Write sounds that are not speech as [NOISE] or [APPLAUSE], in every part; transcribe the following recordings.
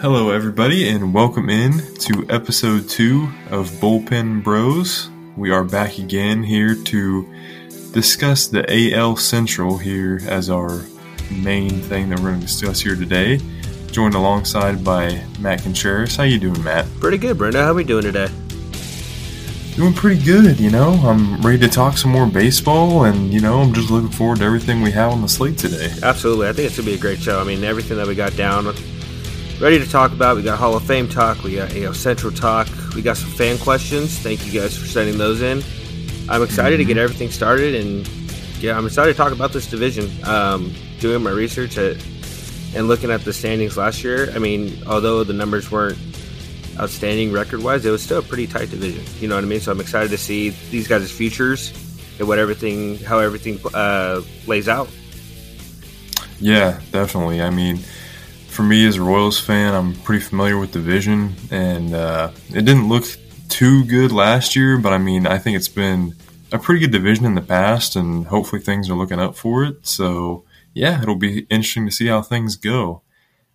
Hello, everybody, and welcome in to episode two of Bullpen Bros. We are back again here to discuss the AL Central here as our main thing that we're going to discuss here today. Joined alongside by Matt Contreras. How you doing, Matt? Pretty good, Brenda. How are we doing today? Doing pretty good, you know. I'm ready to talk some more baseball, and you know, I'm just looking forward to everything we have on the slate today. Absolutely, I think it's gonna be a great show. I mean, everything that we got down, ready to talk about. We got Hall of Fame talk, we got AL Central talk, we got some fan questions. Thank you guys for sending those in. I'm excited mm-hmm. to get everything started, and yeah, I'm excited to talk about this division. Um, doing my research at, and looking at the standings last year, I mean, although the numbers weren't outstanding record wise, it was still a pretty tight division. You know what I mean? So I'm excited to see these guys' futures and what everything, how everything uh, lays out. Yeah, definitely. I mean, for me as a Royals fan, I'm pretty familiar with the division, and uh, it didn't look too good last year, but I mean, I think it's been a pretty good division in the past, and hopefully things are looking up for it. So, yeah, it'll be interesting to see how things go.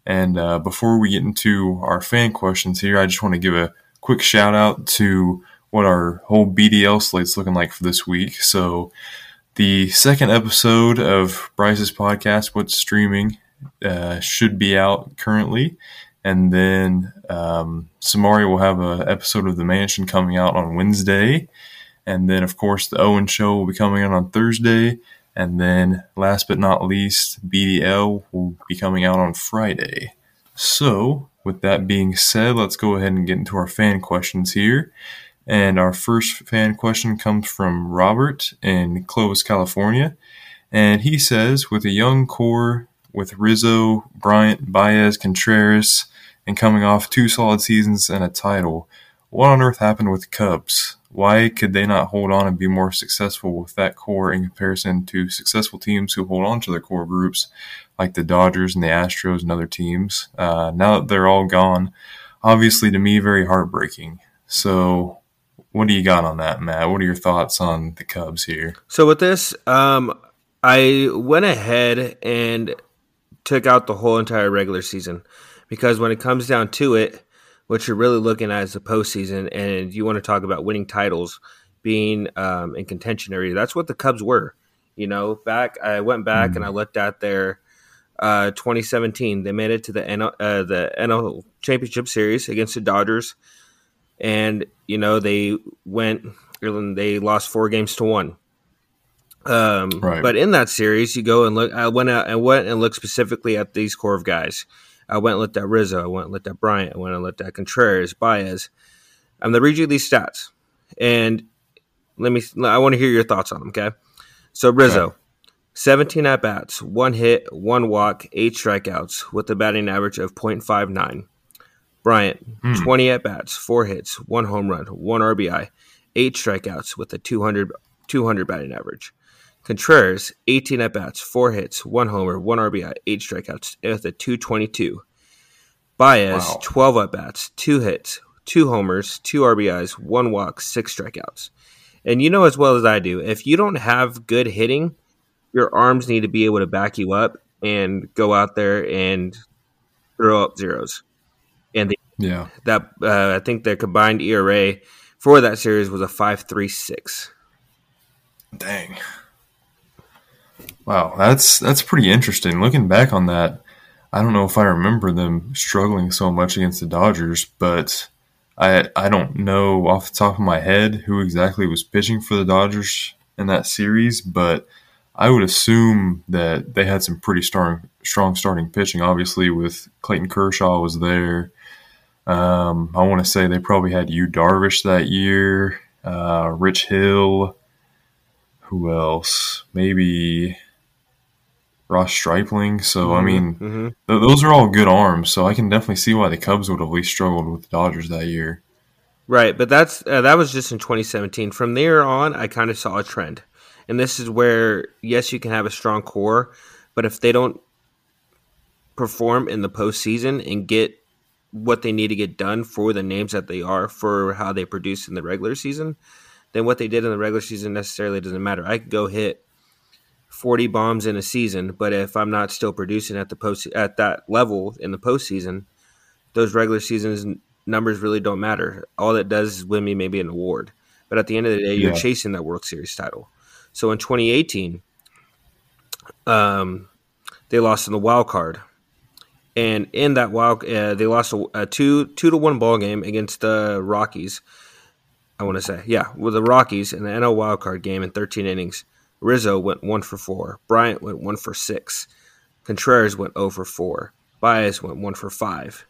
And uh, before we get into our fan questions here, I just want to give a quick shout out to what our whole BDL slate's looking like for this week. So, the second episode of Bryce's podcast, What's Streaming, uh, should be out currently. And then um, Samari will have an episode of The Mansion coming out on Wednesday. And then, of course, the Owen Show will be coming out on Thursday. And then, last but not least, BDL will be coming out on Friday. So, with that being said, let's go ahead and get into our fan questions here. And our first fan question comes from Robert in Clovis, California. And he says, with a young core with Rizzo, Bryant, Baez, Contreras, and coming off two solid seasons and a title, what on earth happened with Cubs? Why could they not hold on and be more successful with that core in comparison to successful teams who hold on to their core groups, like the Dodgers and the Astros and other teams? Uh, now that they're all gone, obviously to me, very heartbreaking. So, what do you got on that, Matt? What are your thoughts on the Cubs here? So, with this, um, I went ahead and took out the whole entire regular season because when it comes down to it, what you're really looking at is the postseason, and you want to talk about winning titles, being um, in contention area. That's what the Cubs were. You know, back I went back mm-hmm. and I looked at their uh, 2017. They made it to the NL, uh, the NL Championship Series against the Dodgers, and you know they went. They lost four games to one. Um, right. But in that series, you go and look. I went out and went and looked specifically at these core of guys. I went and looked at Rizzo. I went and looked at Bryant. I went and looked at Contreras, Baez. I'm going to read you these stats, and let me. I want to hear your thoughts on them. Okay. So Rizzo, okay. 17 at bats, one hit, one walk, eight strikeouts, with a batting average of .59. Bryant, hmm. 20 at bats, four hits, one home run, one RBI, eight strikeouts, with a 200 200 batting average. Contreras, 18 at bats, four hits, one homer, one RBI, eight strikeouts with a 222. Baez, wow. 12 at bats, two hits, two homers, two RBIs, one walk, six strikeouts. And you know as well as I do, if you don't have good hitting, your arms need to be able to back you up and go out there and throw up zeros. And the, yeah, that uh, I think their combined ERA for that series was a five three six. Dang. Wow, that's that's pretty interesting. Looking back on that, I don't know if I remember them struggling so much against the Dodgers, but I I don't know off the top of my head who exactly was pitching for the Dodgers in that series, but I would assume that they had some pretty strong strong starting pitching. Obviously, with Clayton Kershaw was there. Um, I want to say they probably had Yu Darvish that year, uh, Rich Hill. Who else? Maybe Ross Stripling. So mm-hmm, I mean, mm-hmm. th- those are all good arms. So I can definitely see why the Cubs would have at least struggled with the Dodgers that year. Right, but that's uh, that was just in 2017. From there on, I kind of saw a trend, and this is where yes, you can have a strong core, but if they don't perform in the postseason and get what they need to get done for the names that they are for how they produce in the regular season, then what they did in the regular season necessarily doesn't matter. I could go hit 40 bombs in a season, but if I'm not still producing at the post at that level in the postseason, those regular seasons numbers really don't matter. All that does is win me maybe an award. But at the end of the day, you're yeah. chasing that World Series title. So in 2018, um, they lost in the wild card, and in that wild, uh, they lost a, a, two two to one ball game against the Rockies. I want to say, yeah, with the Rockies in the NL wild card game in 13 innings. Rizzo went one for four. Bryant went one for six. Contreras went 0 for four. Baez went one for five.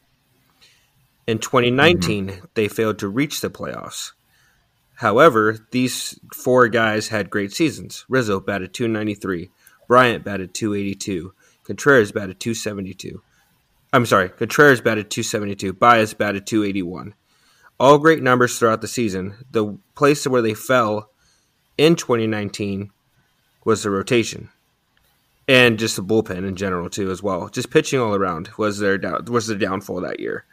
In 2019, mm-hmm. they failed to reach the playoffs. However, these four guys had great seasons. Rizzo batted 293, Bryant batted 282, Contreras batted 272. I'm sorry, Contreras batted 272, Baez batted 281. All great numbers throughout the season. The place where they fell in 2019 was the rotation and just the bullpen in general too as well. Just pitching all around was their down, was their downfall that year.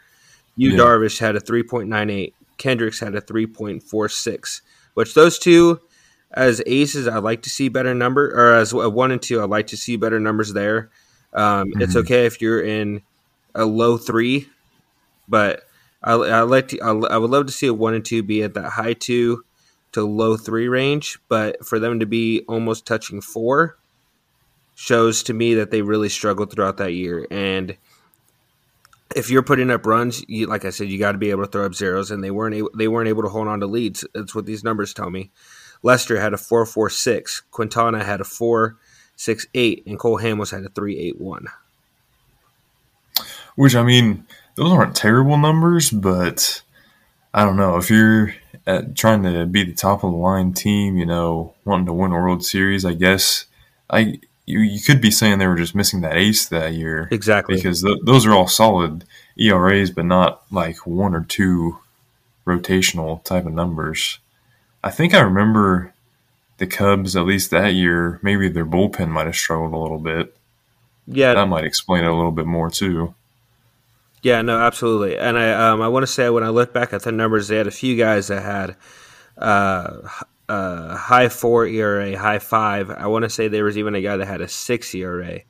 Yu yeah. Darvish had a 3.98. Hendricks had a 3.46, which those two as aces, I'd like to see better number, or as a one and two, I'd like to see better numbers there. Um, mm-hmm. It's okay if you're in a low three, but I, I like to, I, I would love to see a one and two be at that high two to low three range, but for them to be almost touching four shows to me that they really struggled throughout that year. And if you're putting up runs, you, like I said, you got to be able to throw up zeros, and they weren't able, they weren't able to hold on to leads. That's what these numbers tell me. Lester had a four four six, Quintana had a four six eight, and Cole Hamels had a three eight one. Which I mean, those aren't terrible numbers, but I don't know if you're at, trying to be the top of the line team, you know, wanting to win a World Series. I guess I you, you could be saying they were just missing that ace that year. Exactly. Because th- those are all solid ERAs, but not like one or two rotational type of numbers. I think I remember the Cubs, at least that year, maybe their bullpen might have struggled a little bit. Yeah. That might explain it a little bit more, too. Yeah, no, absolutely. And I um, I want to say when I look back at the numbers, they had a few guys that had uh, uh, high four ERA, high five. I want to say there was even a guy that had a six ERA.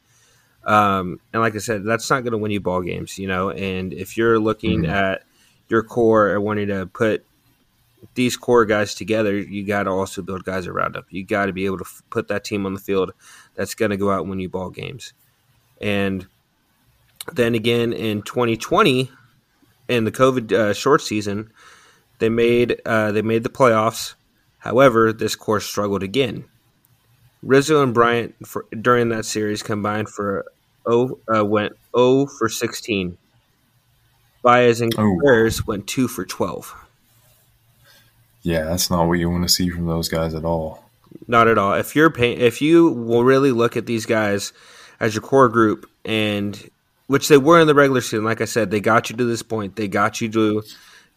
Um, and like I said, that's not going to win you ball games, you know. And if you're looking mm-hmm. at your core and wanting to put these core guys together, you got to also build guys around them. You got to be able to f- put that team on the field that's going to go out and win you ball games. And then again in 2020, in the COVID uh, short season, they made uh, they made the playoffs However, this course struggled again. Rizzo and Bryant for, during that series combined for oh uh, went 0 for 16. Baez and Contreras oh. went 2 for 12. Yeah, that's not what you want to see from those guys at all. Not at all. If you're pay- if you will really look at these guys as your core group and which they were in the regular season, like I said, they got you to this point. They got you to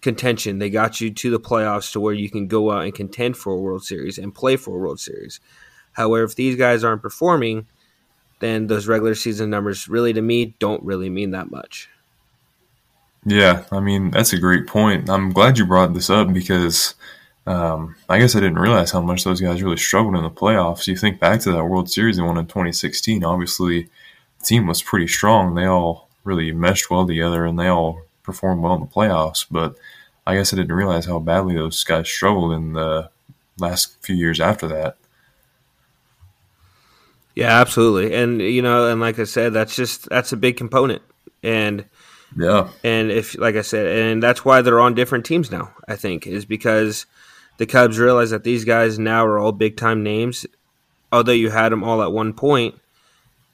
contention. They got you to the playoffs to where you can go out and contend for a World Series and play for a World Series. However, if these guys aren't performing, then those regular season numbers really, to me, don't really mean that much. Yeah, I mean, that's a great point. I'm glad you brought this up because um, I guess I didn't realize how much those guys really struggled in the playoffs. You think back to that World Series they won in 2016, obviously, team was pretty strong. They all really meshed well together and they all performed well in the playoffs, but I guess I didn't realize how badly those guys struggled in the last few years after that. Yeah, absolutely. And you know, and like I said, that's just that's a big component. And yeah. And if like I said, and that's why they're on different teams now, I think, is because the Cubs realize that these guys now are all big time names. Although you had them all at one point,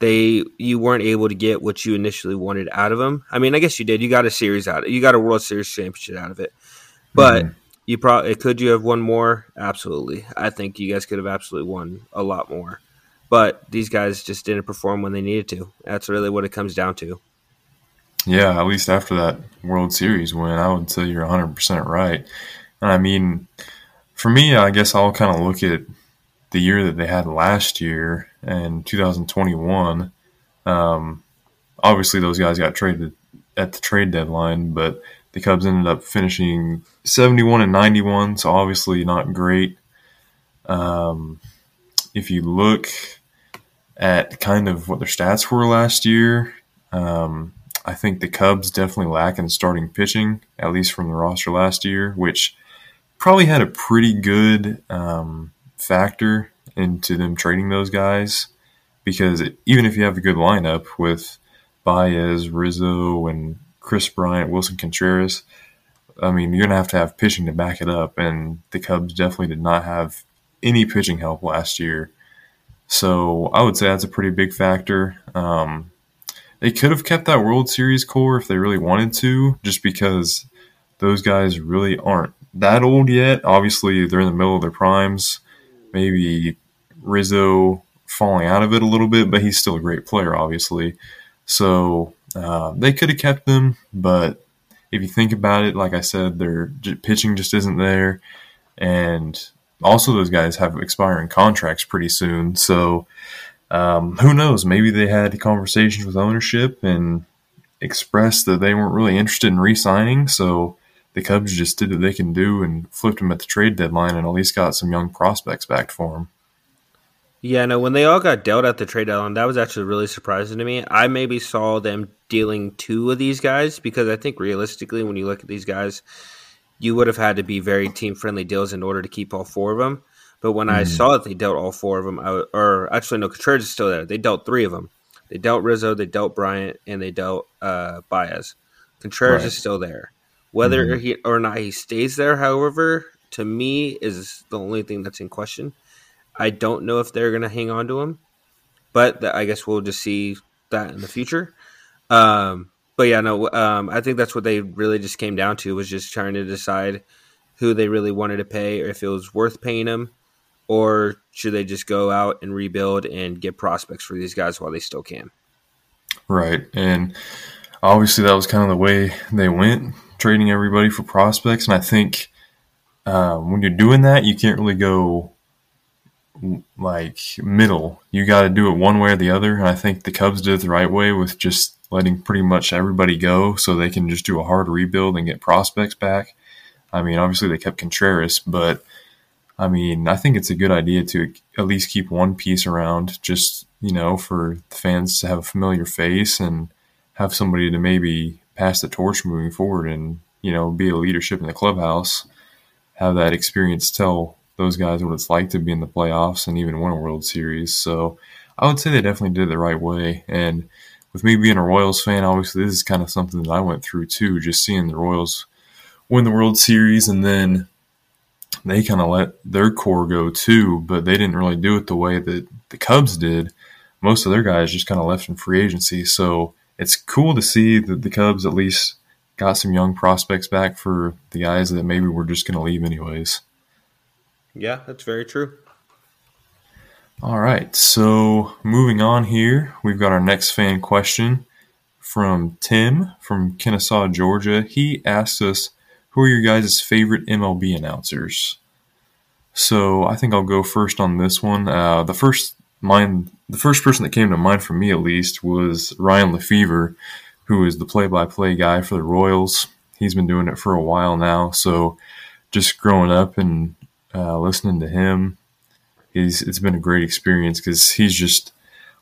they you weren't able to get what you initially wanted out of them. I mean, I guess you did. You got a series out. Of, You got a World Series championship out of it. But mm-hmm. you probably could you have won more? Absolutely. I think you guys could have absolutely won a lot more. But these guys just didn't perform when they needed to. That's really what it comes down to. Yeah, at least after that World Series win, I would say you're 100% right. And I mean, for me, I guess I'll kind of look at the year that they had last year and 2021. Um, obviously, those guys got traded at the trade deadline, but the Cubs ended up finishing 71 and 91, so obviously not great. Um, if you look at kind of what their stats were last year, um, I think the Cubs definitely lack in starting pitching, at least from the roster last year, which probably had a pretty good um, factor into them trading those guys. Because it, even if you have a good lineup with Baez, Rizzo, and Kris Bryant, Willson Contreras, I mean, you're going to have to have pitching to back it up. And the Cubs definitely did not have any pitching help last year. So I would say that's a pretty big factor. Um, they could have kept that World Series core if they really wanted to, just because those guys really aren't that old yet. Obviously, they're in the middle of their primes. Maybe Rizzo falling out of it a little bit, but he's still a great player, obviously. So uh, they could have kept them, but if you think about it, like I said, their pitching just isn't there, and also those guys have expiring contracts pretty soon. So um, who knows? Maybe they had conversations with ownership and expressed that they weren't really interested in re-signing. So the Cubs just did what they can do and flipped him at the trade deadline, and at least got some young prospects back for him. Yeah, no, when they all got dealt at the trade deadline, that was actually really surprising to me. I maybe saw them dealing two of these guys because I think realistically, when you look at these guys, you would have had to be very team friendly deals in order to keep all four of them. But when mm. I saw that they dealt all four of them, I, or actually, no, Contreras is still there. They dealt three of them. They dealt Rizzo, they dealt Bryant, and they dealt uh, Baez. Contreras right. is still there. Whether mm. he or not he stays there, however, to me is the only thing that's in question. I don't know if they're going to hang on to him, but I guess we'll just see that in the future. Um, but yeah, no, um, I think that's what they really just came down to was just trying to decide who they really wanted to pay, or if it was worth paying them, or should they just go out and rebuild and get prospects for these guys while they still can. Right, and obviously that was kind of the way they went, trading everybody for prospects. And I think uh, when you're doing that, you can't really go like middle. You got to do it one way or the other. And I think the Cubs did it the right way with just letting pretty much everybody go so they can just do a hard rebuild and get prospects back. I mean, obviously they kept Contreras, but I mean, I think it's a good idea to at least keep one piece around just, you know, for the fans to have a familiar face and have somebody to maybe pass the torch moving forward and, you know, be a leadership in the clubhouse, have that experience tell those guys what it's like to be in the playoffs and even win a World Series. So I would say they definitely did it the right way. And with me being a Royals fan, obviously this is kind of something that I went through too, just seeing the Royals win the World Series and then they kind of let their core go too, but they didn't really do it the way that the Cubs did. Most of their guys just kind of left in free agency. So it's cool to see that the Cubs at least got some young prospects back for the guys that maybe were just going to leave anyways. Yeah, that's very true. All right, so moving on here, we've got our next fan question from Tim from Kennesaw, Georgia. He asked us, "Who are your guys' favorite MLB announcers?" So I think I'll go first on this one. Uh, the first mind, the first person that came to mind for me at least was Ryan Lefebvre, who is the play-by-play guy for the Royals. He's been doing it for a while now, so just growing up and uh, listening to him He's it's been a great experience because he's just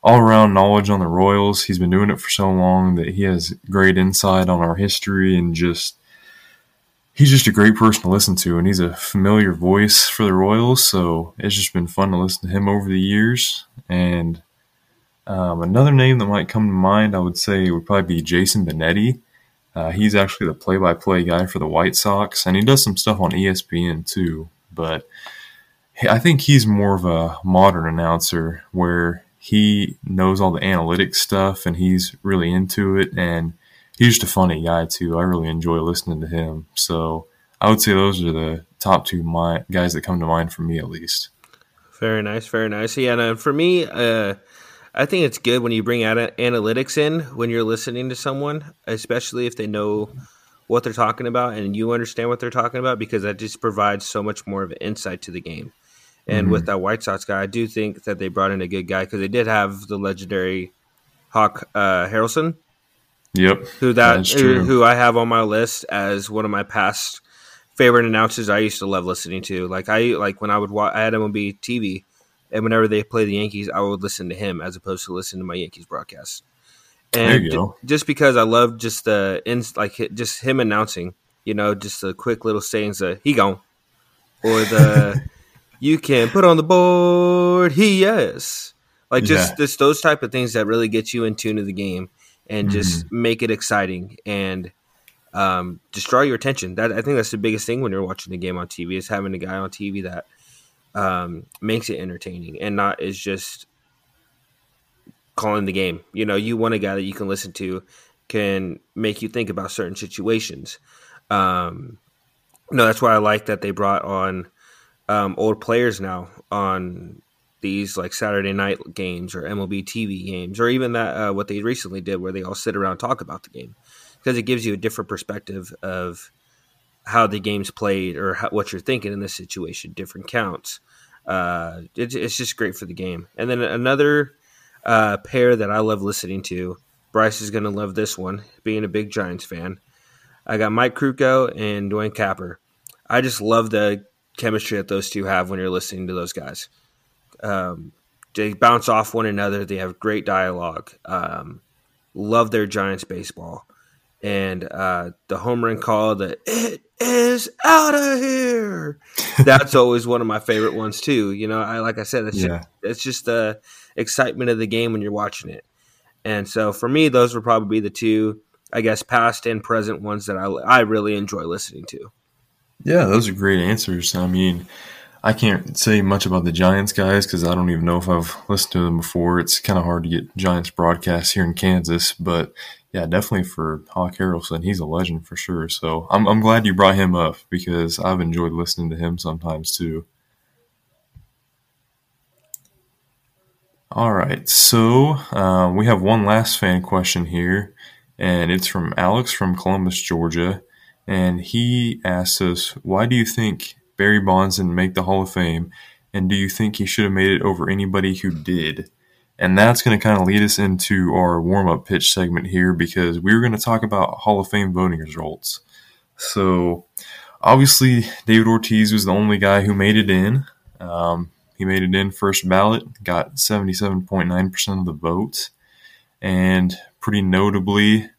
all around knowledge on the Royals. He's been doing it for so long that he has great insight on our history and just he's just a great person to listen to and he's a familiar voice for the Royals. So it's just been fun to listen to him over the years. And um, another name that might come to mind, I would say, would probably be Jason Benetti. Uh, he's actually the play-by-play guy for the White Sox, and he does some stuff on ESPN too. But I think he's more of a modern announcer where he knows all the analytics stuff and he's really into it and he's just a funny guy too. I really enjoy listening to him. So I would say those are the top two my, guys that come to mind for me at least. Very nice, very nice. Yeah, and uh, for me, uh, I think it's good when you bring out analytics in when you're listening to someone, especially if they know what they're talking about and you understand what they're talking about, because that just provides so much more of an insight to the game. And mm-hmm. with that White Sox guy, I do think that they brought in a good guy because they did have the legendary Hawk uh, Harrelson. Yep, who that who, who I have on my list as one of my past favorite announcers. I used to love listening to. Like I like when I would watch, I had MLB TV, and whenever they play the Yankees, I would listen to him as opposed to listen to my Yankees broadcast. And just because I love just the ins like just him announcing, you know, just the quick little sayings that he gone or the [LAUGHS] you can put on the board he yes like just, yeah. just those type of things that really get you in tune to the game and mm-hmm. just make it exciting and um, just draw your attention. That I think that's the biggest thing when you're watching the game on TV is having a guy on TV that um, makes it entertaining and not is just calling the game. You know, you want a guy that you can listen to, can make you think about certain situations. Um, no, that's why I like that they brought on um, old players now on these like Saturday night games or MLB TV games, or even that uh, what they recently did where they all sit around talk about the game because it gives you a different perspective of how the game's played or how, what you're thinking in this situation, different counts. Uh, it, it's just great for the game. And then another uh, pair that I love listening to. Bryce is going to love this one, being a big Giants fan. I got Mike Krukow and Duane Kuiper. I just love the chemistry that those two have when you're listening to those guys. Um, they bounce off one another. They have great dialogue. Um, love their Giants baseball. And uh, the home run call, that it is out of here. [LAUGHS] That's always one of my favorite ones too. You know, I like I said, it's yeah. just, it's just the excitement of the game when you're watching it. And so for me, those would probably be the two, I guess, past and present ones that I I really enjoy listening to. Yeah, those are great answers. I mean, I can't say much about the Giants guys because I don't even know if I've listened to them before. It's kind of hard to get Giants broadcasts here in Kansas, but yeah, definitely for Hawk Harrelson, he's a legend for sure. So I'm I'm glad you brought him up because I've enjoyed listening to him sometimes too. All right, so uh, we have one last fan question here, and it's from Alex from Columbus, Georgia, and he asks us, "Why do you think Barry Bonds didn't make the Hall of Fame, and do you think he should have made it over anybody who did? And that's going to kind of lead us into our warm up pitch segment here because we are going to talk about Hall of Fame voting results. So, obviously, David Ortiz was the only guy who made it in. Um, he made it in first ballot, got 77.9% of the votes. And pretty notably,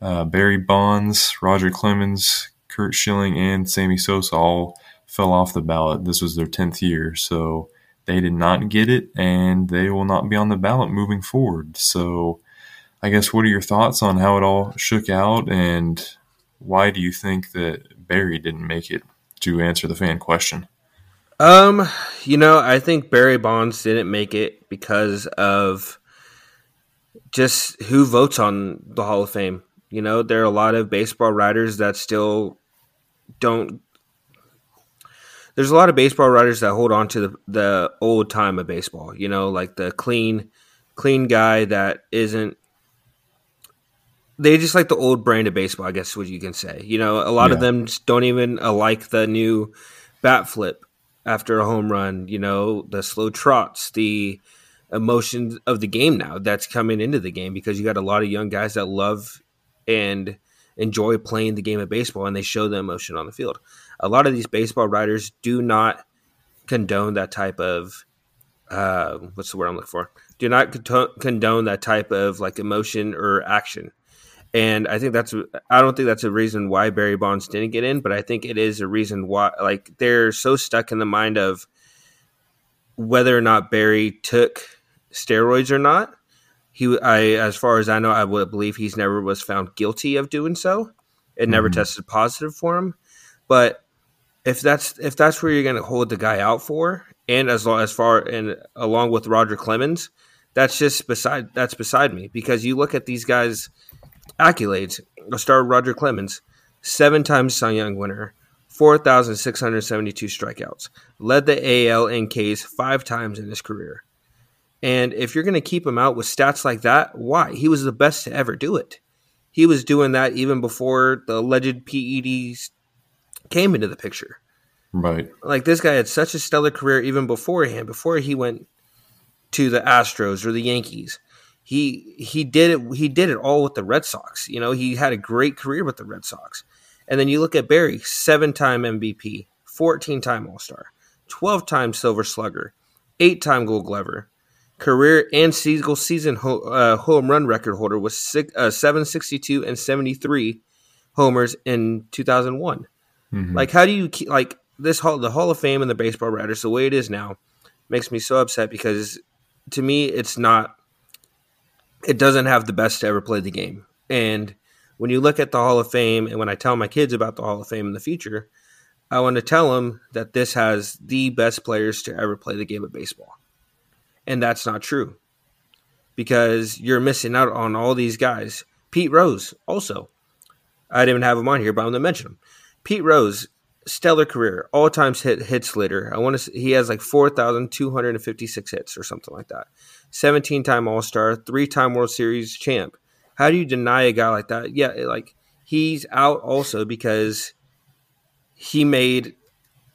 uh, Barry Bonds, Roger Clemens, Curt Schilling, and Sammy Sosa all fell off the ballot. This was their 10th year, so they did not get it, and they will not be on the ballot moving forward. So, I guess, what are your thoughts on how it all shook out, and why do you think that Barry didn't make it to answer the fan question? Um, you know, I think Barry Bonds didn't make it because of just who votes on the Hall of Fame. You know, there are a lot of baseball writers that still don't there's a lot of baseball writers that hold on to the, the old time of baseball, you know, like the clean, clean guy that isn't. They just like the old brand of baseball, I guess, what you can say. You know, a lot yeah. of them don't even uh, like the new bat flip after a home run. You know, the slow trots, the emotions of the game now that's coming into the game because you got a lot of young guys that love and enjoy playing the game of baseball and they show the emotion on the field a lot of these baseball writers do not condone that type of uh, what's the word I'm looking for? Do not condone that type of like emotion or action. And I think that's I don't think that's a reason why Barry Bonds didn't get in, but I think it is a reason why like they're so stuck in the mind of whether or not Barry took steroids or not. He I as far as I know, I would believe he's never was found guilty of doing so. It never mm-hmm. tested positive for him. But if that's if that's where you're going to hold the guy out for, and as long as far and along with Roger Clemens, that's just beside that's beside me because you look at these guys' accolades. I'll start Roger Clemens, seven times Cy Young winner, four thousand six hundred seventy two strikeouts, led the AL in Ks five times in his career. And if you're going to keep him out with stats like that, why? He was the best to ever do it. He was doing that even before the alleged PEDs came into the picture. Right. Like this guy had such a stellar career even beforehand, before he went to the Astros or the Yankees. He he did it he did it all with the Red Sox. You know, he had a great career with the Red Sox. And then you look at Barry, seven-time MVP, 14-time All-Star, 12-time Silver Slugger, 8-time Gold Glover, career and single season ho- uh, home run record holder with six, uh, 762 and 73 homers in 2001. Mm-hmm. Like, how do you keep, like, this hall, the Hall of Fame and the baseball writers, the way it is now, makes me so upset because to me, it's not, it doesn't have the best to ever play the game. And when you look at the Hall of Fame, and when I tell my kids about the Hall of Fame in the future, I want to tell them that this has the best players to ever play the game of baseball. And that's not true because you're missing out on all these guys. Pete Rose, also. I didn't even have him on here, but I'm going to mention him. Pete Rose, stellar career, all times hit hits leader. I want to. He has like four thousand two hundred and fifty six hits or something like that. Seventeen time All Star, three time World Series champ. How do you deny a guy like that? Yeah, like he's out also because he made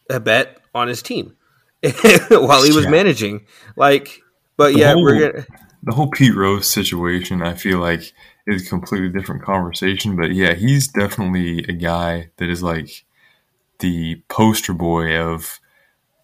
a bet on his team [LAUGHS] while he was yeah. managing. Like, but the yeah, whole, we're gonna the whole Pete Rose situation. I feel like is a completely different conversation. But yeah, he's definitely a guy that is like the poster boy of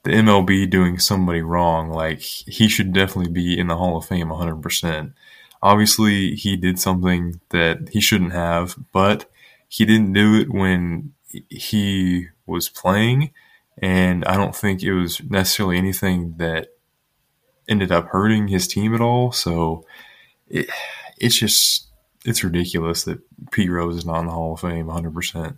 the MLB doing somebody wrong. Like he should definitely be in the Hall of Fame 100%. Obviously, he did something that he shouldn't have, but he didn't do it when he was playing. And I don't think it was necessarily anything that ended up hurting his team at all. So it, it's just, it's ridiculous that Pete Rose is not in the Hall of Fame 100%.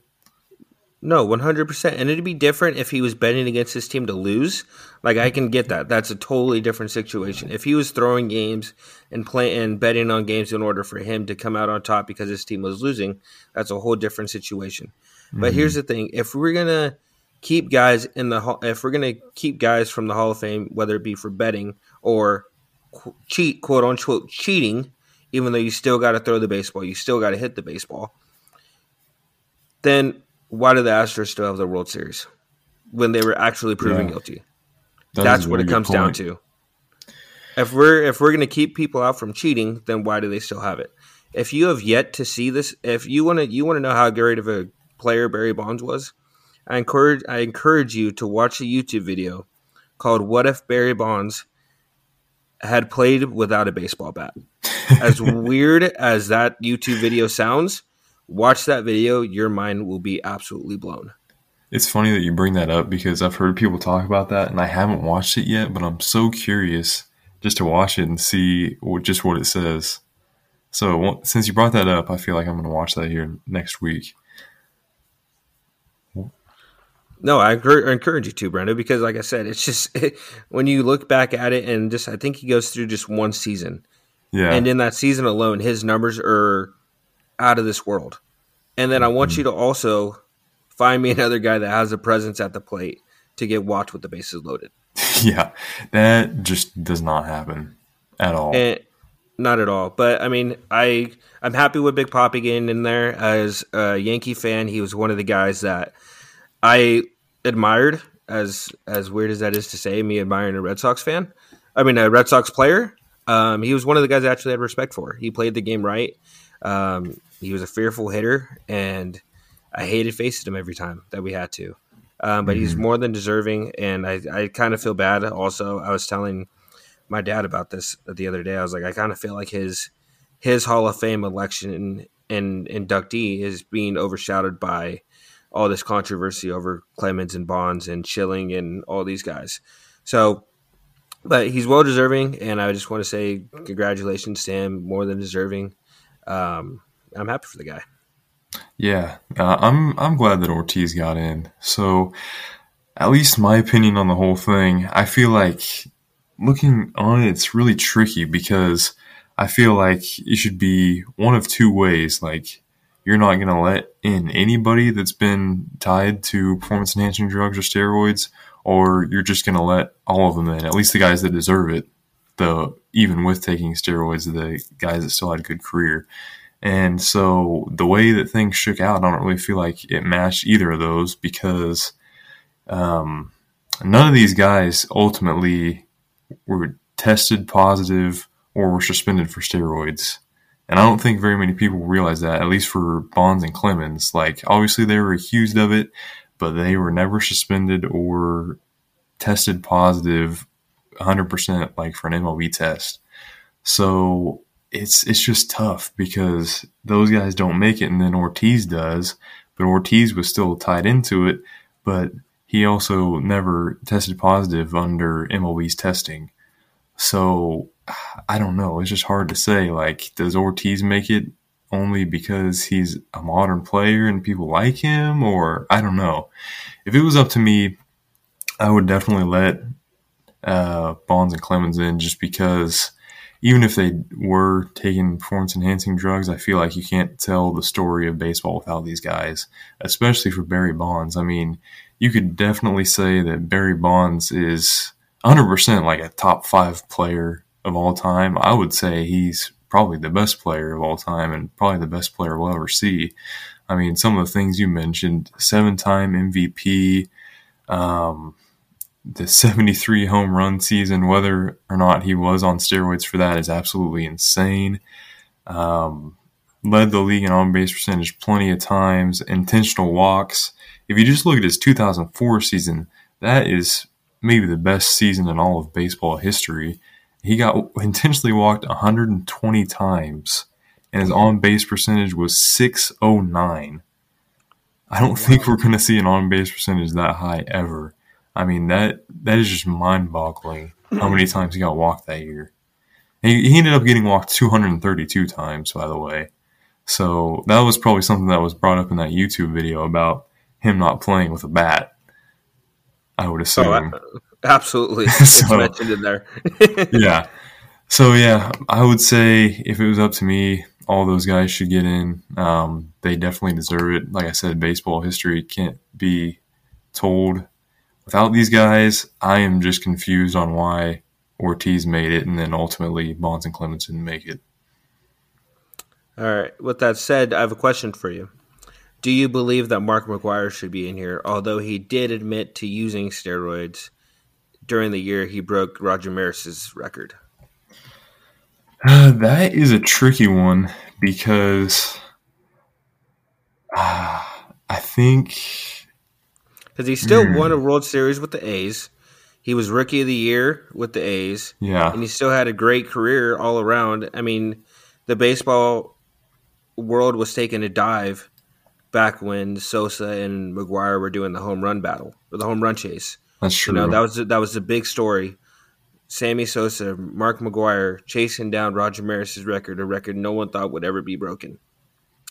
No, one hundred percent, and it'd be different if he was betting against his team to lose. Like I can get that; that's a totally different situation. If he was throwing games and playing and betting on games in order for him to come out on top because his team was losing, that's a whole different situation. Mm-hmm. But here's the thing: if we're gonna keep guys in the if we're gonna keep guys from the Hall of Fame, whether it be for betting or cheat, quote unquote, cheating, even though you still got to throw the baseball, you still got to hit the baseball, then why do the Astros still have the World Series when they were actually proven yeah. guilty? That That's what it comes down to. If we're if we're going to keep people out from cheating, then why do they still have it? If you have yet to see this, if you want to you want to know how great of a player Barry Bonds was, I encourage I encourage you to watch a YouTube video called "What If Barry Bonds Had Played Without a Baseball Bat." as [LAUGHS] weird as that YouTube video sounds, watch that video, your mind will be absolutely blown. It's funny that you bring that up because I've heard people talk about that and I haven't watched it yet, but I'm so curious just to watch it and see what, just what it says. So since you brought that up, I feel like I'm going to watch that here next week. No, I encourage you to, Brando, because like I said, it's just it, [LAUGHS] when you look back at it and just I think he goes through just one season. Yeah. And in that season alone, his numbers are out of this world. And then I want mm-hmm. you to also find me [LAUGHS] another guy that has a presence at the plate to get walked with the bases loaded. [LAUGHS] Yeah, that just does not happen at all. And, not at all. But I mean, I I'm happy with Big Papi getting in there as a Yankee fan. He was one of the guys that I admired. As as weird as that is to say, me admiring a Red Sox fan. I mean, a Red Sox player. Um, he was one of the guys I actually had respect for. He played the game right. Um, he was a fearful hitter, and I hated facing him every time that we had to. Um, but mm-hmm. he's more than deserving, and I, I kind of feel bad. Also, I was telling my dad about this the other day. I was like, I kind of feel like his his Hall of Fame election and, inductee is being overshadowed by all this controversy over Clemens and Bonds and Schilling and all these guys. So, but he's well deserving, and I just want to say congratulations to him, more than deserving. Um, I'm happy for the guy. Yeah, uh, I'm I'm glad that Ortiz got in. So, at least my opinion on the whole thing, I feel like looking on it, it's really tricky because I feel like it should be one of two ways. Like, you're not going to let in anybody that's been tied to performance enhancing drugs or steroids, or you're just going to let all of them in, at least the guys that deserve it. The even with taking steroids, the guys that still had a good career. And so the way that things shook out, I don't really feel like it matched either of those because um, none of these guys ultimately were tested positive or were suspended for steroids. And I don't think very many people realize that, at least for Bonds and Clemens. Like, obviously, they were accused of it, but they were never suspended or tested positive 100% like for an MLB test. So it's it's just tough because those guys don't make it, and then Ortiz does. But Ortiz was still tied into it, but he also never tested positive under MLB's testing. So I don't know. It's just hard to say. Like, does Ortiz make it only because he's a modern player and people like him, or I don't know. If it was up to me, I would definitely let uh, Bonds and Clemens in just because even if they were taking performance enhancing drugs, I feel like you can't tell the story of baseball without these guys, especially for Barry Bonds. I mean, you could definitely say that Barry Bonds is 100% like a top five player of all time. I would say he's probably the best player of all time and probably the best player we'll ever see. I mean, some of the things you mentioned seven time MVP, um, the 73 home run season, whether or not he was on steroids for that is absolutely insane. Um, led the league in on base percentage plenty of times, intentional walks. If you just look at his 2004 season, that is maybe the best season in all of baseball history. He got intentionally walked 120 times, and his on base percentage was 609. I don't think we're going to see an on base percentage that high ever. I mean that that is just mind boggling how many times he got walked that year. He, he ended up getting walked 232 times, by the way. So that was probably something that was brought up in that YouTube video about him not playing with a bat. I would assume. Oh, Absolutely, [LAUGHS] it's mentioned in there. [LAUGHS] yeah. So yeah, I would say if it was up to me, all those guys should get in. Um, they definitely deserve it. Like I said, baseball history can't be told without these guys. I am just confused on why Ortiz made it, and then ultimately Bonds and Clemens didn't make it. All right. With that said, I have a question for you. Do you believe that Mark McGwire should be in here? Although he did admit to using steroids, during the year he broke Roger Maris's record? Uh, [SIGHS] that is a tricky one because uh, [SIGHS] I think because he still mm, won a World Series with the A's. He was Rookie of the Year with the A's. Yeah, and he still had a great career all around. I mean, the baseball world was taking a dive back when Sosa and McGwire were doing the home run battle or the home run chase. That's true. You know, that was that was a big story. Sammy Sosa, Mark McGwire chasing down Roger Maris's record, a record no one thought would ever be broken.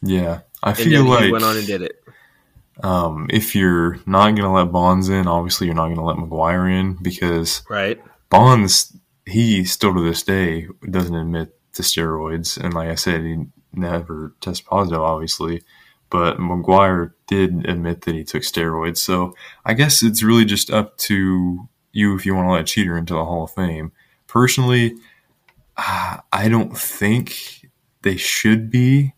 Yeah, I feel like he went on and did it. Um, if you're not going to let Bonds in, obviously you're not going to let McGwire in because right Bonds he still to this day doesn't admit to steroids, and like I said, he never tests positive, obviously but McGwire did admit that he took steroids. So I guess it's really just up to you if you want to let a cheater into the Hall of Fame. Personally, [SIGHS] I don't think they should be,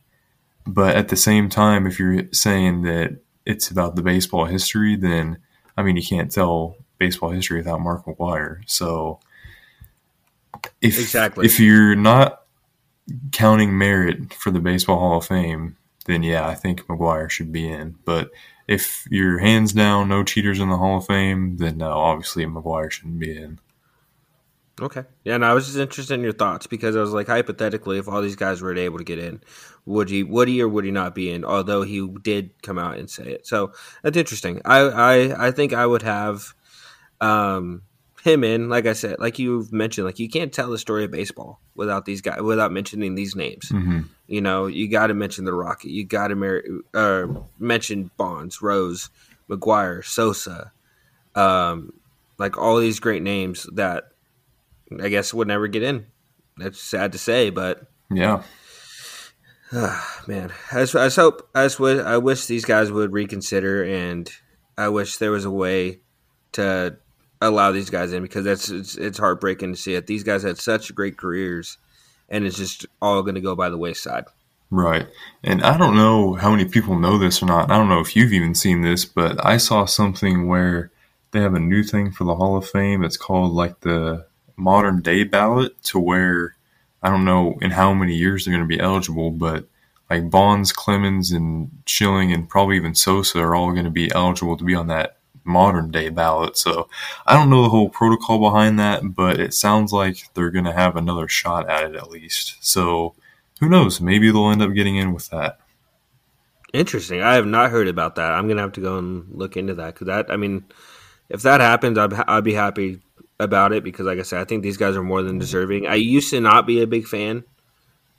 but at the same time, if you're saying that it's about the baseball history, then I mean, you can't tell baseball history without Mark McGwire. So if exactly. if you're not counting merit for the Baseball Hall of Fame, then yeah, I think McGwire should be in. But if you're hands down no cheaters in the Hall of Fame, then no, obviously McGwire shouldn't be in. Okay. Yeah, and I was just interested in your thoughts because I was like, hypothetically, if all these guys were able to get in, would he would he or would he not be in? Although he did come out and say it, so that's interesting. I I, I think I would have um, him in. Like I said, like you've mentioned, like you can't tell the story of baseball without these guys without mentioning these names. Mm-hmm. You know, you got to mention the Rocket. You got to mar- uh, mention Bonds, Rose, McGwire, Sosa, um, like all these great names that I guess would never get in. That's sad to say, but yeah. Uh, [SIGHS] man, I just, I just hope I just would I wish these guys would reconsider, and I wish there was a way to allow these guys in because that's it's, it's heartbreaking to see it. These guys had such great careers, and it's just all going to go by the wayside. Right. And I don't know how many people know this or not. I don't know if you've even seen this, but I saw something where they have a new thing for the Hall of Fame. It's called like the modern day ballot, to where I don't know in how many years they're going to be eligible, but like Bonds, Clemens, and Schilling, and probably even Sosa are all going to be eligible to be on that modern day ballot. So I don't know the whole protocol behind that, but it sounds like they're going to have another shot at it at least. So who knows? Maybe they'll end up getting in with that. Interesting. I have not heard about that. I'm gonna have to go and look into that because that. I mean, if that happens, I'd, I'd be happy about it because, like I said, I think these guys are more than deserving. I used to not be a big fan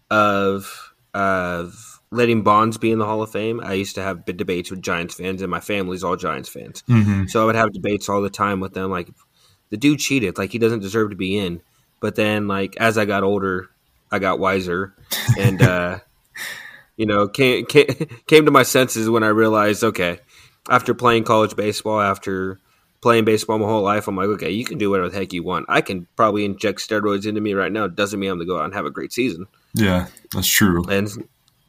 of of letting Bonds be in the Hall of Fame. I used to have debates with Giants fans, and my family's all Giants fans, mm-hmm. so I would have debates all the time with them. Like, the dude cheated. Like, he doesn't deserve to be in. But then, like, as I got older, I got wiser, and uh, [LAUGHS] you know, came, came [LAUGHS] came to my senses when I realized, okay, after playing college baseball, after playing baseball my whole life, I'm like, okay, you can do whatever the heck you want. I can probably inject steroids into me right now. It doesn't mean I'm going to go out and have a great season. Yeah, that's true. And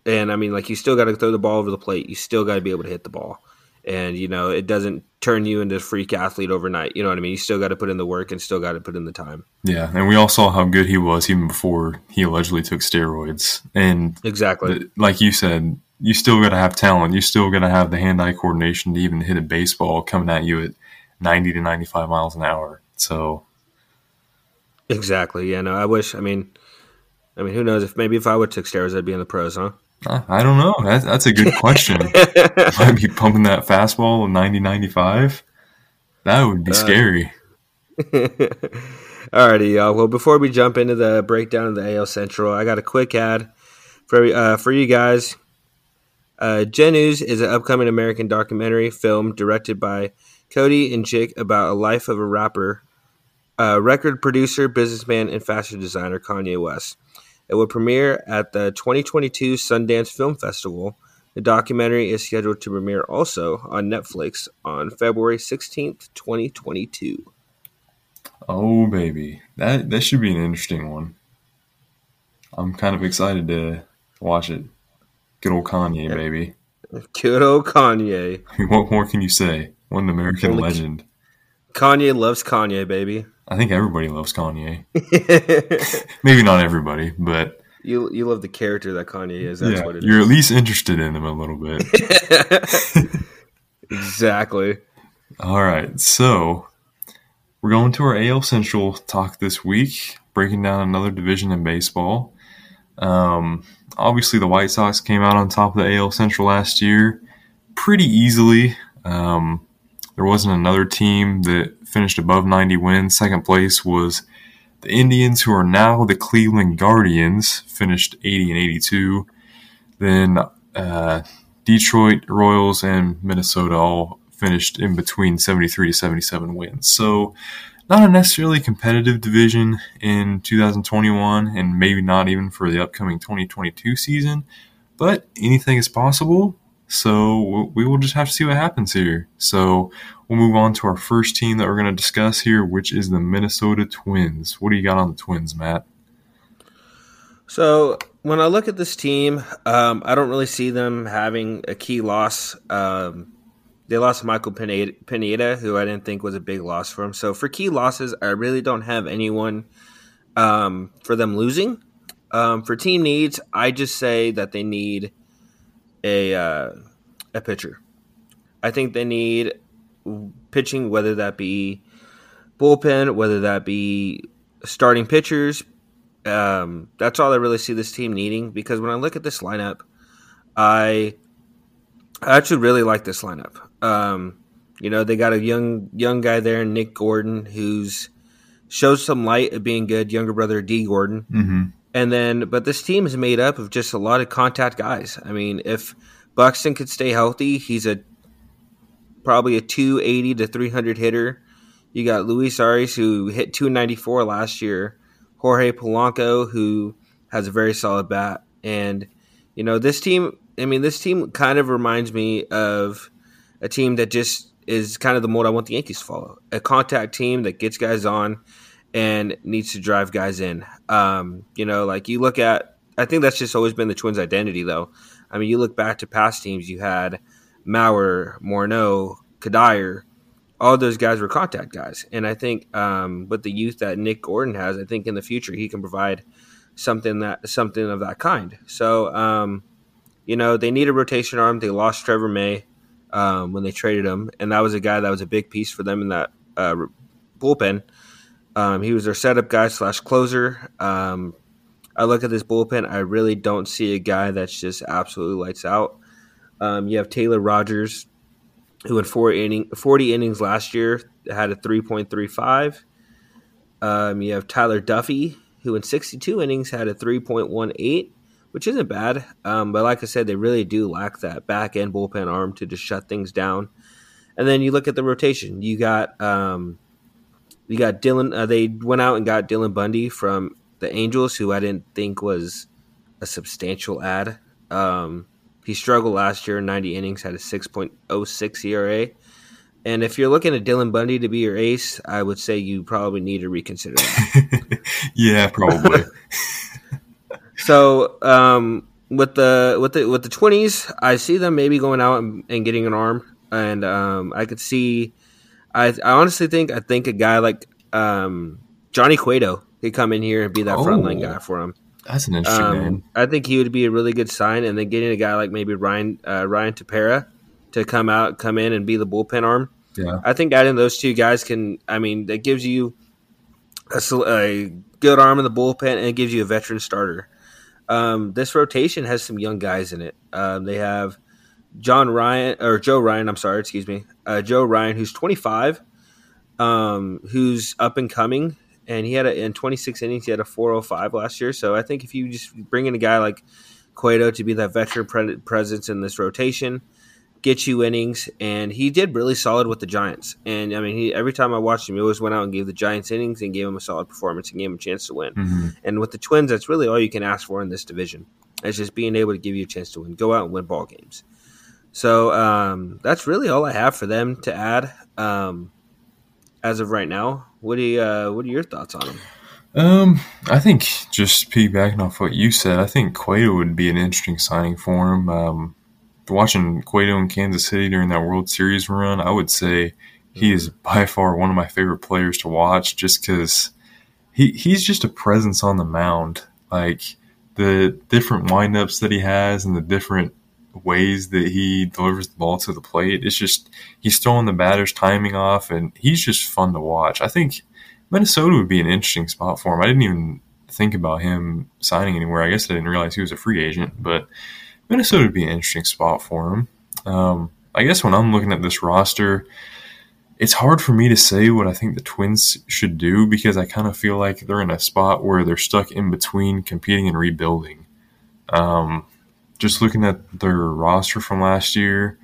and I mean, like, you still got to throw the ball over the plate. You still got to be able to hit the ball. And you know, it doesn't turn you into a freak athlete overnight. You know what I mean? You still got to put in the work and still got to put in the time. Yeah, and we all saw how good he was even before he allegedly took steroids. And exactly, like you said, you still got to have talent. You still got to have the hand-eye coordination to even hit a baseball coming at you at 90 to 95 miles an hour. So exactly, yeah. No, I wish. I mean, I mean, who knows if maybe if I would took steroids, I'd be in the pros, huh? Uh, I don't know. That's, that's a good question. [LAUGHS] Might be pumping that fastball 90 95. That would be uh, scary. [LAUGHS] Alrighty, y'all. Well, before we jump into the breakdown of the AL Central, I got a quick ad for uh, for you guys. Uh, is an upcoming American documentary film directed by Cody and Chike about a life of a rapper, uh, record producer, businessman, and fashion designer Kanye West. It will premiere at the 2022 Sundance Film Festival. The documentary is scheduled to premiere also on Netflix on February 16th, 2022. Oh baby, that that should be an interesting one. I'm kind of excited to watch it. Good old Kanye, baby. Good old Kanye. [LAUGHS] what more can you say? What an American legend. Kanye loves Kanye, baby. I think everybody loves Kanye. [LAUGHS] [LAUGHS] Maybe not everybody, but you you love the character that Kanye is. That's yeah, what it you're is. at least interested in him a little bit. [LAUGHS] exactly. All right, so we're going to our AL Central talk this week, breaking down another division in baseball. Um, obviously, the White Sox came out on top of the AL Central last year pretty easily. Um, there wasn't another team that finished above 90 wins. Second place was the Indians, who are now the Cleveland Guardians, finished 80 and 82. Then uh, Detroit Royals and Minnesota all finished in between 73 to 77 wins. So, not a necessarily competitive division in 2021, and maybe not even for the upcoming 2022 season, but anything is possible. So we will just have to see what happens here. So we'll move on to our first team that we're going to discuss here, which is the Minnesota Twins. What do you got on the Twins, Matt? So when I look at this team, um, I don't really see them having a key loss. Um, they lost Michael Pineda, who I didn't think was a big loss for them. So for key losses, I really don't have anyone um, for them losing. Um, for team needs, I just say that they need a uh, a pitcher. I think they need pitching, whether that be bullpen, whether that be starting pitchers. Um, that's all I really see this team needing because when I look at this lineup, I I actually really like this lineup. Um, you know, they got a young young guy there, Nick Gordon, who's shows some light of being good. Younger brother Dee Gordon, mm-hmm. And then, but this team is made up of just a lot of contact guys. I mean, if Buxton could stay healthy, he's a probably a 280 to 300 hitter. You got Luis Arraez, who hit 294 last year. Jorge Polanco, who has a very solid bat. And, you know, this team, I mean, this team kind of reminds me of a team that just is kind of the mold I want the Yankees to follow. A contact team that gets guys on and needs to drive guys in. Um, you know, like you look at, I think that's just always been the Twins' identity, though. I mean, you look back to past teams, you had Mauer, Morneau, Cuddyer, all those guys were contact guys. And I think um, with the youth that Nick Gordon has, I think in the future he can provide something that something of that kind. So, um, you know, they need a rotation arm. They lost Trevor May. um, when they traded him, and that was a guy that was a big piece for them in that uh, bullpen. Um, he was their setup guy slash closer. Um, I look at this bullpen, I really don't see a guy that's just absolutely lights out. Um, you have Taylor Rogers, who in four inning, 40 innings last year had a 3.35. Um, you have Tyler Duffey, who in 62 innings had a 3.18, which isn't bad. Um, but like I said, they really do lack that back end bullpen arm to just shut things down. And then you look at the rotation. You got um, you got Dylan. Uh, they went out and got Dylan Bundy from the Angels, who I didn't think was a substantial add. Um, he struggled last year 90 innings, had a 6.06 ERA. And if you're looking at Dylan Bundy to be your ace, I would say you probably need to reconsider that. [LAUGHS] yeah, probably. [LAUGHS] so um, with the with the with the twenties, I see them maybe going out and, and getting an arm, and um, I could see. I, I honestly think I think a guy like um, Johnny Cueto could come in here and be that oh, frontline guy for him. That's an interesting um, name. I think he would be a really good sign, and then getting a guy like maybe Ryan uh, Ryan Tepera to come out, come in, and be the bullpen arm. Yeah, I think adding those two guys can. I mean, that gives you a, a good arm in the bullpen, and it gives you a veteran starter. Um, this rotation has some young guys in it. Um, they have John Ryan or Joe Ryan. I'm sorry, excuse me, uh, Joe Ryan, who's 25, um, who's up and coming, and he had a, in 26 innings he had a 405 last year. So I think if you just bring in a guy like Cueto to be that veteran pre- presence in this rotation, get you innings, and he did really solid with the Giants. And I mean, he, every time I watched him, he always went out and gave the Giants innings and gave him a solid performance and gave him a chance to win. Mm-hmm. And with the Twins, that's really all you can ask for in this division. It's just being able to give you a chance to win, go out and win ball games. So um, that's really all I have for them to add um, as of right now. What do you, uh, what are your thoughts on them? Um, I think just piggybacking off what you said, I think Cueto would be an interesting signing for him. Um, watching Cueto in Kansas City during that World Series run, I would say he is mm-hmm. by far one of my favorite players to watch just because he, he's just a presence on the mound. Like the different windups that he has and the different ways that he delivers the ball to the plate, it's just he's throwing the batter's timing off and he's just fun to watch. I think Minnesota would be an interesting spot for him. I didn't even think about him signing anywhere. I guess I didn't realize he was a free agent, but Minnesota would be an interesting spot for him. Um, I guess when I'm looking at this roster, it's hard for me to say what I think the Twins should do because I kind of feel like they're in a spot where they're stuck in between competing and rebuilding. Um, just looking at their roster from last year,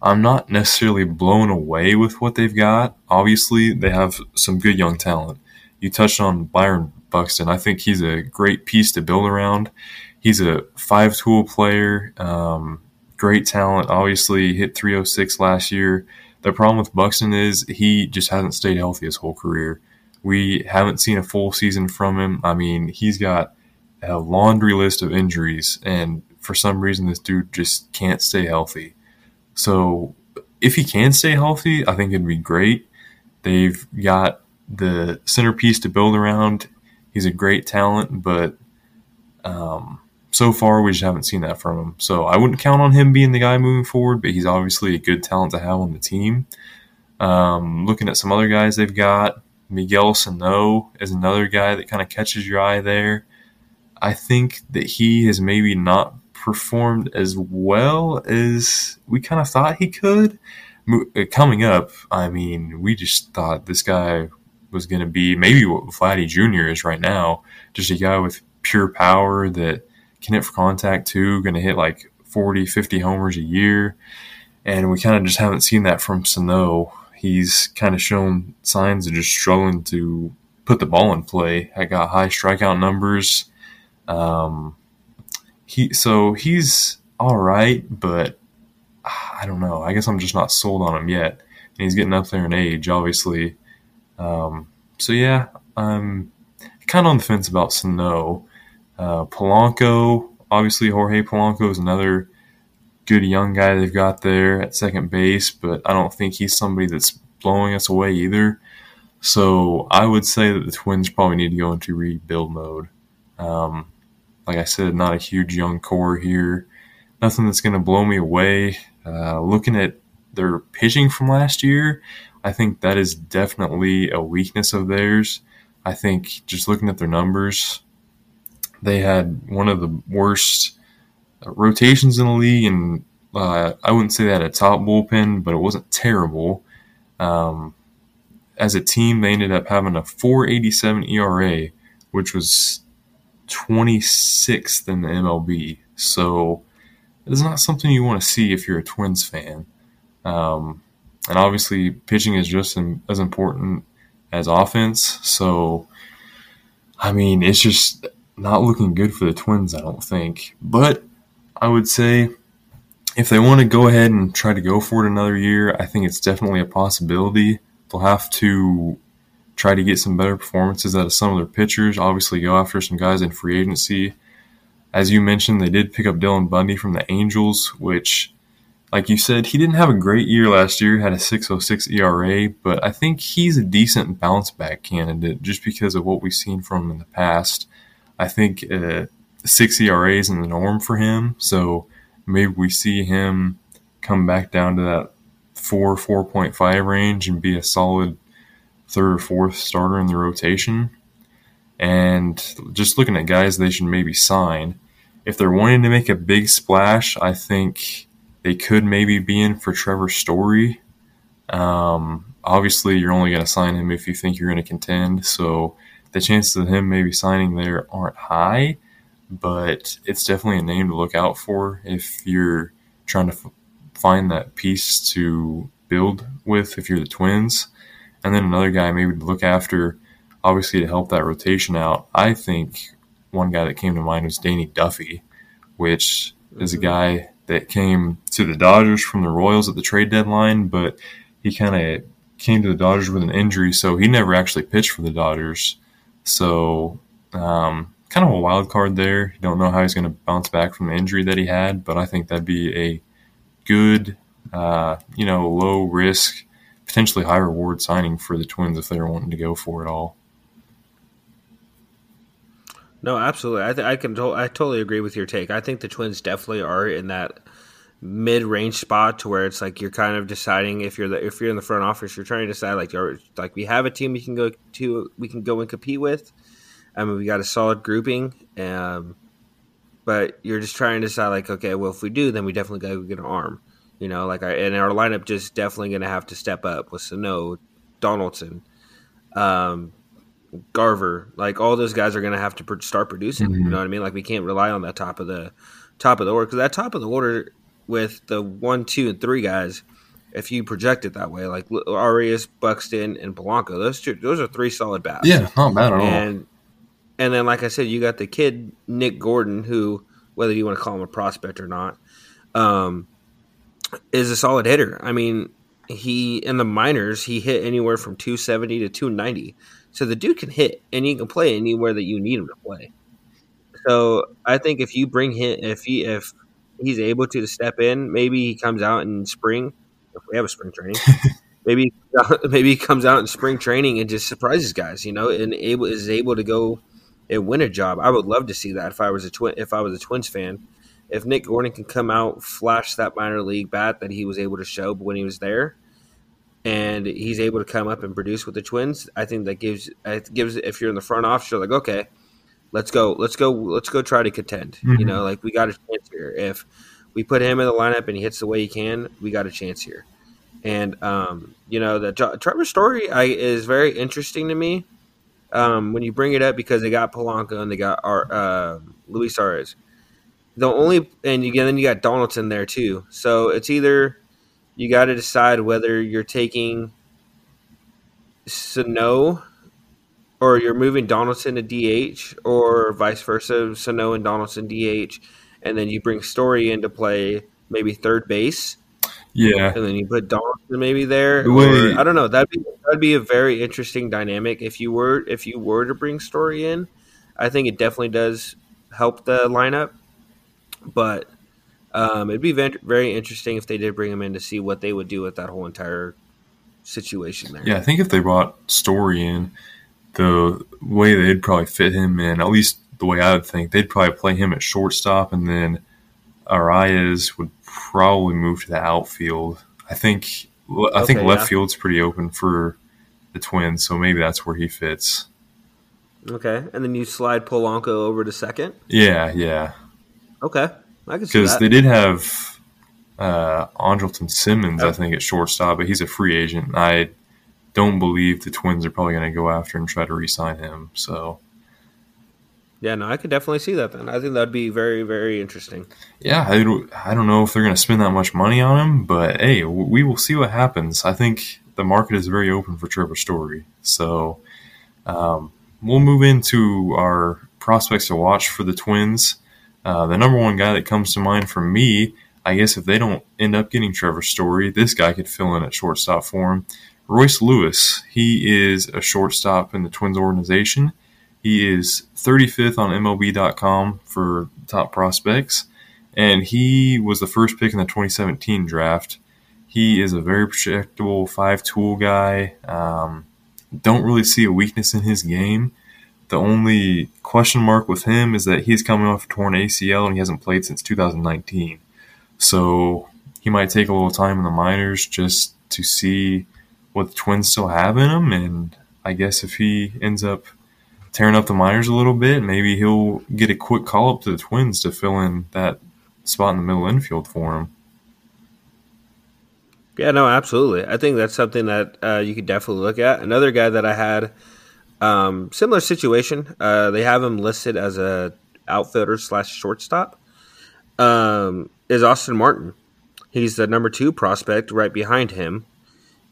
I'm not necessarily blown away with what they've got. Obviously, they have some good young talent. You touched on Byron Buxton. I think he's a great piece to build around he's a five tool player, um, great talent. Obviously, hit 306 last year. The problem with Buxton is he just hasn't stayed healthy his whole career. We haven't seen a full season from him. I mean, he's got a laundry list of injuries, and for some reason, this dude just can't stay healthy. So, if he can stay healthy, I think it'd be great. They've got the centerpiece to build around. He's a great talent, but um, so far we just haven't seen that from him. So I wouldn't count on him being the guy moving forward, but he's obviously a good talent to have on the team. Um, looking at some other guys they've got, Miguel Sano is another guy that kind of catches your eye there. I think that he has maybe not performed as well as we kind of thought he could. Uh, coming up, I mean, we just thought this guy was going to be maybe what Vladdy Jr. is right now, just a guy with pure power that can hit for contact too, going to hit like 40, 50 homers a year. And we kind of just haven't seen that from Sano. He's kind of shown signs of just struggling to put the ball in play. I got high strikeout numbers. Um, he so he's all right, but I don't know. I guess I'm just not sold on him yet. And he's getting up there in age, obviously. Um, so yeah, I'm kind of on the fence about Sano. Uh, Polanco, obviously Jorge Polanco is another good young guy they've got there at second base, but I don't think he's somebody that's blowing us away either. So I would say that the Twins probably need to go into rebuild mode. Um, like I said, not a huge young core here. Nothing that's going to blow me away. Uh, looking at their pitching from last year. I think that is definitely a weakness of theirs. I think just looking at their numbers, they had one of the worst rotations in the league, and uh, I wouldn't say had a top bullpen, but it wasn't terrible. Um, as a team, they ended up having a 4.87 ERA, which was 26th in the MLB. So it's not something you want to see if you're a Twins fan. Um, and obviously, pitching is just as important as offense. So, I mean, it's just not looking good for the Twins, I don't think. But I would say if they want to go ahead and try to go for it another year, I think it's definitely a possibility. They'll have to try to get some better performances out of some of their pitchers. Obviously, go after some guys in free agency. As you mentioned, they did pick up Dylan Bundy from the Angels, which, like you said, he didn't have a great year last year, had a 606 ERA, but I think he's a decent bounce back candidate just because of what we've seen from him in the past. I think uh, six ERA is in the norm for him, so maybe we see him come back down to that 4 4.5 range and be a solid third or fourth starter in the rotation. And just looking at guys they should maybe sign. If they're wanting to make a big splash, I think they could maybe be in for Trevor Story. Um, obviously, you're only going to sign him if you think you're going to contend. So the chances of him maybe signing there aren't high, but it's definitely a name to look out for if you're trying to f- find that piece to build with if you're the Twins. And then another guy maybe to look after, obviously to help that rotation out. I think one guy that came to mind was Danny Duffy, which is a mm-hmm. guy that came to the Dodgers from the Royals at the trade deadline, but he kind of came to the Dodgers with an injury, so he never actually pitched for the Dodgers. So, um, kind of a wild card there. You don't know how he's going to bounce back from the injury that he had, but I think that'd be a good, uh, you know, low risk, potentially high reward signing for the Twins if they're wanting to go for it all. No, absolutely. I th- I can to- I totally agree with your take. I think the Twins definitely are in that mid range spot to where it's like you're kind of deciding if you're the if you're in the front office, you're trying to decide like like we have a team we can go to we can go and compete with. I mean, we got a solid grouping, um, but you're just trying to decide like, okay, well, if we do, then we definitely got to get an arm. You know, like our, and our lineup just definitely going to have to step up with Sano, Donaldson, um, Garver. Like all those guys are going to have to start producing. Mm-hmm. You know what I mean? Like we can't rely on that top of the top of the order because that top of the order with the one, two, and three guys. If you project it that way, like Arraez, Buxton, and Polanco, those two, those are three solid bats. Yeah, not bad at all. and, all. And then, like I said, you got the kid Nick Gordon, who, whether you want to call him a prospect or not, um, is a solid hitter. I mean, he in the minors he hit anywhere from 270 to 290. So the dude can hit and he can play anywhere that you need him to play. So I think if you bring him, if he if he's able to to step in. Maybe he comes out in spring if we have a spring training. [LAUGHS] maybe [LAUGHS] maybe he comes out in spring training and just surprises guys, you know, and able is able to go and win a job. I would love to see that if I was a twin if I was a Twins fan. If Nick Gordon can come out, flash that minor league bat that he was able to show when he was there, and he's able to come up and produce with the Twins, I think that gives it gives if you're in the front office, you're like, okay, let's go, let's go, let's go try to contend. Mm-hmm. You know, like we got a chance here. If we put him in the lineup and he hits the way he can, we got a chance here. And um, you know, the Trevor story I, is very interesting to me um, when you bring it up because they got Polanco and they got our uh, Luis Arraez. The only and you, then you got Donaldson there too. So it's either you got to decide whether you're taking Sano or you're moving Donaldson to DH, or vice versa, Sano and Donaldson DH, and then you bring Story into play, maybe third base. Yeah, and then you put Donaldson maybe there. Or, I don't know. That'd be that'd be a very interesting dynamic if you were if you were to bring Story in. I think it definitely does help the lineup, but um, it'd be very interesting if they did bring him in to see what they would do with that whole entire situation there. Yeah, I think if they brought Story in, the way they'd probably fit him in, at least the way I would think, they'd probably play him at shortstop, and then Arraez would probably move to the outfield. I think I think left yeah. field's pretty open for the Twins, so maybe that's where he fits. Okay, and then you slide Polanco over to second. Yeah, yeah. Okay, I because they did have uh, Andrelton Simmons, oh. I think, at shortstop, but he's a free agent. I don't believe the Twins are probably going to go after and try to re-sign him. So, yeah, no, I could definitely see that. Then I think that'd be very, very interesting. Yeah, I don't, I don't know if they're going to spend that much money on him, but hey, we will see what happens. I think the market is very open for Trevor Story. So, um, we'll move into our prospects to watch for the Twins. Uh, the number one guy that comes to mind for me, I guess, if they don't end up getting Trevor Story, this guy could fill in at shortstop for him. Royce Lewis, he is a shortstop in the Twins organization. He is 35th on MLB.com for top prospects, and he was the first pick in the 2017 draft. He is a very projectable five tool guy. Um, don't really see a weakness in his game. The only question mark with him is that he's coming off a torn ACL and he hasn't played since 2019. So he might take a little time in the minors just to see what the Twins still have in him. And I guess if he ends up tearing up the minors a little bit, maybe he'll get a quick call up to the Twins to fill in that spot in the middle infield for him. Yeah, no, absolutely. I think that's something that uh, you could definitely look at. Another guy that I had um, similar situation. Uh, they have him listed as a outfielder slash shortstop. Um, is Austin Martin? He's the number two prospect right behind him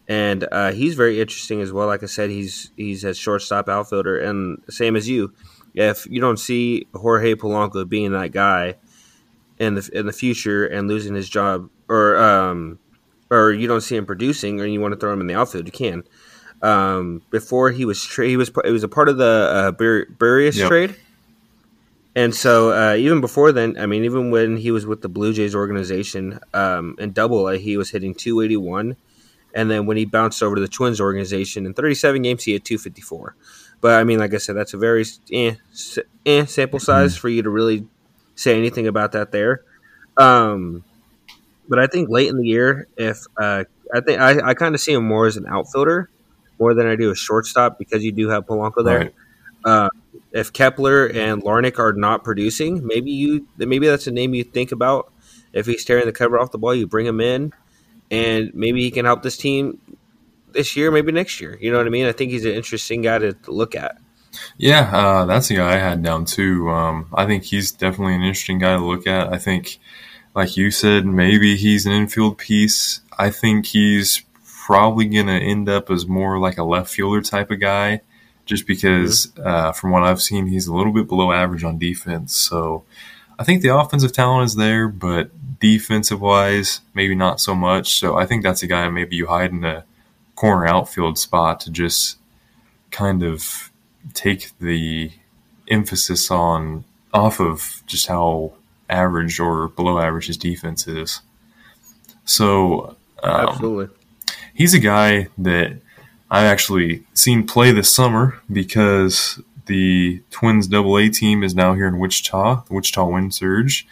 and uh, he's very interesting as well. Like I said, he's he's a shortstop outfielder, and same as you. If you don't see Jorge Polanco being that guy in the in the future and losing his job, or um, or you don't see him producing, or you want to throw him in the outfield, you can. Um, before he was tra- he was it was a part of the uh, Bur- Berrios yep. trade. And so, uh, even before then, I mean, even when he was with the Blue Jays organization um, in Double A, he was hitting 281 and then when he bounced over to the Twins organization in 37 games, he had 254. But I mean, like I said, that's a very eh, eh sample size mm-hmm. for you to really say anything about that there. Um, but I think late in the year, if uh, I think I, I kind of see him more as an outfielder more than I do a shortstop because you do have Polanco there. Right. Uh, if Kepler and Larnach are not producing, maybe you maybe that's a name you think about. If he's tearing the cover off the ball, you bring him in and maybe he can help this team this year, maybe next year. You know what I mean? I think he's an interesting guy to, look at. Yeah, uh, that's the guy I had down too. Um, I think he's definitely an interesting guy to look at. I think, like you said, maybe he's an infield piece. I think he's probably going to end up as more like a left fielder type of guy, just because mm-hmm. uh, from what I've seen, he's a little bit below average on defense. So I think the offensive talent is there, but defensive wise, maybe not so much. So I think that's a guy maybe you hide in a corner outfield spot to just kind of take the emphasis on off of just how average or below average his defense is. So um, absolutely, he's a guy that I've actually seen play this summer because the Twins Double A team is now here in Wichita, the Wichita Wind Surge.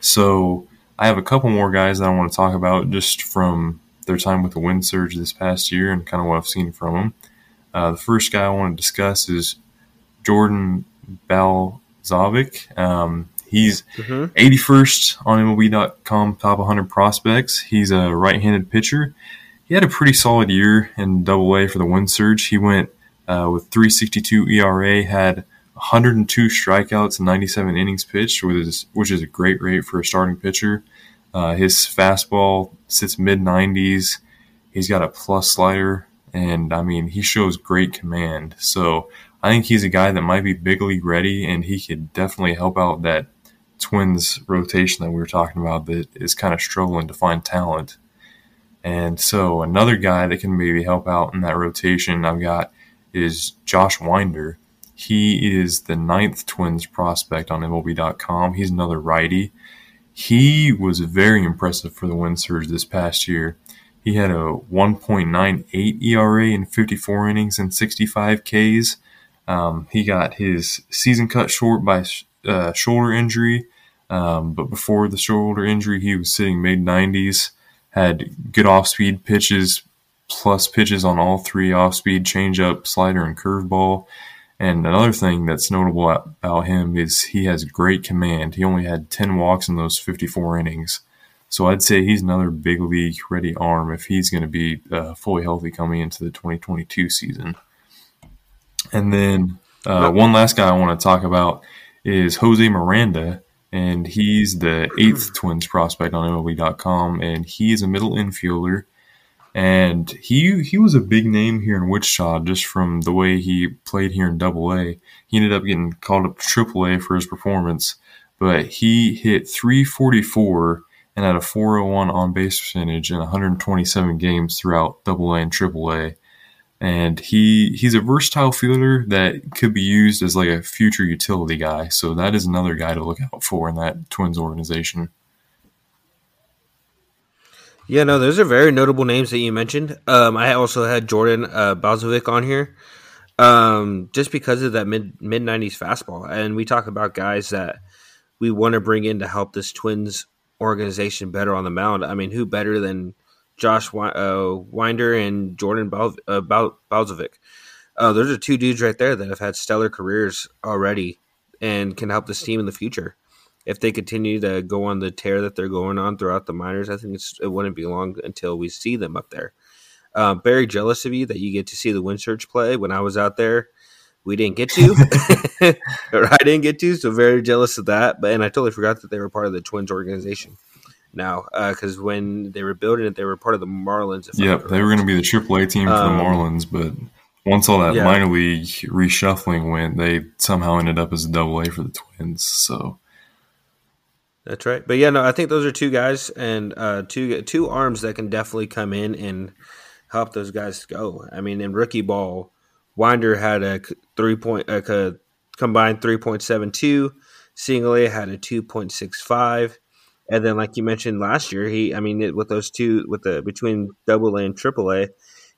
So I have a couple more guys that I want to talk about just from their time with the Wind Surge this past year and kind of what I've seen from them. Uh, the first guy I want to discuss is Jordan Balazovic. Um, he's mm-hmm. 81st on MLB.com top 100 prospects. He's a right-handed pitcher. He had a pretty solid year in Double A for the Wind Surge. He went uh, with 362 ERA, had 102 strikeouts and 97 innings pitched, which is, which is a great rate for a starting pitcher. Uh, his fastball sits mid 90s. He's got a plus slider, and I mean, he shows great command. So I think he's a guy that might be big league ready, and he could definitely help out that Twins rotation that we were talking about that is kind of struggling to find talent. And so another guy that can maybe help out in that rotation I've got is Josh Winder. He is the ninth Twins prospect on MLB.com. He's another righty. He was very impressive for the Wind Surge this past year. He had a 1.98 ERA in 54 innings and 65 Ks. Um, he got his season cut short by uh, shoulder injury, um, but before the shoulder injury, he was sitting mid 90s, had good off speed pitches, plus pitches on all three off speed, changeup, slider, and curveball. And another thing that's notable about him is he has great command. He only had 10 walks in those 54 innings. So I'd say he's another big league ready arm if he's going to be uh, fully healthy coming into the 2022 season. And then uh, one last guy I want to talk about is Jose Miranda, and he's the eighth [CLEARS THROAT] Twins prospect on MLB.com, and he is a middle infielder. And he he was a big name here in Wichita just from the way he played here in Double A. He ended up getting called up to Triple A for his performance, but he hit 344 and had a 401 on base percentage in 127 games throughout Double A and Triple A. And he he's a versatile fielder that could be used as like a future utility guy. So that is another guy to look out for in that Twins organization. Yeah, no, those are very notable names that you mentioned. Um, I also had Jordan uh, Balazovic on here, um, just because of that mid mid nineties fastball, and we talk about guys that we want to bring in to help this Twins organization better on the mound. I mean, who better than Josh uh, Winder and Jordan Bal- uh, Bal- Balzovic? Uh, those are two dudes right there that have had stellar careers already and can help this team in the future if they continue to go on the tear that they're going on throughout the minors, I think it wouldn't be long until we see them up there. Uh, very jealous of you that you get to see the Wind Surge play. When I was out there, we didn't get to, [LAUGHS] [LAUGHS] or I didn't get to, so very jealous of that. But and I totally forgot that they were part of the Twins organization now because uh, when they were building it, they were part of the Marlins. Yep, they were going to be the AAA team for um, the Marlins, but once all that yeah. minor league reshuffling went, they somehow ended up as a double A for the Twins. So that's right. But yeah, no, I think those are two guys and uh, two two arms that can definitely come in and help those guys go. I mean, in rookie ball, Winder had a three point a combined three point seven two. Single had a two point six five, and then like you mentioned last year, he I mean it, with those two with the between double A and triple A,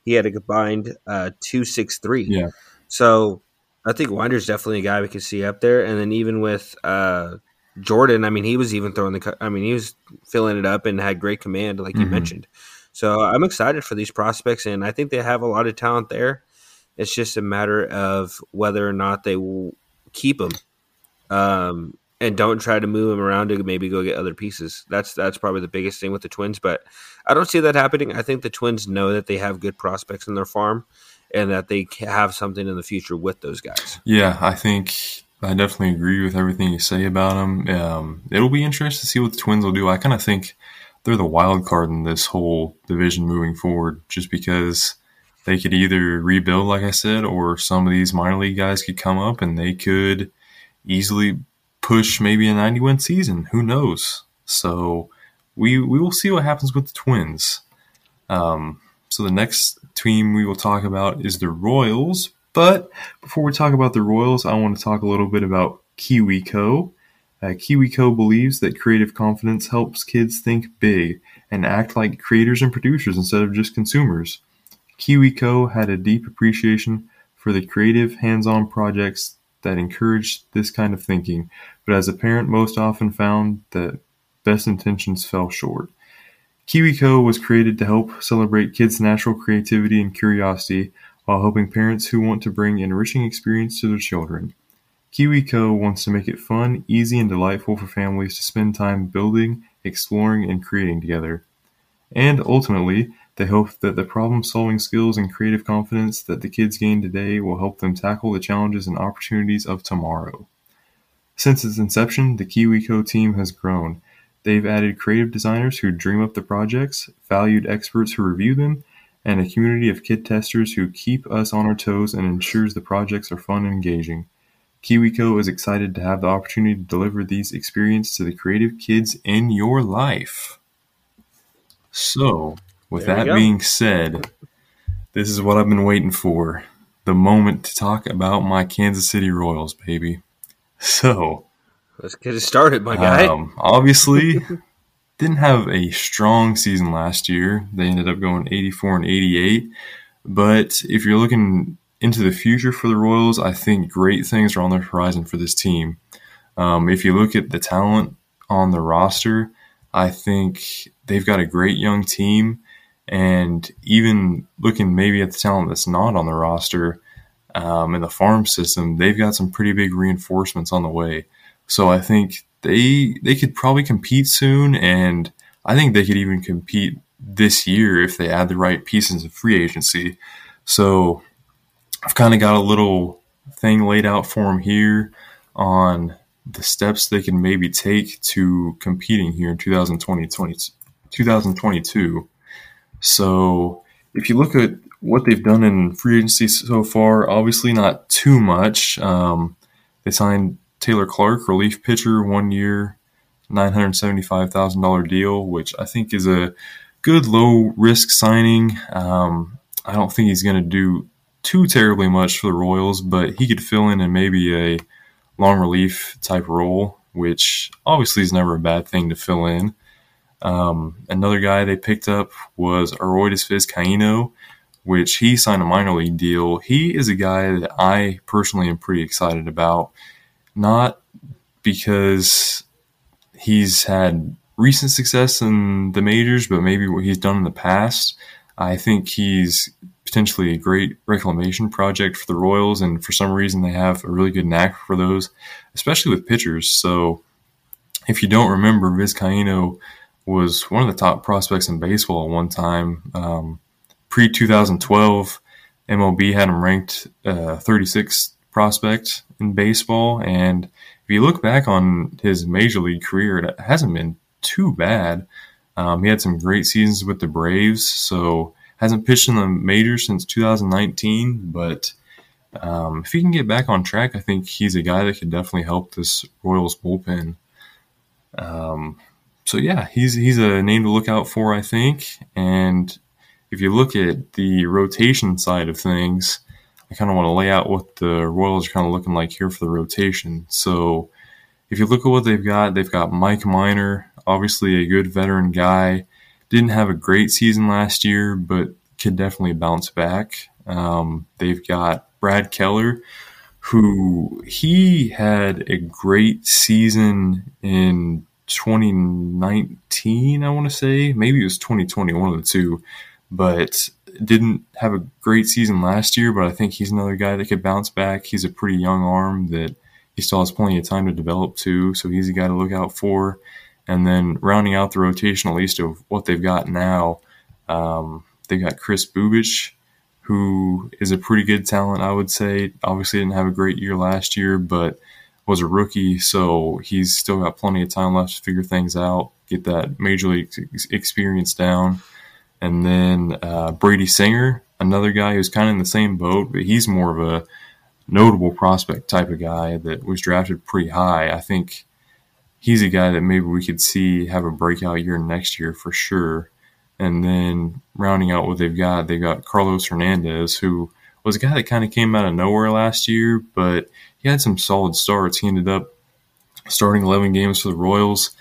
he had a combined uh, two six three. Yeah. So I think Winder's definitely a guy we can see up there, and then even with uh, Jordan, I mean, he was even throwing the. I mean, he was filling it up and had great command, like you mm-hmm. mentioned. So I'm excited for these prospects, and I think they have a lot of talent there. It's just a matter of whether or not they will keep them, um, and don't try to move them around to maybe go get other pieces. That's that's probably the biggest thing with the Twins. But I don't see that happening. I think the Twins know that they have good prospects in their farm, and that they have something in the future with those guys. Yeah, I think I definitely agree with everything you say about them. Um, it'll be interesting to see what the Twins will do. I kind of think they're the wild card in this whole division moving forward, just because they could either rebuild, like I said, or some of these minor league guys could come up and they could easily push maybe a 90 win season. Who knows? So we we will see what happens with the Twins. Um, so the next team we will talk about is the Royals, but before we talk about the Royals, I want to talk a little bit about KiwiCo. Uh, KiwiCo believes that creative confidence helps kids think big and act like creators and producers instead of just consumers. KiwiCo had a deep appreciation for the creative, hands on projects that encouraged this kind of thinking, but as a parent, most often found that best intentions fell short. KiwiCo was created to help celebrate kids' natural creativity and curiosity while helping parents who want to bring enriching experience to their children. KiwiCo wants to make it fun, easy, and delightful for families to spend time building, exploring, and creating together. And ultimately, they hope that the problem solving skills and creative confidence that the kids gain today will help them tackle the challenges and opportunities of tomorrow. Since its inception, the KiwiCo team has grown. They've added creative designers who dream up the projects, valued experts who review them, and a community of kid testers who keep us on our toes and ensures the projects are fun and engaging. KiwiCo is excited to have the opportunity to deliver these experiences to the creative kids in your life. So, with that being said, this is what I've been waiting for the moment to talk about my Kansas City Royals, baby. [LAUGHS] So, let's get it started, my guy. Um, obviously, [LAUGHS] didn't have a strong season last year. They ended up going 84 and 88. But if you're looking into the future for the Royals, I think great things are on the horizon for this team. Um, if you look at the talent on the roster, I think they've got a great young team. And even looking maybe at the talent that's not on the roster um, in the farm system, they've got some pretty big reinforcements on the way. So I think they they could probably compete soon, and I think they could even compete this year if they add the right pieces of free agency. So I've kind of got a little thing laid out for them here on the steps they can maybe take to competing here in 2020, 2022. So if you look at what they've done in free agency so far, obviously not too much. Um, they signed Taylor Clark, relief pitcher, one year, $975,000 deal, which I think is a good low risk signing. Um, I don't think he's going to do too terribly much for the Royals, but he could fill in in maybe a long relief type role, which obviously is never a bad thing to fill in. Um, another guy they picked up was Arodys Vizcaino, which he signed a minor league deal. He is a guy that I personally am pretty excited about, not because he's had recent success in the majors, but maybe what he's done in the past. I think he's potentially a great reclamation project for the Royals, and for some reason they have a really good knack for those, especially with pitchers. So, if you don't remember, Vizcaino was one of the top prospects in baseball at one time. Um, Pre 2012, MLB had him ranked uh, 36th prospect in baseball, and if you look back on his major league career, it hasn't been too bad. Um, he had some great seasons with the Braves, so hasn't pitched in the majors since 2019. But um, if he can get back on track, I think he's a guy that could definitely help this Royals bullpen. Um, so yeah, he's he's a name to look out for, I think. And if you look at the rotation side of things, I kind of want to lay out what the Royals are kind of looking like here for the rotation. So if you look at what they've got, they've got Mike Minor, obviously a good veteran guy. Didn't have a great season last year, but could definitely bounce back. Um, they've got Brad Keller, who he had a great season in 2019, I want to say. Maybe it was 2020, one of the two, but didn't have a great season last year. But I think he's another guy that could bounce back. He's a pretty young arm that he still has plenty of time to develop too, so he's a guy to look out for. And then rounding out the rotation, at least of what they've got now, um, they've got Kris Bubic, who is a pretty good talent, I would say. Obviously, didn't have a great year last year, but was a rookie, so he's still got plenty of time left to figure things out, get that major league experience down. And then uh, Brady Singer, another guy who's kind of in the same boat, but he's more of a notable prospect type of guy that was drafted pretty high. I think he's a guy that maybe we could see have a breakout year next year for sure. And then rounding out what they've got, they've got Carlos Hernandez, who was a guy that kind of came out of nowhere last year, but he had some solid starts. He ended up starting 11 games for the Royals,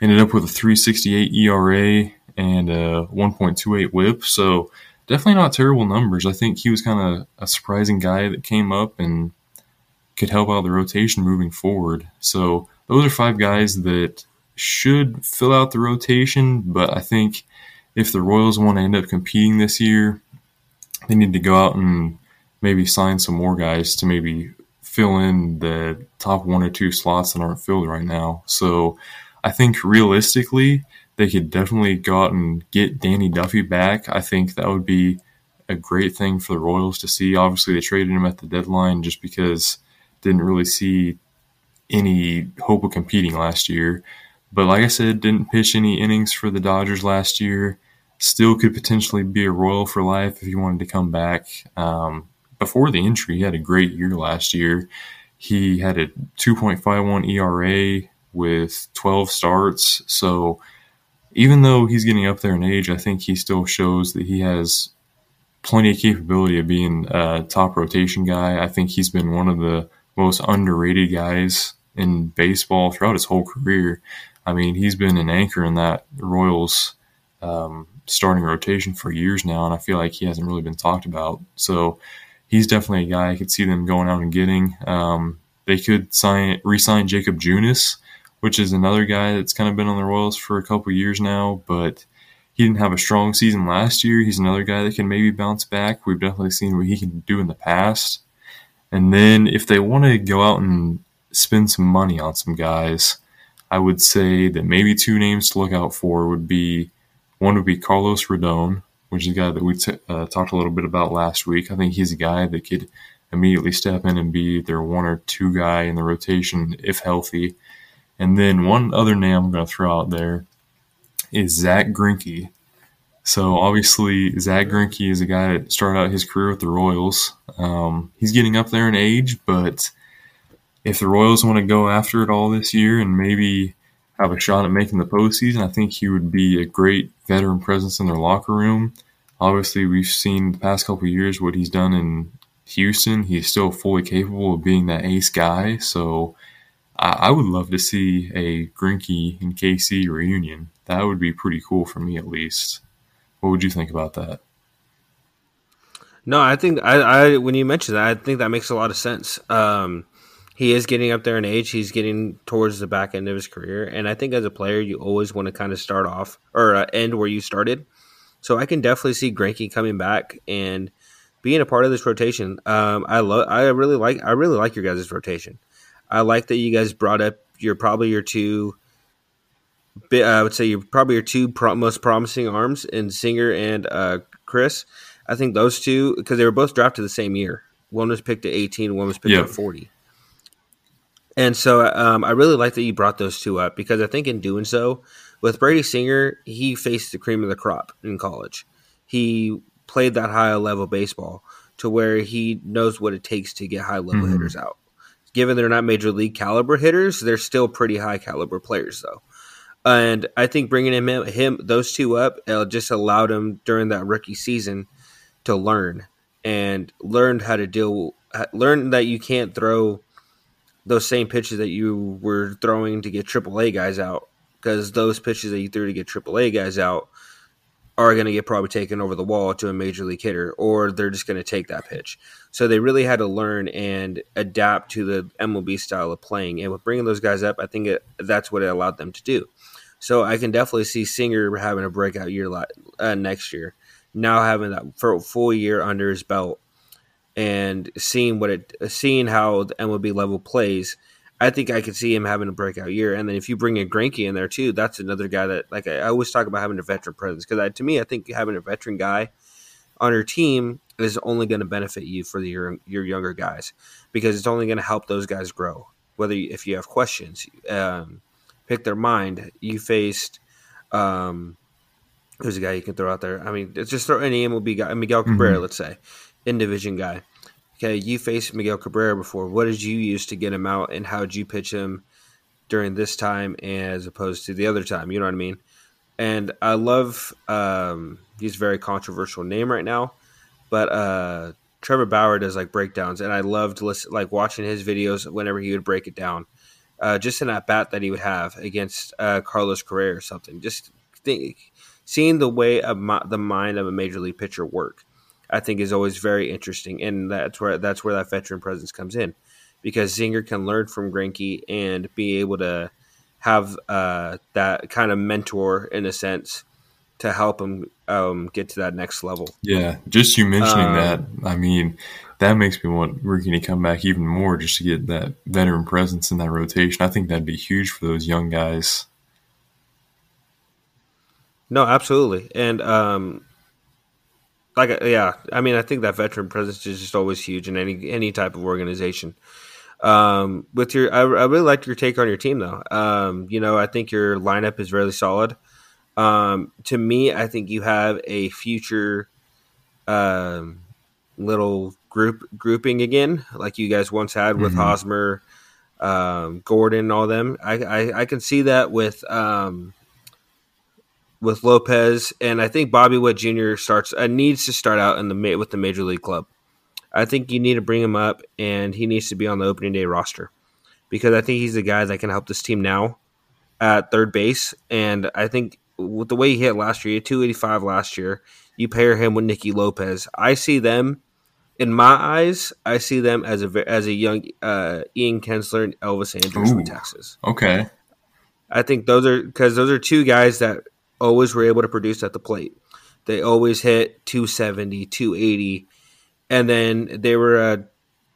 ended up with a 368 ERA and a 1.28 whip. So definitely not terrible numbers. I think he was kind of a surprising guy that came up and could help out the rotation moving forward. So those are five guys that should fill out the rotation, but I think if the Royals want to end up competing this year, they need to go out and maybe sign some more guys to maybe fill in the top one or two slots that aren't filled right now. So I think realistically, they could definitely go out and get Danny Duffy back. I think that would be a great thing for the Royals to see. Obviously, they traded him at the deadline just because didn't really see any hope of competing last year. But like I said, didn't pitch any innings for the Dodgers last year. Still could potentially be a Royal for life if he wanted to come back. Um, before the injury, he had a great year last year. He had a 2.51 ERA with 12 starts. So even though he's getting up there in age, I think he still shows that he has plenty of capability of being a top rotation guy. I think he's been one of the most underrated guys in baseball throughout his whole career. I mean, he's been an anchor in that Royals um, starting rotation for years now, and I feel like he hasn't really been talked about. So he's definitely a guy I could see them going out and getting. Um, they could sign re-sign Jakob Junis which is another guy that's kind of been on the Royals for a couple years now, but he didn't have a strong season last year. He's another guy that can maybe bounce back. We've definitely seen what he can do in the past. And then if they want to go out and spend some money on some guys, I would say that maybe two names to look out for would be one would be Carlos Rodon, which is a guy that we t- uh, talked a little bit about last week. I think he's a guy that could immediately step in and be their one or two guy in the rotation if healthy. And then one other name I'm going to throw out there is Zack Greinke. So obviously Zack Greinke is a guy that started out his career with the Royals. Um, he's getting up there in age, but if the Royals want to go after it all this year and maybe have a shot at making the postseason, I think he would be a great veteran presence in their locker room. Obviously, we've seen the past couple years what he's done in Houston. He's still fully capable of being that ace guy. So I, I would love to see a Greinke and KC reunion. That would be pretty cool for me, at least. What would you think about that? No, I think I, I when you mentioned that, I think that makes a lot of sense. Um, he is getting up there in age. He's getting towards the back end of his career, and I think as a player, you always want to kind of start off or uh, end where you started. So I can definitely see Greinke coming back and being a part of this rotation. Um, I love. I really like. I really like your guys' rotation. I like that you guys brought up. You're probably your two. I would say you're probably your two pro- most promising arms in Singer and uh, Kris. I think those two because they were both drafted the same year. One was picked at 18, one was picked yep. at 40. And so um, I really like that you brought those two up because I think in doing so, with Brady Singer, he faced the cream of the crop in college. He played that high level baseball to where he knows what it takes to get high level mm-hmm. hitters out. Given they're not major league caliber hitters, they're still pretty high caliber players though. And I think bringing him, him those two up uh, just allowed him during that rookie season to learn and learned how to deal, learn that you can't throw those same pitches that you were throwing to get AAA guys out because those pitches that you threw to get AAA guys out are going to get probably taken over the wall to a major league hitter, or they're just going to take that pitch. So they really had to learn and adapt to the MLB style of playing. And with bringing those guys up, I think it, that's what it allowed them to do. So I can definitely see Singer having a breakout year uh, next year. Now having that full year under his belt and seeing what it seeing how the MLB level plays, I think I could see him having a breakout year. And then if you bring a Greinke in there too, that's another guy that like I, I always talk about having a veteran presence because to me I think having a veteran guy on your team is only going to benefit you for the, your your younger guys because it's only going to help those guys grow. Whether you, if you have questions, um, pick their mind. You faced. Um, who's a guy you can throw out there? I mean, just throw any MLB guy, Miguel Cabrera, mm-hmm. let's say in division guy. Okay, you faced Miguel Cabrera before. What did you use to get him out, and how did you pitch him during this time as opposed to the other time? You know what I mean? And I love um, he's a very controversial name right now, but uh, Trevor Bauer does like breakdowns, and I loved listen like watching his videos whenever he would break it down. Uh, just in that bat that he would have against uh, Carlos Correa or something. Just think, seeing the way of my, the mind of a major league pitcher work I think is always very interesting, and that's where that's where that veteran presence comes in, because Singer can learn from Greinke and be able to have uh, that kind of mentor in a sense to help him um, get to that next level. Yeah, just you mentioning um, that, I mean, that makes me want Greinke to come back even more just to get that veteran presence in that rotation. I think that'd be huge for those young guys. No, absolutely, and um, like uh, yeah, I mean, I think that veteran presence is just always huge in any any type of organization. Um, with your, I, I really like your take on your team though. Um, you know, I think your lineup is really solid. Um, to me, I think you have a future um, little group grouping again, like you guys once had with mm-hmm. Hosmer, um, Gordon, all them. I, I, I can see that with um, with Lopez, and I think Bobby Witt Jr. starts uh, needs to start out in the with the major league club. I think you need to bring him up, and he needs to be on the opening day roster because I think he's the guy that can help this team now at third base. And I think with the way he hit last year, he 285 last year. You pair him with Nicky Lopez. I see them in my eyes. I see them as a as a young uh, Ian Kinsler and Elvis Andrus Ooh, from Texas. Okay, I think those are because those are two guys that always were able to produce at the plate. They always hit 270, 280, and then they were a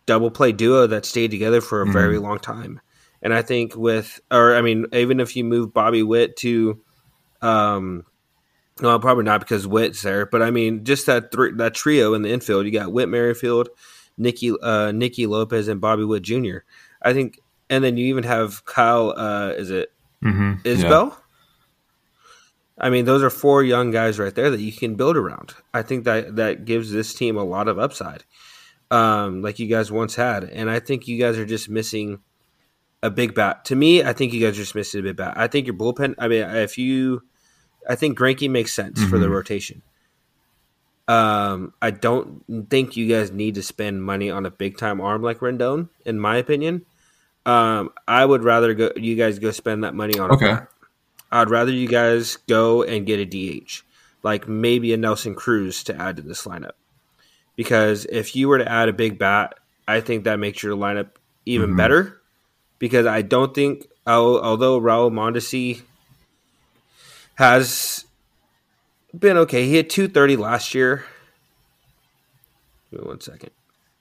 double play duo that stayed together for a mm-hmm. very long time. And I think with, or I mean, even if you move Bobby Witt to, um, no, probably not because Witt's there, but I mean, just that th- that trio in the infield, you got Whit Merrifield, Nicky uh, Nicky Lopez, and Bobby Witt Jr. I think, and then you even have Kyle. Uh, is it mm-hmm. Isbel? Yeah. I mean, those are four young guys right there that you can build around. I think that that gives this team a lot of upside, um, like you guys once had. And I think you guys are just missing a big bat. To me, I think you guys are just missing a big bat. I think your bullpen. I mean, if you, I think Greinke makes sense mm-hmm. for the mm-hmm. rotation. Um, I don't think you guys need to spend money on a big time arm like Rodón, in my opinion. Um, I would rather go. You guys go spend that money on. Okay. I'd rather you guys go and get a DH, like maybe a Nelson Cruz to add to this lineup. Because if you were to add a big bat, I think that makes your lineup even mm-hmm. better. Because I don't think, although Raul Mondesi has been okay, he hit 230 last year. Give me one second.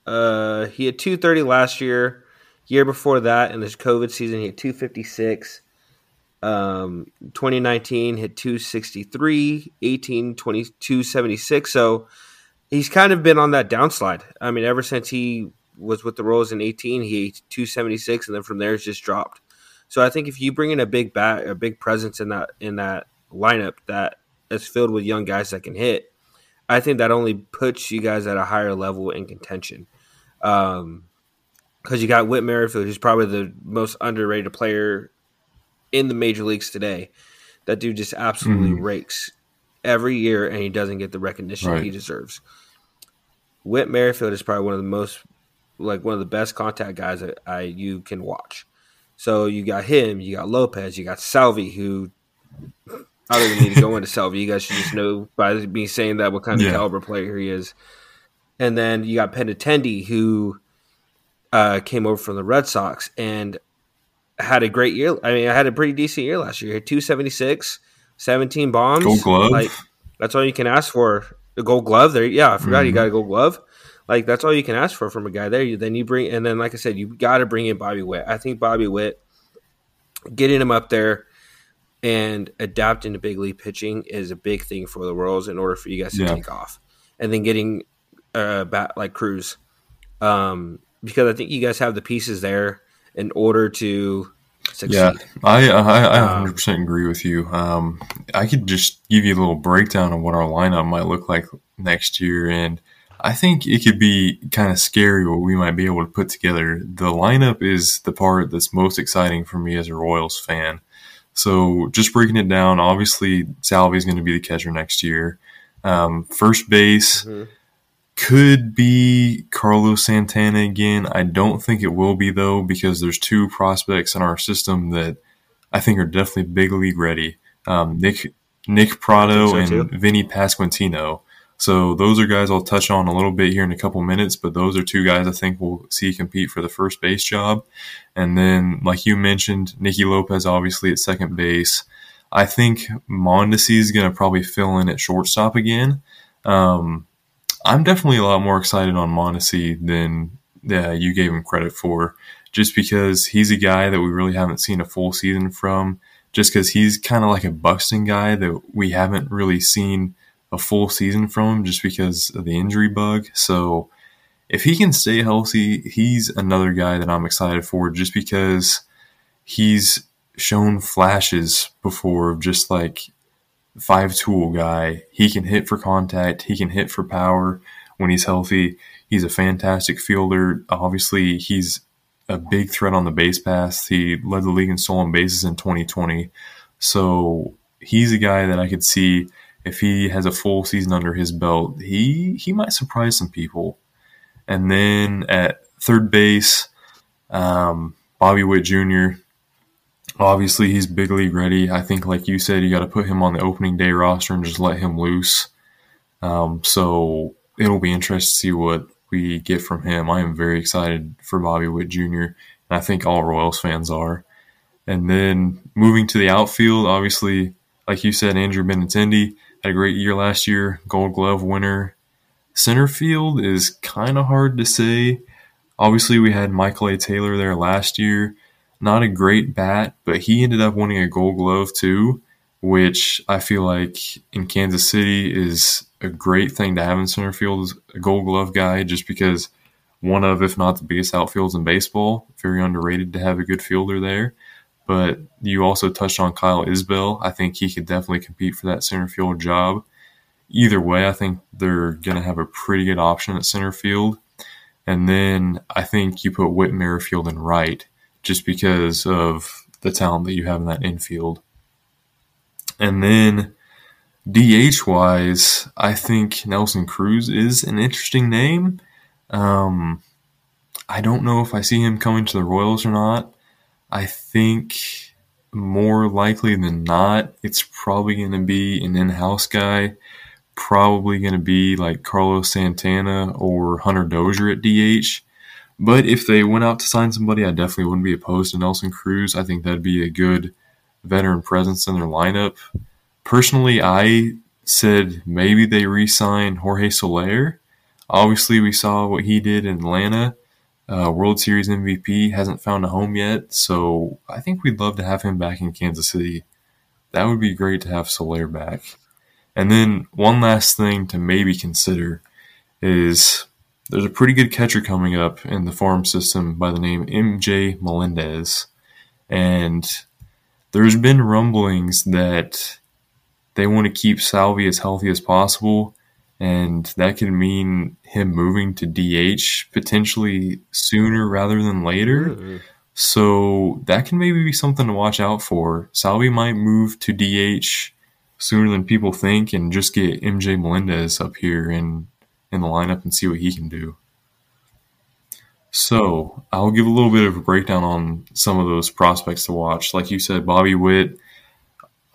Uh, he had 230 last year. Year before that, in this COVID season, he had 256. Um, 2019 hit 263, 18, 2276. So he's kind of been on that downslide. I mean, ever since he was with the Royals in 18, he hit 276, and then from there it's just dropped. So I think if you bring in a big bat, a big presence in that in that lineup that is filled with young guys that can hit, I think that only puts you guys at a higher level in contention. Um, because you got Whit Merrifield, who's probably the most underrated player in the major leagues today. That dude just absolutely mm. rakes every year, and he doesn't get the recognition right. he deserves. Whit Merrifield is probably one of the most, like one of the best contact guys that I you can watch. So you got him, you got Lopez, you got Salvy, who I don't even need to go into Salvy. You guys should just know by me saying that what kind of caliber player he is. And then you got Benintendi, who uh, came over from the Red Sox, and had a great year. I mean, I had a pretty decent year last year. 276, 17 bombs. Gold glove. Like that's all you can ask for. The gold glove there. Yeah, I forgot mm-hmm. you got a gold glove. Like that's all you can ask for from a guy there. You, then you bring and then like I said, you got to bring in Bobby Witt. I think Bobby Witt getting him up there and adapting to big league pitching is a big thing for the Royals in order for you guys to yeah. take off. And then getting a bat like Cruz. Um, because I think you guys have the pieces there in order to succeed. Yeah, I I, I 100% um, agree with you. Um, I could just give you a little breakdown of what our lineup might look like next year, and I think it could be kind of scary what we might be able to put together. The lineup is the part that's most exciting for me as a Royals fan. So just breaking it down, obviously Salvy is going to be the catcher next year. Um, first base. Mm-hmm could be Carlos Santana again. I don't think it will be though because there's two prospects in our system that I think are definitely big league ready. Um, Nick Nick Pratto so and too. Vinny Pasquantino. So those are guys I'll touch on a little bit here in a couple minutes, but those are two guys I think we'll see compete for the first base job. And then, like you mentioned, Nicky Lopez obviously at second base. I think Mondesi is going to probably fill in at shortstop again. Um, I'm definitely a lot more excited on Mondesi than uh, you gave him credit for, just because he's a guy that we really haven't seen a full season from. Just because he's kind of like a Buxton guy that we haven't really seen a full season from, just because of the injury bug. So if he can stay healthy, he's another guy that I'm excited for, just because he's shown flashes before of just like five tool guy. He can hit for contact. He can hit for power when he's healthy. He's a fantastic fielder. Obviously, he's a big threat on the base pass. He led the league in stolen bases in 2020. So he's a guy that I could see if he has a full season under his belt, he he might surprise some people. And then at third base, um, Bobby Witt Jr. Obviously, he's big league ready. I think, like you said, you got to put him on the opening day roster and just let him loose. Um, so it'll be interesting to see what we get from him. I am very excited for Bobby Witt Jr., and I think all Royals fans are. And then moving to the outfield, obviously, like you said, Andrew Benintendi had a great year last year, Gold Glove winner. Center field is kind of hard to say. Obviously, we had Michael A. Taylor there last year. Not a great bat, but he ended up winning a Gold Glove too, which I feel like in Kansas City is a great thing to have in center field as a Gold Glove guy, just because one of, if not the biggest outfields in baseball. Very underrated to have a good fielder there. But you also touched on Kyle Isbel. I think he could definitely compete for that center field job. Either way, I think they're going to have a pretty good option at center field. And then I think you put Whit Merrifield in right just because of the talent that you have in that infield. And then DH wise, I think Nelson Cruz is an interesting name. Um, I don't know if I see him coming to the Royals or not. I think more likely than not, it's probably going to be an in house guy. Probably going to be like Carlos Santana or Hunter Dozier at DH. But if they went out to sign somebody, I definitely wouldn't be opposed to Nelson Cruz. I think that'd be a good veteran presence in their lineup. Personally, I said maybe they re sign Jorge Soler. Obviously, we saw what he did in Atlanta uh, World Series MVP, hasn't found a home yet. So I think we'd love to have him back in Kansas City. That would be great to have Soler back. And then one last thing to maybe consider is there's a pretty good catcher coming up in the farm system by the name MJ Melendez. And there's been rumblings that they want to keep Salvy as healthy as possible and that could mean him moving to DH potentially sooner rather than later. So that can maybe be something to watch out for. Salvy might move to DH sooner than people think and just get MJ Melendez up here in in the lineup and see what he can do. So I'll give a little bit of a breakdown on some of those prospects to watch. Like you said, Bobby Witt.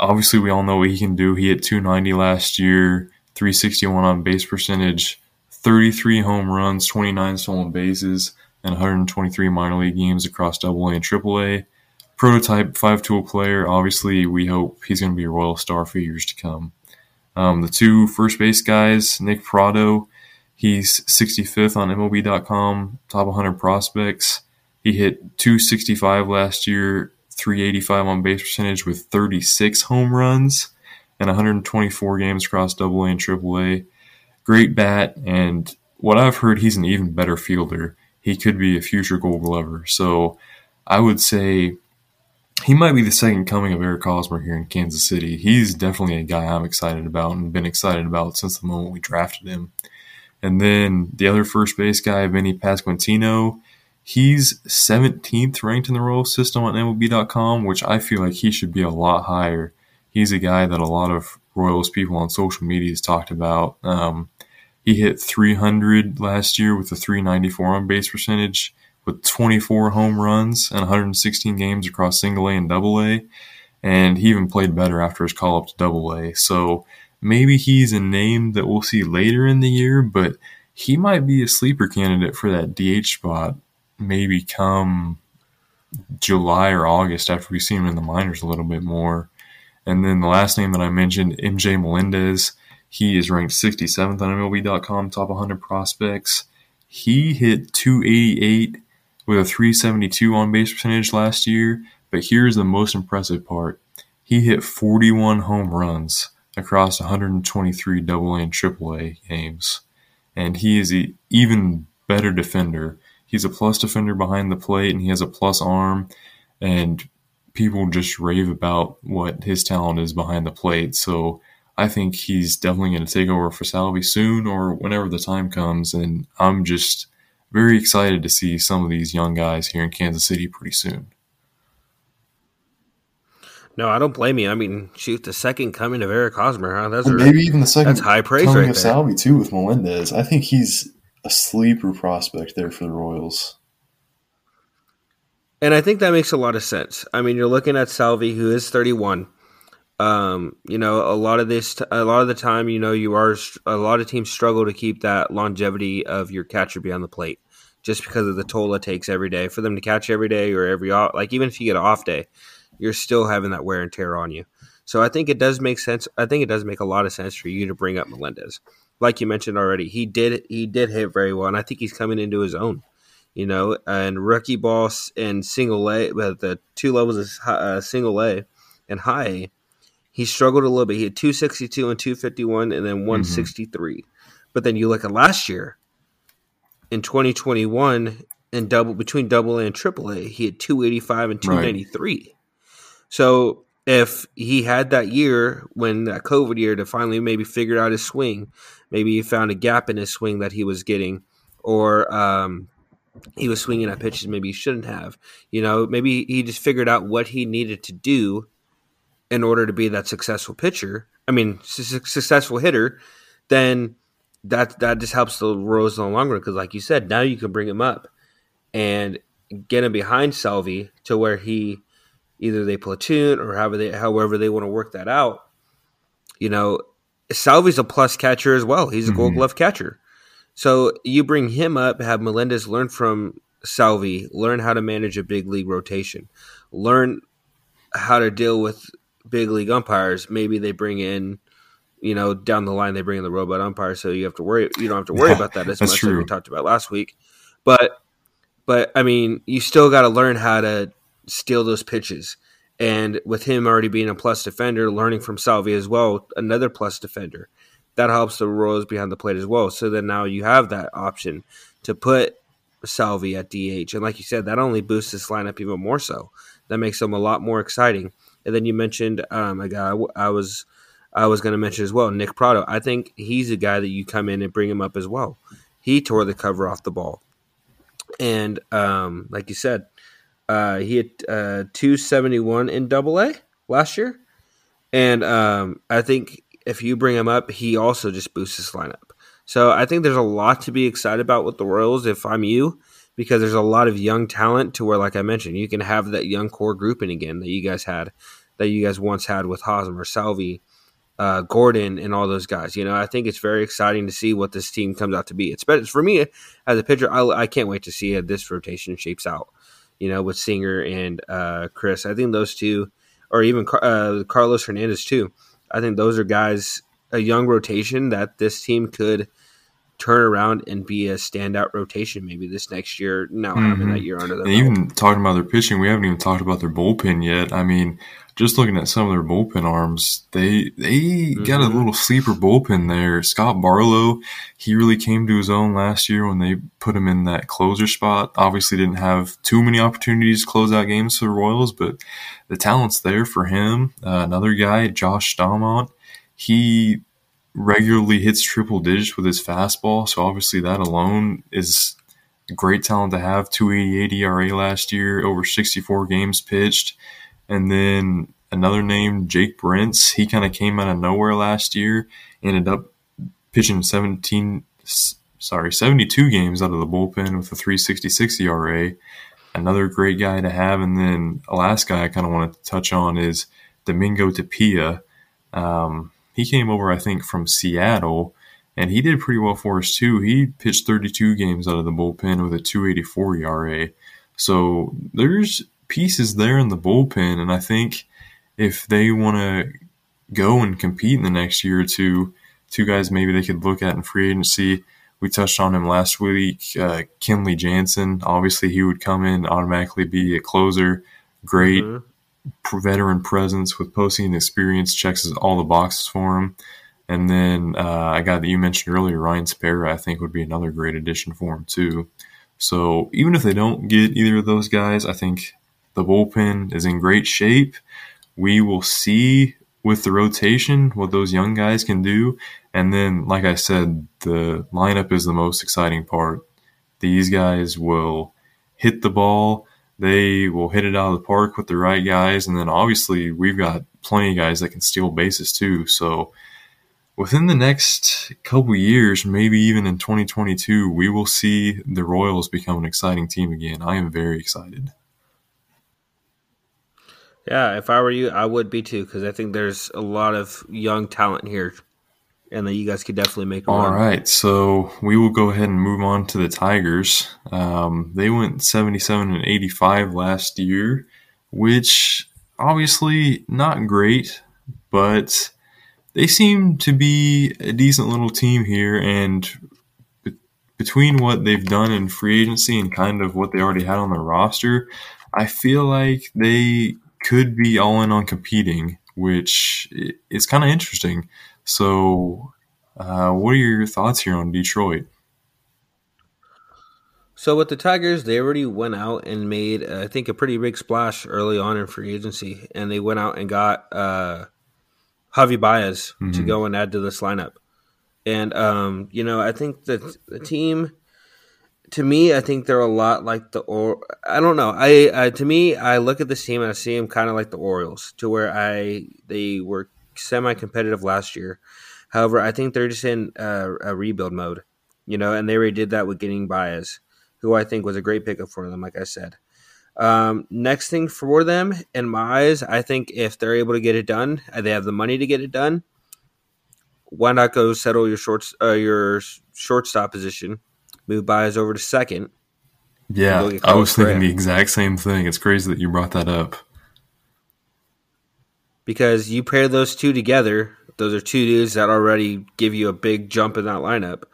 Obviously, we all know what he can do. He hit 290 last year. 361 on base percentage, 33 home runs, 29 stolen bases, and 123 minor league games across AA and AAA. Prototype five tool player. Obviously, we hope he's going to be a Royal Star for years to come. Um, the two first base guys, Nick Pratto, he's 65th on MLB.com, top 100 prospects. He hit 265 last year, 385 on base percentage with 36 home runs and 124 games across AA and AAA. Great bat, and what I've heard, he's an even better fielder. He could be a future Gold Glover. So I would say he might be the second coming of Eric Hosmer here in Kansas City. He's definitely a guy I'm excited about and been excited about since the moment we drafted him. And then the other first base guy, Vinny Pasquantino, he's 17th ranked in the Royal system on MLB.com, which I feel like he should be a lot higher he's a guy that a lot of Royals people on social media has talked about. Um, he hit 300 last year with a 394 on base percentage, with 24 home runs and 116 games across single A and double A. And he even played better after his call up to double A. So maybe he's a name that we'll see later in the year, but he might be a sleeper candidate for that DH spot maybe come July or August after we see him in the minors a little bit more. And then the last name that I mentioned, MJ Melendez, he is ranked 67th on MLB.com, top 100 prospects. He hit 288 with a 372 on base percentage last year, but here's the most impressive part. He hit 41 home runs across 123 AA and AAA games, and he is an even better defender. He's a plus defender behind the plate, and he has a plus arm, and people just rave about what his talent is behind the plate. So I think he's definitely going to take over for Salvy soon or whenever the time comes. And I'm just very excited to see some of these young guys here in Kansas City pretty soon. No, I don't blame you. I mean, shoot, the second coming of Eric Hosmer, huh? That's maybe even the second that's high praise coming right of there. Salvy too with Melendez. I think he's a sleeper prospect there for the Royals. And I think that makes a lot of sense. I mean, you're looking at Salvy, who is 31. Um, you know, a lot of this, a lot of the time, you know, you are a lot of teams struggle to keep that longevity of your catcher behind the plate, just because of the toll it takes every day for them to catch every day or every like even if you get an off day, you're still having that wear and tear on you. So I think it does make sense. I think it does make a lot of sense for you to bring up Melendez. Like you mentioned already, he did he did hit very well, and I think he's coming into his own. You know, and rookie boss and single A, but the two levels of uh, single A and high A, he struggled a little bit. He had 262 and 251 and then 163. Mm-hmm. But then you look at last year in 2021 and double between double A and triple A, he had 285 and 293. Right. So if he had that year when that COVID year to finally maybe figure out his swing, maybe he found a gap in his swing that he was getting, or um, he was swinging at pitches maybe he shouldn't have. You know, maybe he just figured out what he needed to do in order to be that successful pitcher. I mean, su- successful hitter. Then that that just helps the Royals in the long run because, like you said, now you can bring him up and get him behind Salvy to where he either they platoon or however they however they want to work that out. You know, Salvy's a plus catcher as well. He's a mm-hmm. Gold Glove catcher. So you bring him up, have Melendez learn from Salvy, learn how to manage a big league rotation, learn how to deal with big league umpires. Maybe they bring in, you know, down the line they bring in the robot umpire, so you have to worry. You don't have to worry about that as much true. as we talked about last week. But, but I mean, you still got to learn how to steal those pitches. And with him already being a plus defender, learning from Salvy as well, another plus defender that helps the Royals behind the plate as well. So then now you have that option to put Salvy at DH. And like you said, that only boosts this lineup even more so. That makes them a lot more exciting. And then you mentioned um, a guy I was I was going to mention as well, Nick Pratto. I think he's a guy that you come in and bring him up as well. He tore the cover off the ball, and um, like you said, uh, he hit uh, 271 in Double A last year, and um, I think if you bring him up, he also just boosts his lineup. So I think there's a lot to be excited about with the Royals if I'm you, because there's a lot of young talent to where, like I mentioned, you can have that young core grouping again that you guys had, that you guys once had with Hosmer, Salvy, uh, Gordon, and all those guys. You know, I think it's very exciting to see what this team comes out to be. It's for me as a pitcher. I, I can't wait to see how this rotation shapes out. You know, with Singer and uh, Kris, I think those two, or even uh, Carlos Hernandez too. I think those are guys a young rotation that this team could turn around and be a standout rotation maybe this next year. Now mm-hmm. having that year under their even talking about their pitching, we haven't even talked about their bullpen yet. I mean, just looking at some of their bullpen arms, they they mm-hmm. got a mm-hmm. little sleeper bullpen there. Scott Barlow, he really came to his own last year when they put him in that closer spot. Obviously, didn't have too many opportunities to close out games for the Royals, but the talent's there for him. Uh, another guy, Josh Staumont, he regularly hits triple digits with his fastball, so obviously that alone is a great talent to have. 288 ERA last year, over 64 games pitched. And then another name, Jake Brentz, he kind of came out of nowhere last year, ended up pitching 17, sorry, 72 games out of the bullpen with a 366 ERA. Another great guy to have. And then the last guy I kind of wanted to touch on is Domingo Tapia. Um, he came over, I think, from Seattle, and he did pretty well for us too. He pitched 32 games out of the bullpen with a 284 ERA. So there's pieces there in the bullpen, and I think if they want to go and compete in the next year or two, two guys maybe they could look at in free agency. We touched on him last week. Uh, Kenley Jansen, obviously, he would come in automatically be a closer. Great mm-hmm. Veteran presence with postseason experience, checks all the boxes for him. And then uh, a guy that you mentioned earlier, Ryan Tepera, I think would be another great addition for him too. So even if they don't get either of those guys, I think the bullpen is in great shape. We will see with the rotation what those young guys can do. And then, like I said, the lineup is the most exciting part. These guys will hit the ball. They will hit it out of the park with the right guys. And then obviously, we've got plenty of guys that can steal bases too. So, within the next couple years, maybe even in 2022, we will see the Royals become an exciting team again. I am very excited. Yeah, if I were you, I would be too because I think there's a lot of young talent here, and that you guys could definitely make. All run. right, so we will go ahead and move on to the Tigers. Um, they went 77 and 85 last year, which obviously not great, but they seem to be a decent little team here. And be- between what they've done in free agency and kind of what they already had on their roster, I feel like they could be all in on competing, which is kind of interesting. So, uh, what are your thoughts here on Detroit? So with the Tigers, they already went out and made, uh, I think, a pretty big splash early on in free agency, and they went out and got uh, Javi Baez mm-hmm. to go and add to this lineup. And um, you know, I think that the team, to me, I think they're a lot like the or I don't know. I, I to me, I look at this team and I see them kind of like the Orioles, to where I they were semi-competitive last year. However, I think they're just in uh, a rebuild mode, you know, and they already did that with getting Baez who I think was a great pickup for them, like I said. Um, next thing for them, in my eyes, I think if they're able to get it done, they have the money to get it done. Why not go settle your shorts, uh, your shortstop position, move Baez over to second? Yeah, I was thinking the exact same thing. It's crazy that you brought that up because you pair those two together. Those are two dudes that already give you a big jump in that lineup.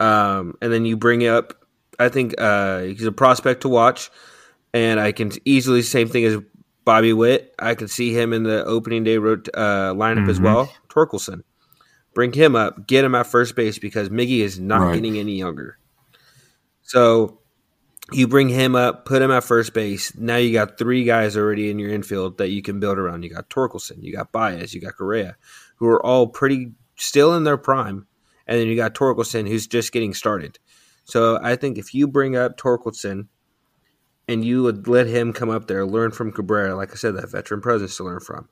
Um, and then you bring up I think uh, he's a prospect to watch, and I can easily same thing as Bobby Witt. I can see him in the opening day uh, lineup mm-hmm. as well. Torkelson, bring him up, get him at first base because Miggy is not right. getting any younger. So you bring him up, put him at first base. Now you got three guys already in your infield that you can build around. You got Torkelson, you got Baez, you got Correa, who are all pretty still in their prime, and then you got Torkelson, who's just getting started. So I think if you bring up Torkelson and you would let him come up there, learn from Cabrera, like I said, that veteran presence to learn from.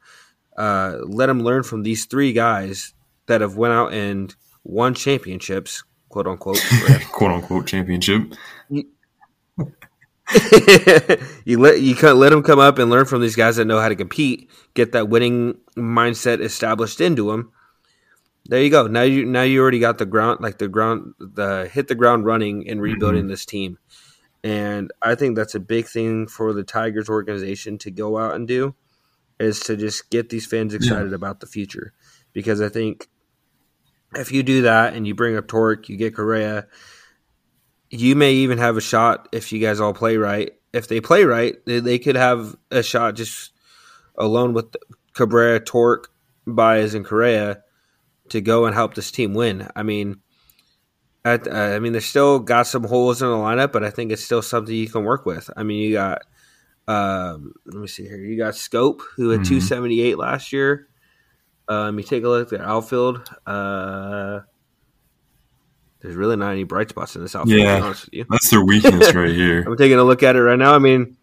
Uh, let him learn from these three guys that have went out and won championships, quote unquote, [LAUGHS] quote unquote championship. You, [LAUGHS] you let you let them come up and learn from these guys that know how to compete, get that winning mindset established into them, there you go. Now you now you already got the ground like the ground the hit the ground running and rebuilding mm-hmm. this team. And I think that's a big thing for the Tigers organization to go out and do is to just get these fans excited yeah. about the future. Because I think if you do that and you bring up Torque, you get Correa, you may even have a shot if you guys all play right. If they play right, they, they could have a shot just alone with Cabrera, Torque, Baez, and Correa to go and help this team win. I mean, at, uh, I mean, they still got some holes in the lineup, but I think it's still something you can work with. I mean, you got, um, let me see here, you got Schoop, who had mm-hmm. 278 last year. Um, you take a look at the outfield. Uh, there's really not any bright spots in this outfield. Yeah, that's their weakness right [LAUGHS] here. I'm taking a look at it right now. I mean,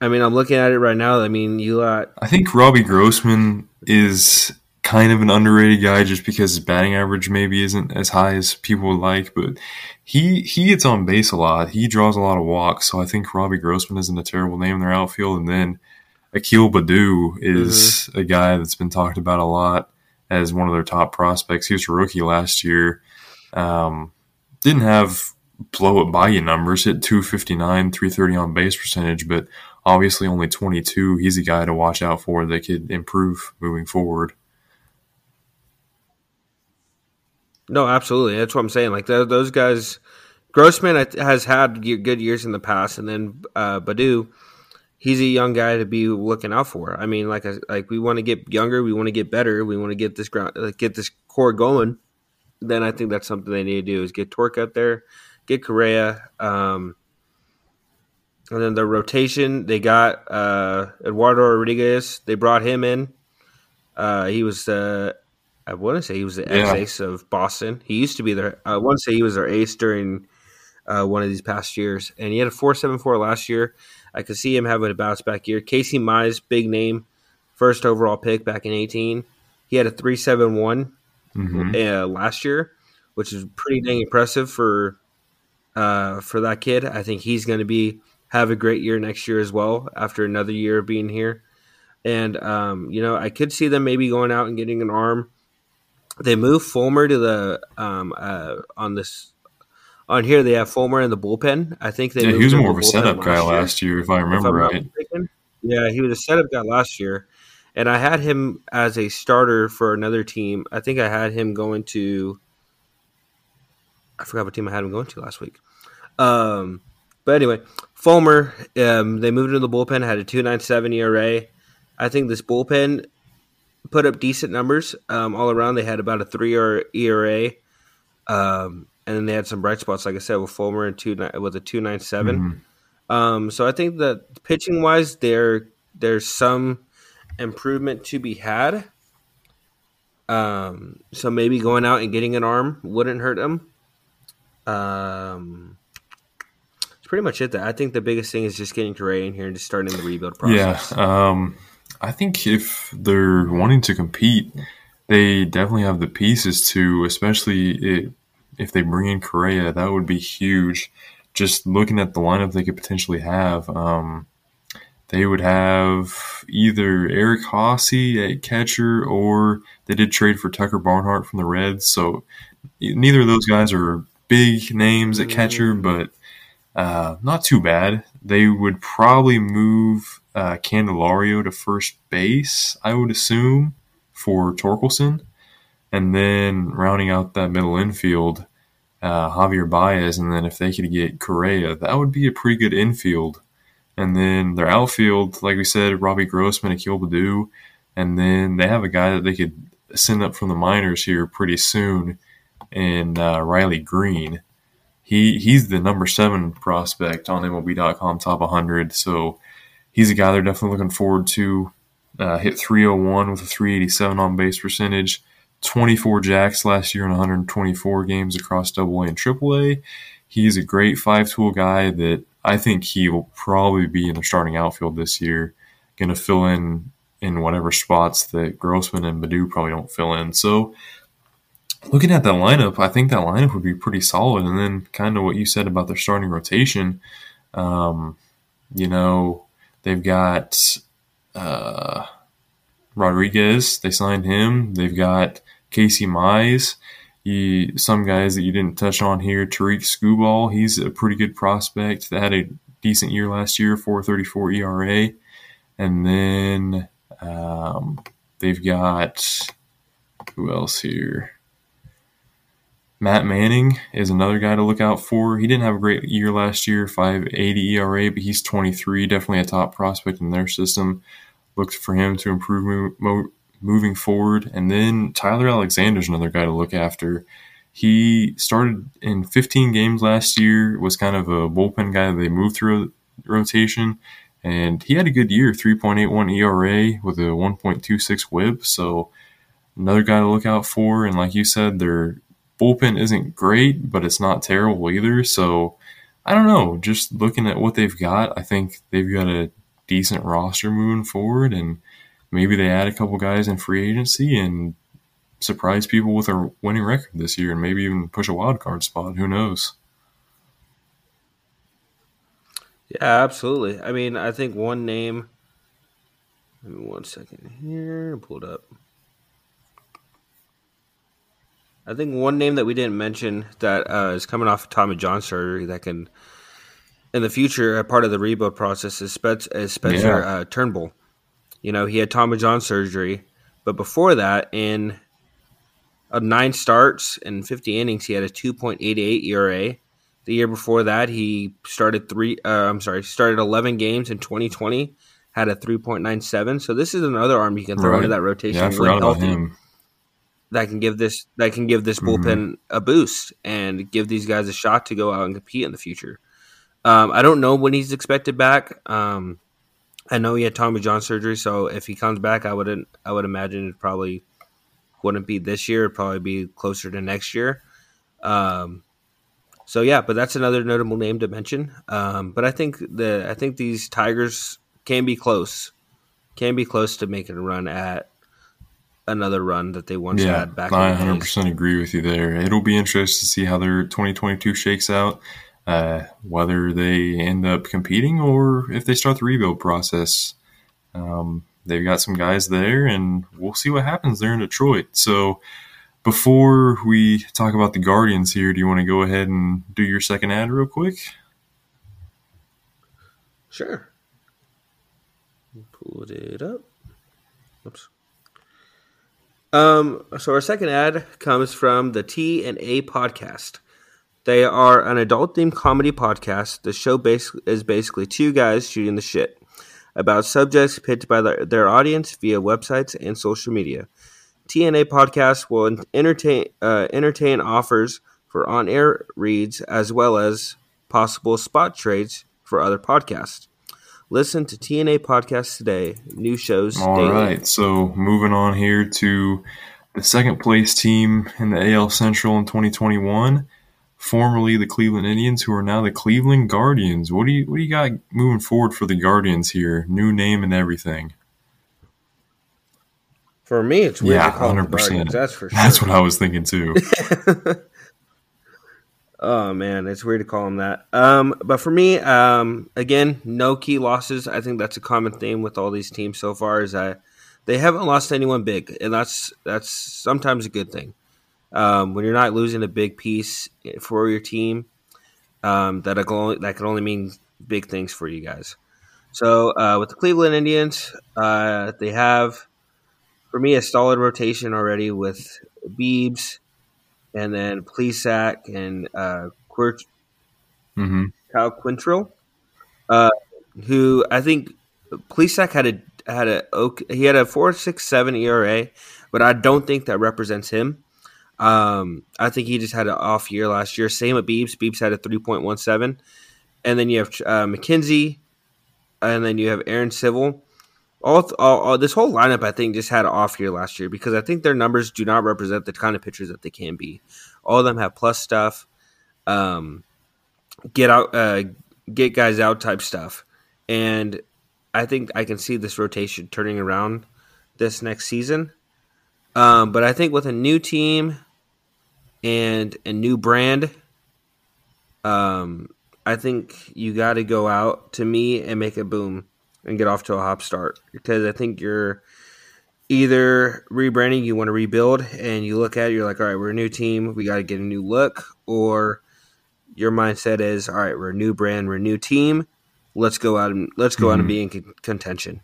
I mean, I'm looking at it right now. I mean, you got. I think Robbie Grossman is kind of an underrated guy just because his batting average maybe isn't as high as people would like, but he he gets on base a lot. He draws a lot of walks, so I think Robbie Grossman isn't a terrible name in their outfield. And then Akil Baddoo is mm-hmm. a guy that's been talked about a lot as one of their top prospects. He was a rookie last year. Um, didn't have blow up by you numbers, hit 259, 330 on base percentage, but obviously only 22. He's a guy to watch out for that could improve moving forward. No, absolutely. That's what I'm saying. Like those guys, Grossman has had good years in the past, and then uh, Baddoo, he's a young guy to be looking out for. I mean, like like we want to get younger, we want to get better, we want to get this ground, like get this core going. Then I think that's something they need to do is get Torque out there, get Correa, um, and then the rotation they got uh, Eduardo Rodriguez. They brought him in. Uh, he was uh, I want to say he was the ex ace of Boston. He used to be there. I want to say he was their ace during uh, one of these past years, and he had a four seven four last year. I could see him having a bounce back year. Casey Mize, big name, first overall pick back in eighteen. He had a three seven one mm-hmm. uh, last year, which is pretty dang impressive for uh, for that kid. I think he's going to be have a great year next year as well after another year of being here. And um, you know, I could see them maybe going out and getting an arm they move Fulmer to the um uh on this on here they have Fulmer in the bullpen. I think they yeah, he was more of a setup guy last year, if I remember if right. Yeah, he was a setup guy last year, and I had him as a starter for another team. I think I had him going to. I forgot what team I had him going to last week. Um, but anyway, Fulmer, um, they moved into the bullpen, had a 297 ERA. I think this bullpen put up decent numbers um, all around. They had about a three ERA. Um, and then they had some bright spots, like I said, with Fulmer and two with a two nine seven. Mm-hmm. Um, so I think that pitching wise, there there's some improvement to be had. Um, so maybe going out and getting an arm wouldn't hurt them. Um, it's pretty much it. That I think the biggest thing is just getting Correa in here and just starting the rebuild process. Yeah, um, I think if they're wanting to compete, they definitely have the pieces to, especially it, if they bring in Correa, that would be huge. Just looking at the lineup they could potentially have, um, they would have either Eric Haase at catcher, or they did trade for Tucker Barnhart from the Reds. So neither of those guys are big names at catcher, mm. but uh, not too bad. They would probably move uh, Candelario to first base, I would assume, for Torkelson. And then rounding out that middle infield, uh, Javier Baez. And then if they could get Correa, that would be a pretty good infield. And then their outfield, like we said, Robbie Grossman, Akil Baddoo. And then they have a guy that they could send up from the minors here pretty soon in uh, Riley Greene. He he's the number seven prospect on MLB.com top 100. So he's a guy they're definitely looking forward to. Uh, hit 301 with a 387 on base percentage. 24 jacks last year in 124 games across Double A AA and AAA. He's a great five tool guy that I think he will probably be in the starting outfield this year. Going to fill in in whatever spots that Grossman and Baddoo probably don't fill in. So, looking at that lineup, I think that lineup would be pretty solid. And then, kind of what you said about their starting rotation, um, you know, they've got uh, Rodriguez. They signed him. They've got Casey Mize. Some guys that you didn't touch on here, Tarik Skubal, he's a pretty good prospect that had a decent year last year, 434 ERA. And then um, they've got who else here? Matt Manning is another guy to look out for. He didn't have a great year last year, 580 ERA, but he's 23, definitely a top prospect in their system. Looked for him to improve moving forward. And then Tyler Alexander's another guy to look after. He started in 15 games last year, was kind of a bullpen guy they moved through rotation. And he had a good year, 3.81 ERA with a 1.26 whip. So another guy to look out for. And like you said, their bullpen isn't great, but it's not terrible either. So I don't know. Just looking at what they've got, I think they've got a decent roster moving forward. And maybe they add a couple guys in free agency and surprise people with a winning record this year and maybe even push a wild card spot. Who knows? Yeah, absolutely. I mean, I think one name. Give me one second here. Pull it up. I think one name that we didn't mention that uh, is coming off of Tommy John surgery that can, in the future, a part of the rebuild process is, Spencer, is Spencer yeah. uh, Turnbull. You know, he had Tommy John surgery, but before that, in uh, nine starts and 50 innings, he had a 2.88 ERA. The year before that, he started three. Uh, I'm sorry, started 11 games in 2020, had a 3.97. So this is another arm you can throw right. into that rotation. Yeah, I forgot about him. That can give this that can give this mm-hmm. bullpen a boost and give these guys a shot to go out and compete in the future. Um, I don't know when he's expected back. Um, I know he had Tommy John surgery, so if he comes back, I wouldn't. I would imagine it probably wouldn't be this year. It'd probably be closer to next year. Um, so yeah, but that's another notable name to mention. Um, but I think the I think these Tigers can be close, can be close to making a run at another run that they once yeah, had back. I 100 percent agree with you there. It'll be interesting to see how their 2022 shakes out uh, whether they end up competing or if they start the rebuild process. Um, they've got some guys there, and we'll see what happens there in Detroit. So, before we talk about the Guardians here, do you want to go ahead and do your second ad real quick? Sure. Pull it up. Oops. Um, so our second ad comes from the T and A podcast. They are an adult themed comedy podcast. The show bas- is basically two guys shooting the shit about subjects picked by their, their audience via websites and social media. TNA podcast will entertain uh, entertain offers for on air reads as well as possible spot trades for other podcasts. Listen to TNA podcast today. New shows. All daily. right, so moving on here to the second place team in the AL Central in 2021, formerly the Cleveland Indians, who are now the Cleveland Guardians. What do you what do you got moving forward for the Guardians here? New name and everything. For me, it's weird Yeah, to call them hundred percent. That's for sure. That's what I was thinking too. [LAUGHS] Oh man, it's weird to call them that. Um, but for me, um, again, no key losses. I think that's a common theme with all these teams so far is that they haven't lost anyone big, and that's that's sometimes a good thing. Um, when you're not losing a big piece for your team, um, that can only, that can only mean big things for you guys. So uh, with the Cleveland Indians, uh, they have for me a solid rotation already with Beebs and then Plesac and uh, Quirt- hmm Kyle Quantrill, uh, who I think Plesac had a had a he had a four six seven ERA, but I don't think that represents him. Um, I think he just had an off year last year. Same with Beebs. Beebs had a three point one seven, and then you have uh, McKenzie, and then you have Aaron Civale. All, all, all this whole lineup, I think, just had an off year last year because I think their numbers do not represent the kind of pitchers that they can be. All of them have plus stuff. Um, get out, uh, get guys out type stuff. And I think I can see this rotation turning around this next season. Um, but I think with a new team and a new brand, um, I think you got to go out to me and make a boom and get off to a hop start because I think you're either rebranding, you want to rebuild, and you look at it, you're like, all right, we're a new team, we got to get a new look, or your mindset is, all right, we're a new brand, we're a new team, let's go out and let's go out and be in contention.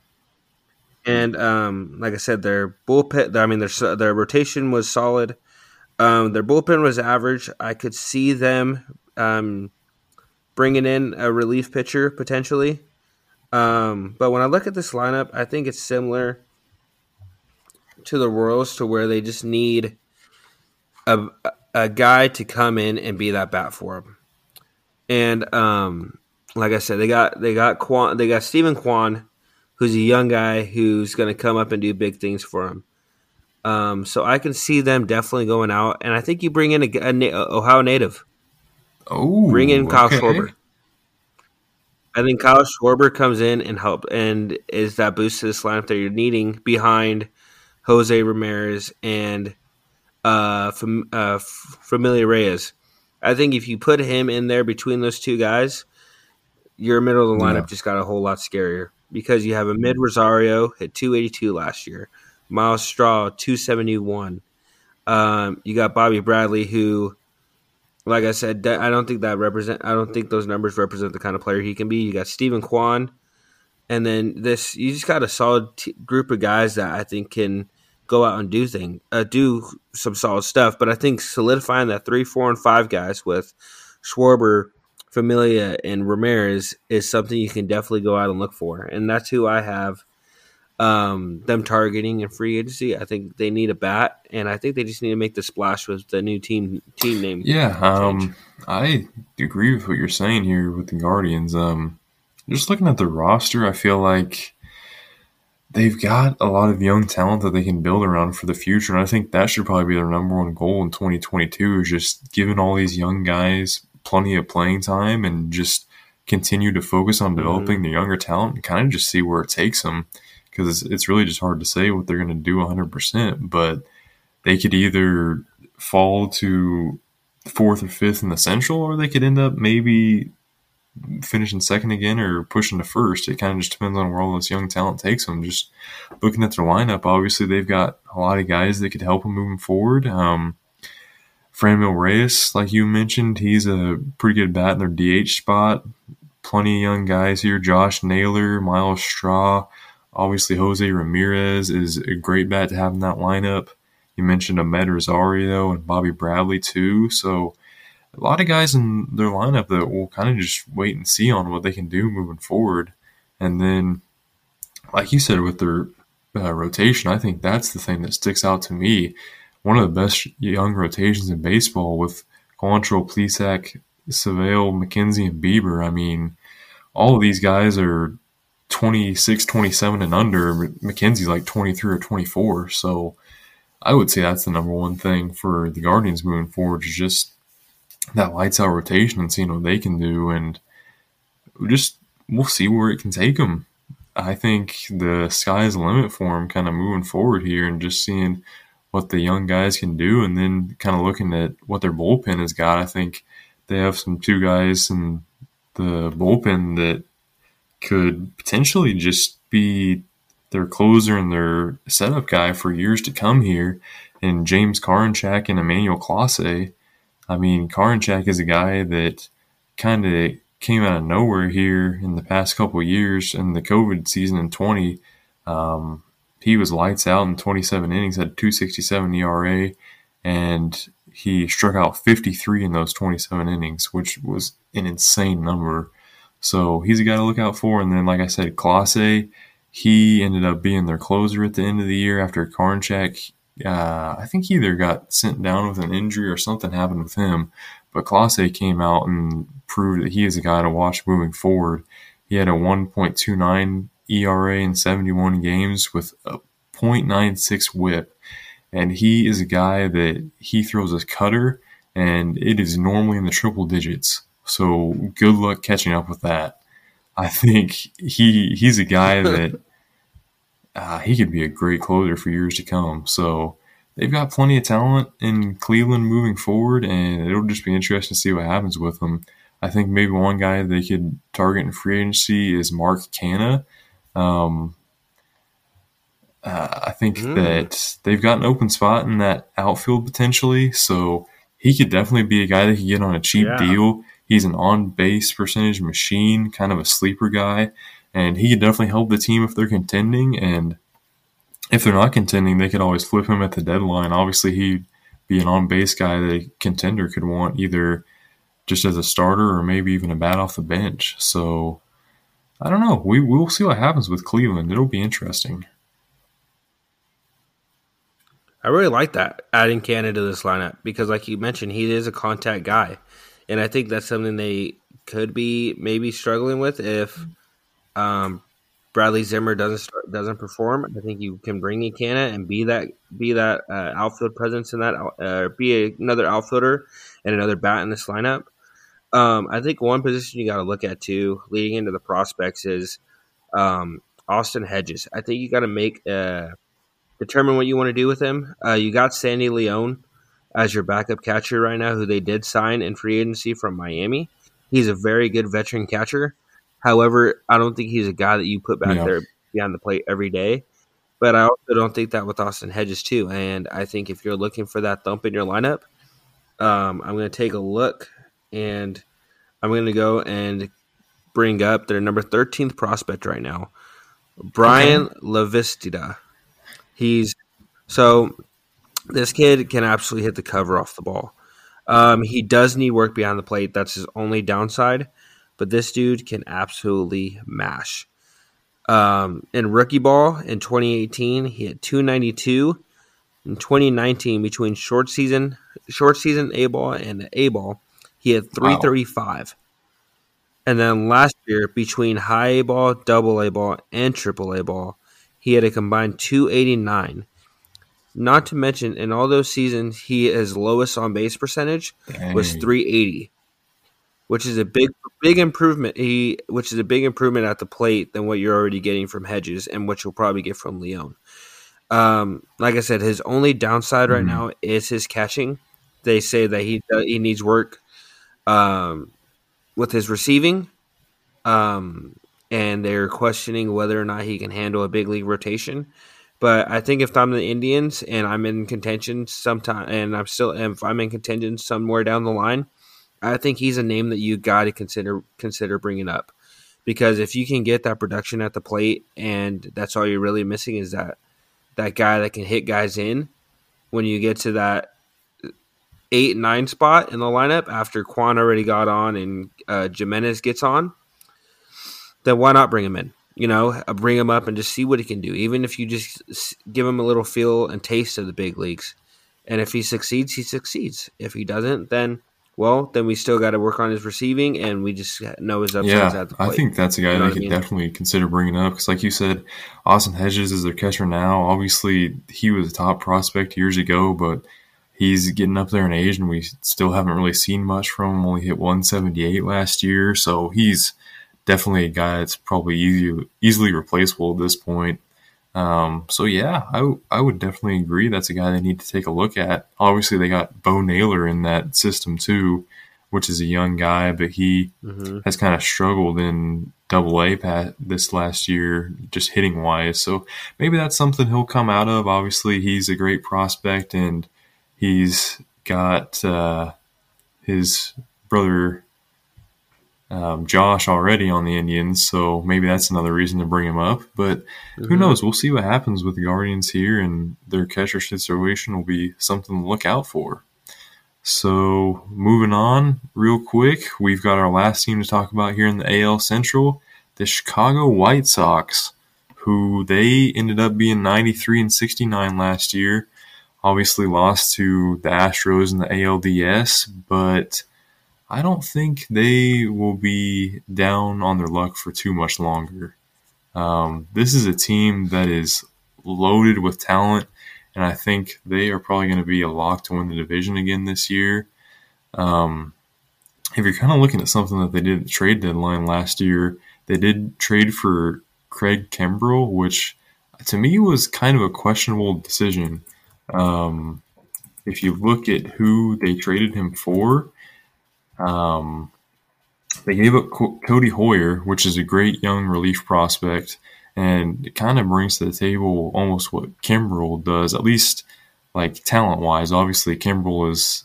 And um, like I said, their bullpen, I mean, their their rotation was solid. Um, their bullpen was average. I could see them um, bringing in a relief pitcher potentially. Um, but when I look at this lineup, I think it's similar to the Royals to where they just need a, a guy to come in and be that bat for them. And um, like I said, they got they got Kwan, they got Steven Kwan, who's a young guy who's going to come up and do big things for him. Um, so I can see them definitely going out, and I think you bring in a, a, a Ohio native. Oh, Bring in Kyle okay. Schwarber. I think Kyle Schwarber comes in and help and is that boost to this lineup that you're needing behind Jose Ramirez and uh, Fam- uh, Familia Reyes. I think if you put him in there between those two guys, your middle of the lineup Yeah. just got a whole lot scarier because you have Amed Rosario hit 282 last year, Myles Straw 271. Um, you got Bobby Bradley who like I said, I don't think that represent. I don't think those numbers represent the kind of player he can be. You got Steven Kwan, and then this. You just got a solid t- group of guys that I think can go out and do thing, uh, do some solid stuff. But I think solidifying that three, four, and five guys with Schwarber, Familia, and Ramirez is something you can definitely go out and look for, and that's who I have. Um, them targeting in free agency, I think they need a bat, and I think they just need to make the splash with the new team team name. Yeah, um, I agree with what you're saying here with the Guardians. Um, just looking at the roster, I feel like they've got a lot of young talent that they can build around for the future, and I think that should probably be their number one goal in 2022 is just giving all these young guys plenty of playing time and just continue to focus on developing the younger talent and kind of just see where it takes them because it's, it's really just hard to say what they're going to do 100%, but they could either fall to fourth or fifth in the Central, or they could end up maybe finishing second again or pushing to first. It kind of just depends on where all this young talent takes them. Just looking at their lineup, obviously they've got a lot of guys that could help them moving forward. Um, Franmil Reyes, like you mentioned, he's a pretty good bat in their DH spot. Plenty of young guys here: Josh Naylor, Myles Straw, Obviously, Jose Ramirez is a great bat to have in that lineup. You mentioned Amed Rosario and Bobby Bradley too. So a lot of guys in their lineup that will kind of just wait and see on what they can do moving forward. And then, like you said, with their uh, rotation, I think that's the thing that sticks out to me. One of the best young rotations in baseball with Quantrill, Plesac, Civale, McKenzie, and Bieber. I mean, all of these guys are 26, 27 and under. McKenzie's like 23 or 24. So I would say that's the number one thing for the Guardians moving forward is just that lights out rotation and seeing what they can do. And just we'll see where it can take them. I think the sky is the limit for them kind of moving forward here and just seeing what the young guys can do and then kind of looking at what their bullpen has got. I think they have some two guys in the bullpen that could potentially just be their closer and their setup guy for years to come here. And James Karinchak and Emmanuel Clase. I mean, Karinchak is a guy that kind of came out of nowhere here in the past couple years in the COVID season in 20. Um, he was lights out in 27 innings, had 267 ERA, and he struck out 53 in those 27 innings, which was an insane number. So he's a guy to look out for. And then, like I said, Clase, he ended up being their closer at the end of the year after Karinchak. Uh, I think he either got sent down with an injury or something happened with him. But Clase came out and proved that he is a guy to watch moving forward. He had a 1.29 ERA in 71 games with a 0.96 whip. And he is a guy that he throws a cutter and it is normally in the triple digits. So good luck catching up with that. I think he he's a guy [LAUGHS] that uh, he could be a great closer for years to come. So they've got plenty of talent in Cleveland moving forward, and it'll just be interesting to see what happens with them. I think maybe one guy they could target in free agency is Mark Canha. Um, uh, I think mm. that they've got an open spot in that outfield potentially, so he could definitely be a guy that could get on a cheap yeah. deal. He's an on base percentage machine, kind of a sleeper guy, and he could definitely help the team if they're contending. And if they're not contending, they could always flip him at the deadline. Obviously, he'd be an on base guy that a contender could want either just as a starter or maybe even a bat off the bench. So I don't know. We we'll see what happens with Cleveland. It'll be interesting. I really like that adding Canha to this lineup because, like you mentioned, he is a contact guy, and I think that's something they could be maybe struggling with if um, Bradley Zimmer doesn't start, doesn't perform. I think you can bring in Canha and be that be that uh, outfield presence in that uh, be another outfielder and another bat in this lineup. Um, I think one position you got to look at too, leading into the prospects, is um, Austin Hedges. I think you got to make. Uh, determine what you want to do with him. Uh, you got Sandy León as your backup catcher right now, who they did sign in free agency from Miami. He's a very good veteran catcher. However, I don't think he's a guy that you put back yeah. there behind the plate every day. But I also don't think that with Austin Hedges too. And I think if you're looking for that thump in your lineup, um, I'm going to take a look and I'm going to go and bring up their number 13th prospect right now, Bryan okay. Lavastida. He's so this kid can absolutely hit the cover off the ball. Um, he does need work behind the plate. That's his only downside. But this dude can absolutely mash. Um, in rookie ball in 2018, he had 292. In 2019, between short season, short season A ball and A ball, he had 335. Wow. And then last year, between high A ball, double A ball, and triple A ball, he had a combined 289. Not to mention, in all those seasons, he his lowest on base percentage Dang. was 380, which is a big big improvement. He which is a big improvement at the plate than what you're already getting from Hedges and what you'll probably get from Leon. Um, like I said, his only downside right mm-hmm. now is his catching. They say that he he needs work um, with his receiving. Um, and they're questioning whether or not he can handle a big league rotation. But I think if I'm the Indians and I'm in contention sometime, and I'm still if I'm in contention somewhere down the line, I think he's a name that you got to consider consider bringing up because if you can get that production at the plate and that's all you're really missing is that that guy that can hit guys in when you get to that eight nine spot in the lineup after Kwan already got on and uh, Gimenez gets on, then why not bring him in? You know, uh, bring him up and just see what he can do. Even if you just give him a little feel and taste of the big leagues, and if he succeeds, he succeeds. If he doesn't, then well, then we still got to work on his receiving, and we just know his upsides yeah, I think that's a guy you know they could mean? definitely consider bringing up because, like you said, Austin Hedges is their catcher now. Obviously, he was a top prospect years ago, but he's getting up there in age, and we still haven't really seen much from him. Only hit 178 last year, so he's definitely a guy that's probably easy, easily replaceable at this point. Um, so yeah, I, I would definitely agree that's a guy they need to take a look at. Obviously, they got Bo Naylor in that system too, which is a young guy, but he mm-hmm. has kind of struggled in Double A pat this last year, just hitting wise. So maybe that's something he'll come out of. Obviously, he's a great prospect, and he's got uh, his brother um, Josh already on the Indians, so maybe that's another reason to bring him up. But mm-hmm. who knows? We'll see what happens with the Guardians here, and their catcher situation will be something to look out for. So moving on, real quick, we've got our last team to talk about here in the AL Central, the Chicago White Sox, who they ended up being 93 and 69 last year. Obviously lost to the Astros in the ALDS, but I don't think they will be down on their luck for too much longer. Um, this is a team that is loaded with talent, and I think they are probably going to be a lock to win the division again this year. Um, if you're kind of looking at something that they did at the trade deadline last year, they did trade for Craig Kimbrel, which to me was kind of a questionable decision. Um, if you look at who they traded him for, um, they gave up Codi Heuer, which is a great young relief prospect, and it kind of brings to the table almost what Kimbrel does, at least like talent wise. Obviously, Kimbrel is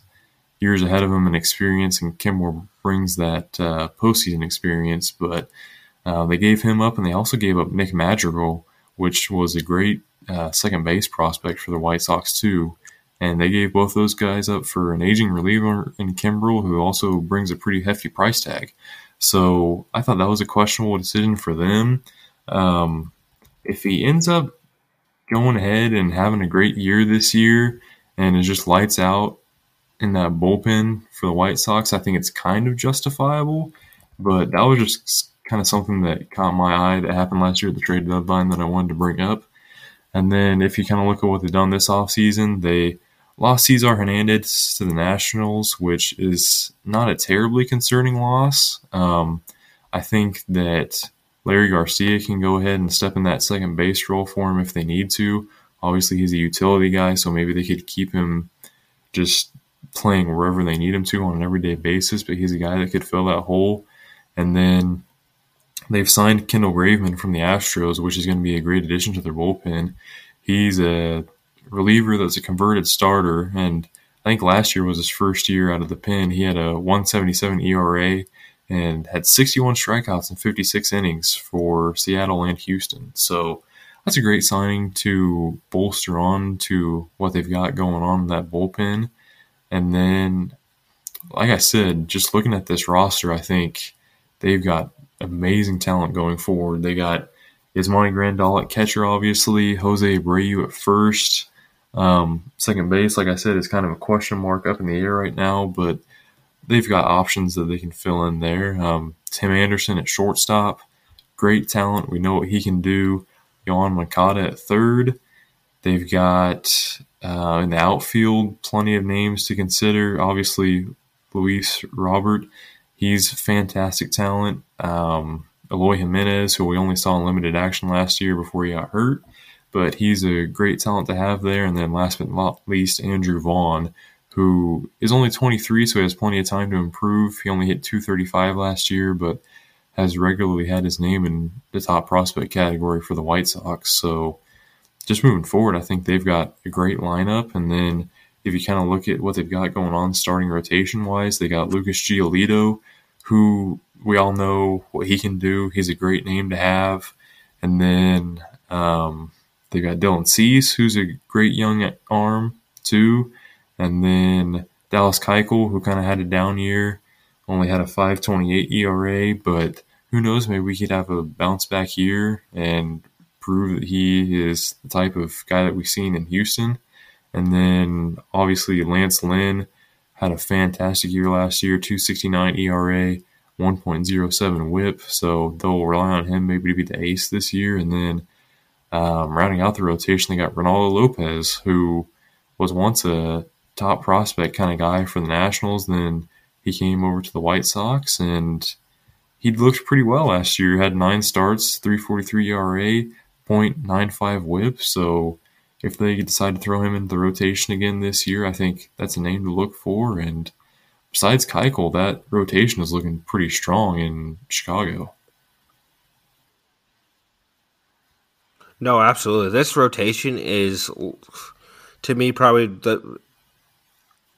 years ahead of him in experience, and Kimbrel brings that uh, postseason experience. But uh, they gave him up, and they also gave up Nick Madrigal, which was a great uh, second base prospect for the White Sox too and they gave both those guys up for an aging reliever in Kimbrel, who also brings a pretty hefty price tag. So I thought that was a questionable decision for them. Um, if he ends up going ahead and having a great year this year and it just lights out in that bullpen for the White Sox, I think it's kind of justifiable. But that was just kind of something that caught my eye that happened last year at the trade deadline that I wanted to bring up. And then if you kind of look at what they've done this offseason, they lost Cesar Hernandez to the Nationals, which is not a terribly concerning loss. Um, I think that Leury Garcia can go ahead and step in that second base role for him if they need to. Obviously, he's a utility guy, so maybe they could keep him just playing wherever they need him to on an everyday basis, but he's a guy that could fill that hole. And then they've signed Kendall Graveman from the Astros, which is going to be a great addition to their bullpen. He's a reliever that's a converted starter, and I think last year was his first year out of the pen. He had a 177 ERA and had 61 strikeouts in 56 innings for Seattle and Houston. So that's a great signing to bolster on to what they've got going on in that bullpen. And then, like I said, just looking at this roster, I think they've got amazing talent going forward. They got Yasmani Grandal at catcher, obviously, Jose Abreu at first, um, second base, like I said, is kind of a question mark up in the air right now, but they've got options that they can fill in there. Um, Tim Anderson at shortstop, great talent. We know what he can do. Yoán Moncada at third. They've got uh, in the outfield plenty of names to consider. Obviously, Luis Robert, he's fantastic talent. Um, Eloy Jimenez, who we only saw in limited action last year before he got hurt but he's a great talent to have there. And then last but not least, Andrew Vaughn, who is only 23, so he has plenty of time to improve. He only hit 235 last year, but has regularly had his name in the top prospect category for the White Sox. So just moving forward, I think they've got a great lineup. And then if you kind of look at what they've got going on starting rotation wise, they got Lucas Giolito, who we all know what he can do. He's a great name to have. And then um, they got Dylan Cease, who's a great young arm too. And then Dallas Keuchel, who kind of had a down year, only had a 5.28 ERA, but who knows? Maybe we could have a bounce back year and prove that he is the type of guy that we've seen in Houston. And then obviously Lance Lynn had a fantastic year last year, 269 ERA, 1.07 whip. So they'll rely on him maybe to be the ace this year. And then um, rounding out the rotation, they got Reynaldo Lopez, who was once a top prospect kind of guy for the Nationals. Then he came over to the White Sox and he looked pretty well last year. Had nine starts, 343 ERA, 0.95 whip. So if they decide to throw him into the rotation again this year, I think that's a name to look for. And besides Keuchel, that rotation is looking pretty strong in Chicago. No, absolutely. This rotation is, to me, probably the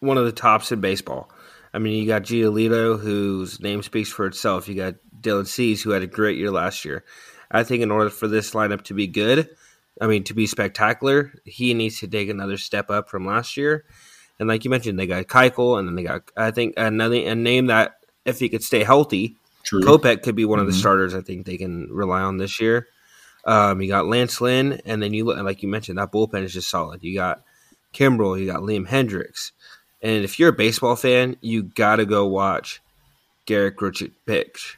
one of the tops in baseball. I mean, you got Giolito, whose name speaks for itself. You got Dylan Cease, who had a great year last year. I think in order for this lineup to be good, I mean, to be spectacular, he needs to take another step up from last year. And like you mentioned, they got Keuchel, and then they got I think another a name that if he could stay healthy, True. Kopech could be one mm-hmm. of the mm-hmm. starters. I think they can rely on this year. Um, you got Lance Lynn, and then you like you mentioned that bullpen is just solid. You got Kimbrel, you got Liam Hendriks, and if you're a baseball fan, you got to go watch Garrett Crochet pitch.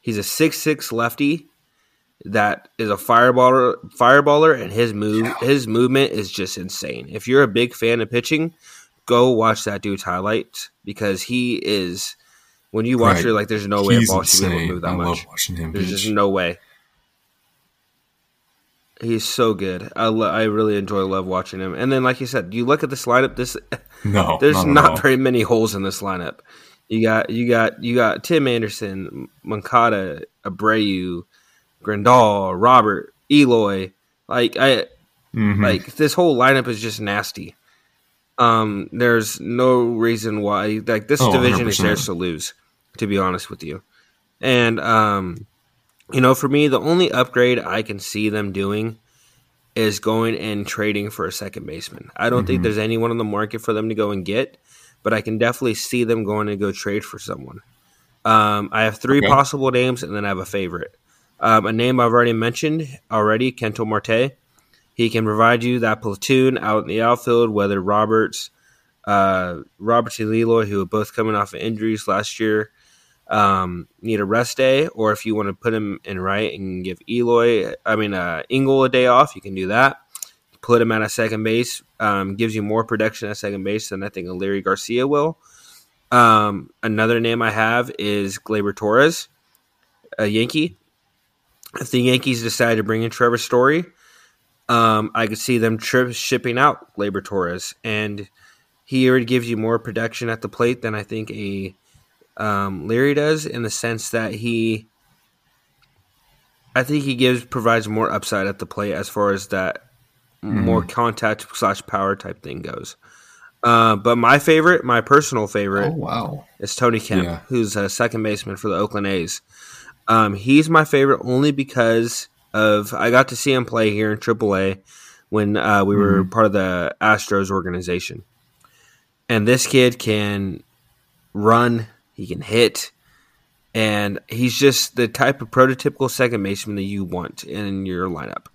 He's a six six lefty that is a fireballer fireballer and his move his movement is just insane. If you're a big fan of pitching, go watch that dude's highlights because he is when you watch right. it like there's no way He's a ball should be able to move that I much. There's pitch. just no way. He's so good. I, lo- I really enjoy love watching him. And then, like you said, you look at this lineup. This [LAUGHS] no, [LAUGHS] there's not, very many holes in this lineup. You got you got you got Tim Anderson, Moncada, Abreu, Grandal, Robert, Eloy. Like I mm-hmm. like this whole lineup is just nasty. Um, there's no reason why like this oh, division 100%. is theirs to lose, to be honest with you. And um, you know, for me, the only upgrade I can see them doing is going and trading for a second baseman. I don't mm-hmm. think there's anyone on the market for them to go and get, but I can definitely see them going to go trade for someone. Um, I have three okay. possible names, and then I have a favorite. Um, a name I've already mentioned already, Ketel Marte. He can provide you that platoon out in the outfield, whether Roberts, uh, Roberts and Eloy, who are both coming off of injuries last year, um, need a rest day, or if you want to put him in right and give Eloy, I mean, uh, Engel a day off, you can do that. Put him at a second base, um, gives you more production at second base than I think Leury Garcia will. Um, another name I have is Gleyber Torres, a Yankee if the Yankees decide to bring in Trevor Story, um, I could see them tri- shipping out Gleyber Torres, and he already gives you more production at the plate than I think a um, Leury does, in the sense that he, I think he gives provides more upside at the plate as far as that mm-hmm. more contact slash power type thing goes. Uh, but my favorite, my personal favorite, oh, wow, is Tony Kemp, yeah. who's a second baseman for the Oakland A's. Um, he's my favorite only because of I got to see him play here in AAA when uh, we were mm-hmm. part of the Astros organization. And this kid can run, he can hit, and he's just the type of prototypical second baseman that you want in your lineup.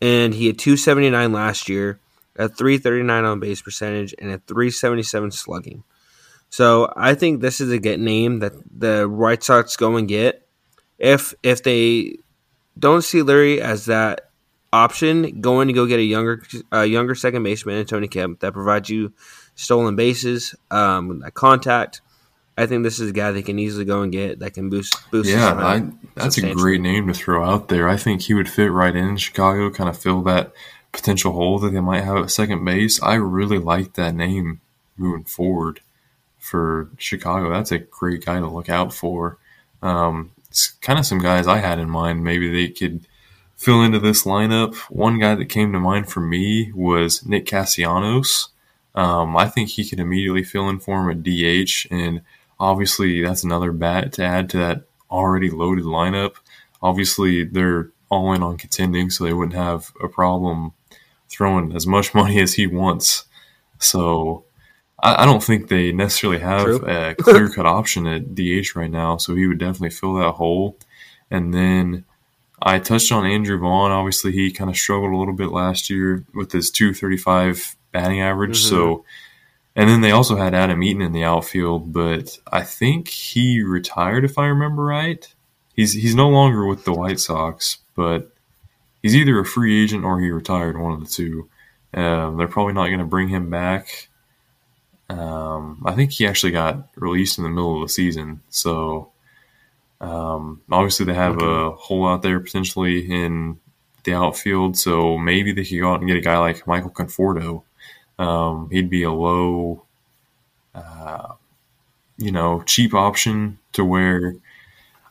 And he had 279 last year, a 339 on base percentage, and a 377 slugging. So I think this is a get name that the White Sox go and get if if they don't see Leury as that option, going to go get a younger a younger second baseman, Tony Kemp, that provides you stolen bases, um, that contact. I think this is a guy they can easily go and get that can boost boost. Yeah, I, that's a great name to throw out there. I think he would fit right in Chicago, kind of fill that potential hole that they might have at second base. I really like that name moving forward for Chicago. That's a great guy to look out for. Um, kind of some guys I had in mind. Maybe they could fill into this lineup. One guy that came to mind for me was Nick Castellanos. Um, I think he could immediately fill in for him at DH, and obviously that's another bat to add to that already loaded lineup. Obviously, they're all in on contending, so they wouldn't have a problem throwing as much [LAUGHS] money as he wants. So I, I don't think they necessarily have True. a [LAUGHS] clear cut option at DH right now. So he would definitely fill that hole. And then I touched on Andrew Vaughn. Obviously, he kind of struggled a little bit last year with his 235 batting average. Mm-hmm. So, and then they also had Adam Eaton in the outfield, but I think he retired if I remember right. He's he's no longer with the White Sox, but he's either a free agent or he retired, one of the two. Um, they're probably not going to bring him back. Um, I think he actually got released in the middle of the season, so um, obviously they have okay. a hole out there potentially in the outfield. So maybe they could go out and get a guy like Michael Conforto. Um, he'd be a low, uh, you know, cheap option to where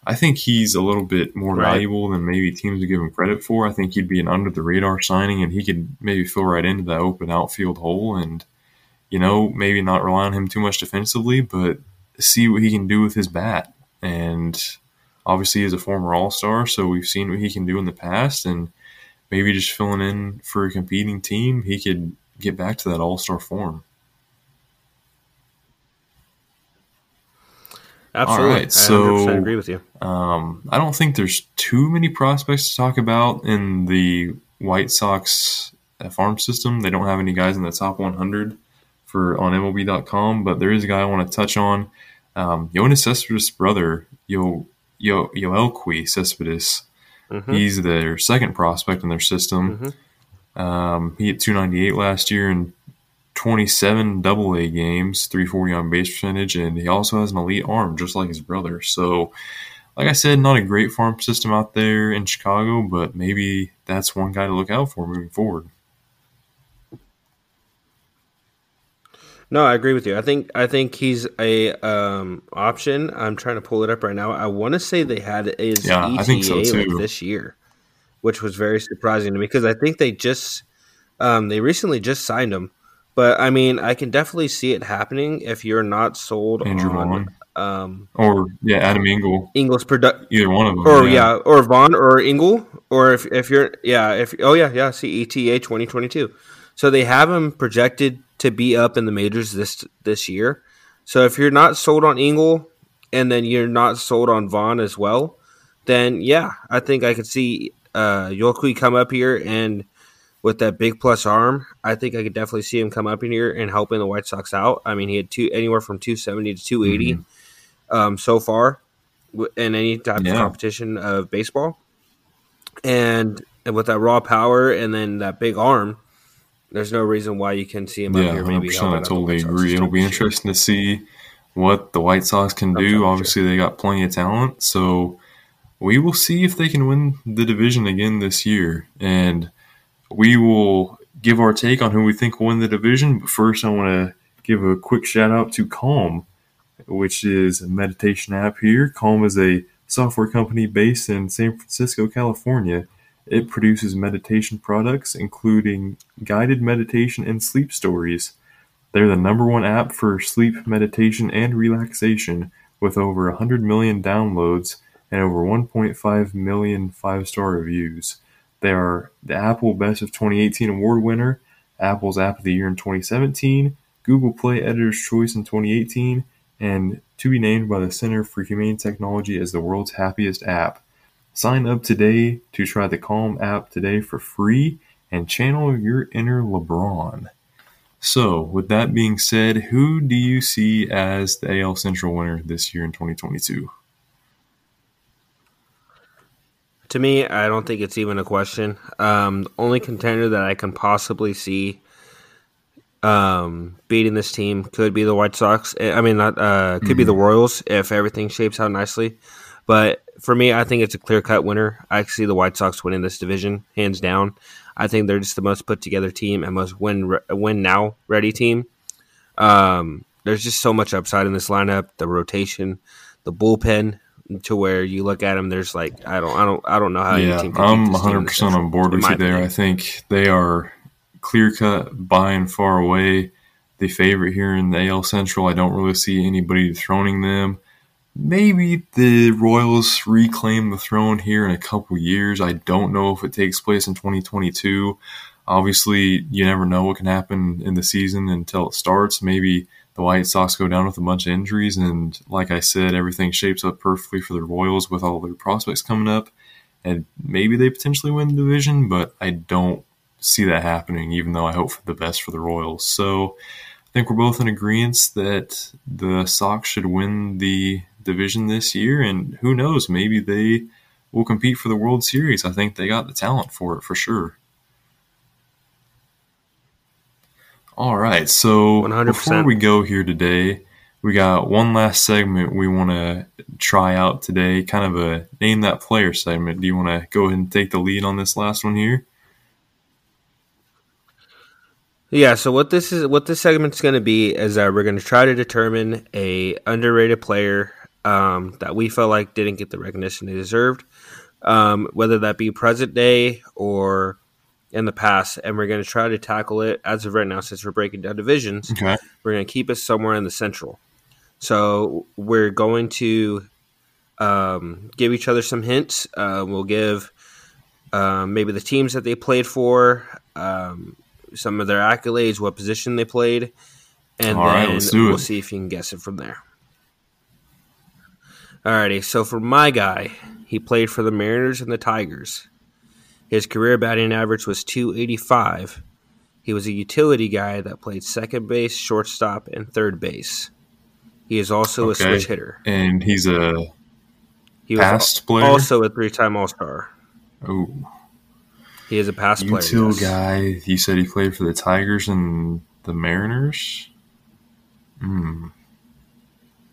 I think he's a little bit more right. valuable than maybe teams would give him credit for. I think he'd be an under the radar signing, and he could maybe fill right into that open outfield hole, and you know maybe not rely on him too much defensively, but see what he can do with his bat. And obviously, he's a former All Star, so we've seen what he can do in the past, and maybe just filling in for a competing team, he could get back to that All Star form. Absolutely. All right, so I agree with you. Um, I don't think there's too many prospects to talk about in the White Sox farm system. They don't have any guys in the top 100 for on MLB.com, but there is a guy I want to touch on. Um, Yoenis Cespedes' brother, Yo Yo Yoelqui Cespedes. Mm-hmm. He's their second prospect in their system. Mm-hmm. Um, he hit 298 last year in 27 double A games, 340 on base percentage, and he also has an elite arm, just like his brother. So, like I said, not a great farm system out there in Chicago, but maybe that's one guy to look out for moving forward. No, I agree with you. I think I think he's a um, option. I'm trying to pull it up right now. I want to say they had his yeah, ETA I think so like this year, which was very surprising to me because I think they just um, they recently just signed him. But I mean, I can definitely see it happening if you're not sold Andrew on Vaughn. Um, or yeah, Adam Engel. Engel's product. Either one of them. Or yeah. yeah. or Vaughn or Engel, or if if you're yeah, if oh yeah, yeah, see ETA 2022. So they have him projected to be up in the majors this this year. So if you're not sold on Engel and then you're not sold on Vaughn as well, then yeah, I think I could see uh Yoelqui come up here and with that big plus arm, I think I could definitely see him come up in here and helping the White Sox out. I mean, he had two anywhere from 270 to 280 mm-hmm. um, so far in any type yeah. of competition of baseball. And, and with that raw power and then that big arm, there's no reason why you can see him yeah, up here. Maybe I totally agree. It'll be interesting to see what the White Sox can do. Obviously, sure. they got plenty of talent, so we will see if they can win the division again this year. And we will give our take on who we think will win the division. But first, I want to give a quick shout out to Calm, which is a meditation app here. Calm is a software company based in San Francisco, California. It produces meditation products, including guided meditation and sleep stories. They're the number one app for sleep meditation and relaxation, with over 100 million downloads and over 1.5 million five star reviews. They are the Apple Best of 2018 award winner, Apple's App of the Year in 2017, Google Play Editor's Choice in 2018, and to be named by the Center for Humane Technology as the world's happiest app. Sign up today to try the Calm app today for free and channel your inner LeBron. So, with that being said, who do you see as the AL Central winner this year in 2022? To me, I don't think it's even a question. Um, the only contender that I can possibly see um, beating this team could be the White Sox. I mean, not uh, could mm-hmm. be the Royals if everything shapes out nicely. But for me, I think it's a clear cut winner. I see the White Sox winning this division hands down. I think they're just the most put together team and most win win now ready team. Um, there's just so much upside in this lineup. The rotation, the bullpen to where you look at them, there's like I don't I don't I don't know how. Yeah, I'm 100 percent on board with you there. I think they are clear cut by and far away the favorite here in the AL Central. I don't really see anybody dethroning them. Maybe the Royals reclaim the throne here in a couple years. I don't know if it takes place in 2022. Obviously, you never know what can happen in the season until it starts. Maybe the White Sox go down with a bunch of injuries, and like I said, everything shapes up perfectly for the Royals with all their prospects coming up, and maybe they potentially win the division. But I don't see that happening, even though I hope for the best for the Royals. So I think we're both in agreement that the Sox should win the division this year, and who knows, maybe they will compete for the World Series. I think they got the talent for it for sure. All right, so 100%. before we go here today, we got one last segment we want to try out today, kind of a name that player segment. Do you want to go ahead and take the lead on this last one here? Yeah, so what this is what this segment's going to be is that we're going to try to determine a underrated player um, that we felt like didn't get the recognition they deserved, um, whether that be present day or in the past, and we're going to try to tackle it as of right now since we're breaking down divisions. Okay. We're going to keep it somewhere in the central. So we're going to um, give each other some hints. Uh, we'll give uh, maybe the teams that they played for, um, some of their accolades, what position they played, and All then right, we'll see if you can guess it from there. Alrighty, so for my guy, he played for the Mariners and the Tigers. His career batting average was 285. He was a utility guy that played second base, shortstop, and third base. He is also okay. a switch hitter. And he's a he past player? Also a three time All Star. Oh. He is a past Util player. Util yes. guy. You said he played for the Tigers and the Mariners? Hmm.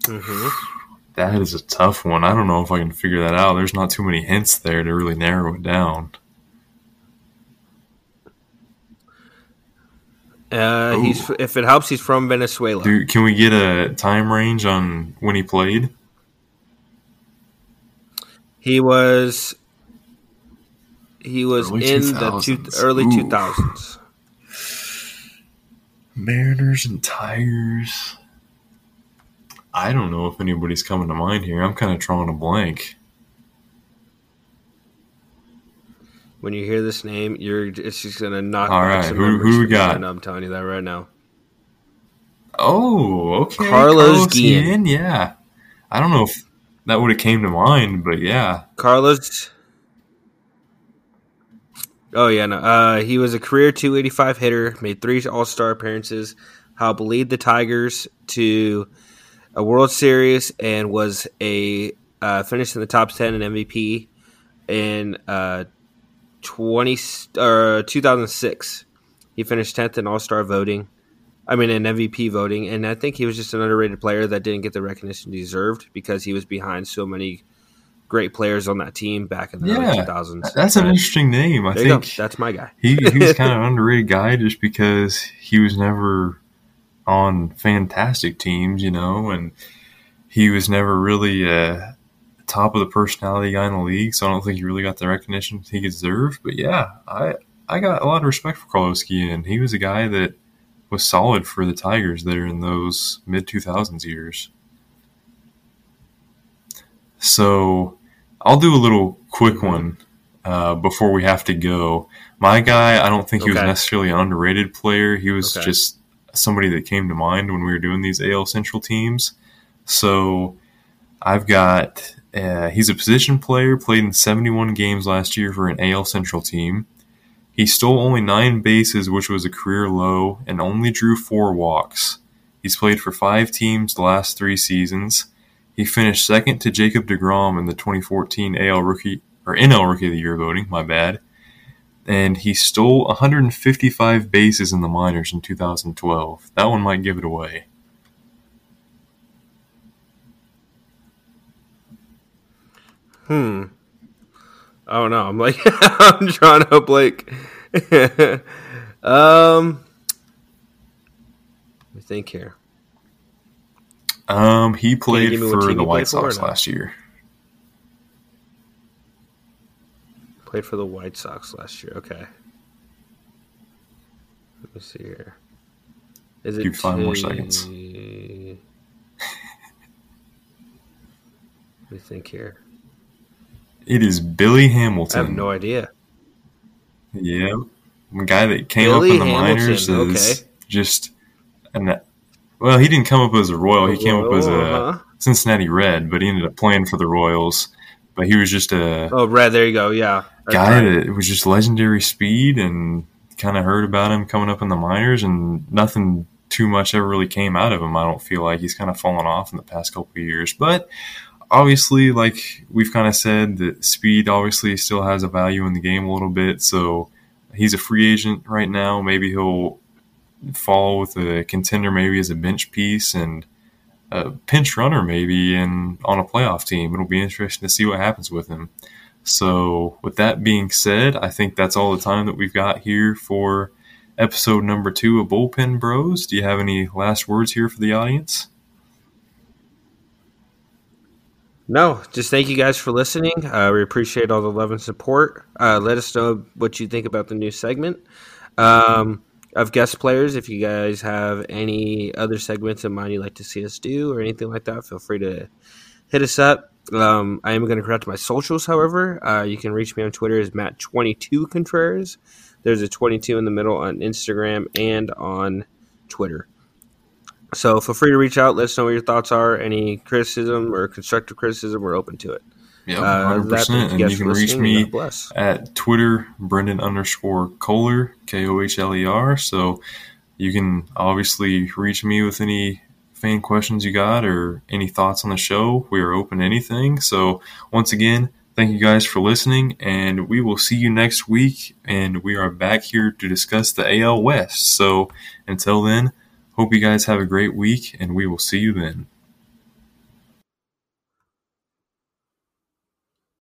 Mm-hmm. That is a tough one. I don't know if I can figure that out. There's not too many hints there to really narrow it down. Uh, he's if it helps, he's from Venezuela. Can we get a time range on when he played? He was he was early in 2000s. the two, early two thousands. Mariners and Tigers. I don't know if anybody's coming to mind here. I'm kind of drawing a blank. when you hear this name, you're it's just gonna knock. All right, who who we got? I'm telling you that right now. Oh, okay. Carlos, Carlos Guillen. Guillen. Yeah, I don't know if that would have came to mind, but yeah, Carlos. Oh yeah, no. Uh, he was a career 285 hitter, made three All Star appearances, helped lead the Tigers to a World Series, and was a uh, finished in the top 10 in MVP in uh, 20 or 2006. He finished 10th in All-Star voting. I mean, in MVP voting, and I think he was just an underrated player that didn't get the recognition he deserved because he was behind so many great players on that team back in the yeah, early 2000s. That's an interesting name. I think that's my guy. he, he was kind of an underrated guy just because he was never on fantastic teams, you know, and he was never really uh, top of the personality guy in the league, so I don't think he really got the recognition he deserved. But yeah, I I got a lot of respect for Carlos and He was a guy that was solid for the Tigers there in those mid 2000s years. So I'll do a little quick one uh, before we have to go. My guy, I don't think okay. he was necessarily an underrated player. He was okay. just somebody that came to mind when we were doing these AL Central teams. So I've got uh, he's a position player, played in 71 games last year for an AL Central team. He stole only nine bases, which was a career low, and only drew four walks. He's played for five teams the last three seasons. He finished second to Jacob DeGrom in the 2014 AL Rookie or NL Rookie of the Year voting. My bad. And he stole 155 bases in the minors in 2012. That one might give it away. Hmm. I don't know. I'm like [LAUGHS] I'm trying to like [LAUGHS] um let me think here. Um he played for the White Sox last year. Played for the White Sox last year. Okay. Let me see here. Is it Give five more seconds? Let me think here. It is Billy Hamilton. I have no idea. Yeah, the guy that came Billy up in the Hamilton, minors is okay. just an. Well, he didn't come up as a Royal. He came up as a Uh-huh. Cincinnati Red, but he ended up playing for the Royals. But he was just a Oh, red. There you go. Yeah, That's guy right. that was just legendary speed, and kind of heard about him coming up in the minors, and nothing too much ever really came out of him. I don't feel like he's kind of fallen off in the past couple of years, but obviously, like we've kind of said, that speed obviously still has a value in the game a little bit. So he's a free agent right now. Maybe he'll fall with a contender, maybe as a bench piece and a pinch runner, maybe in on a playoff team. It'll be interesting to see what happens with him. So, with that being said, I think that's all the time that we've got here for episode number two of Bullpen Bros. Do you have any last words here for the audience? No, just thank you guys for listening. Uh, we appreciate all the love and support. Uh, let us know what you think about the new segment um, of guest players. If you guys have any other segments in mind you'd like to see us do or anything like that, feel free to hit us up. Um, I am going to correct my socials, however. Uh, you can reach me on Twitter as Matt22 Contreras. There's a 22 in the middle on Instagram and on Twitter. So feel free to reach out. Let us know what your thoughts are. Any criticism or constructive criticism, we're open to it. Yeah, Uh, other hundred than that, percent. thank And you can reach me and God bless. at Twitter, Brendan underscore Kohler, K O H L E R. So you can obviously reach me with any fan questions you got or any thoughts on the show. We are open to anything. So once again, thank you guys for listening, and we will see you next week. And we are back here to discuss the AL West. So until then, hope you guys have a great week, and we will see you then.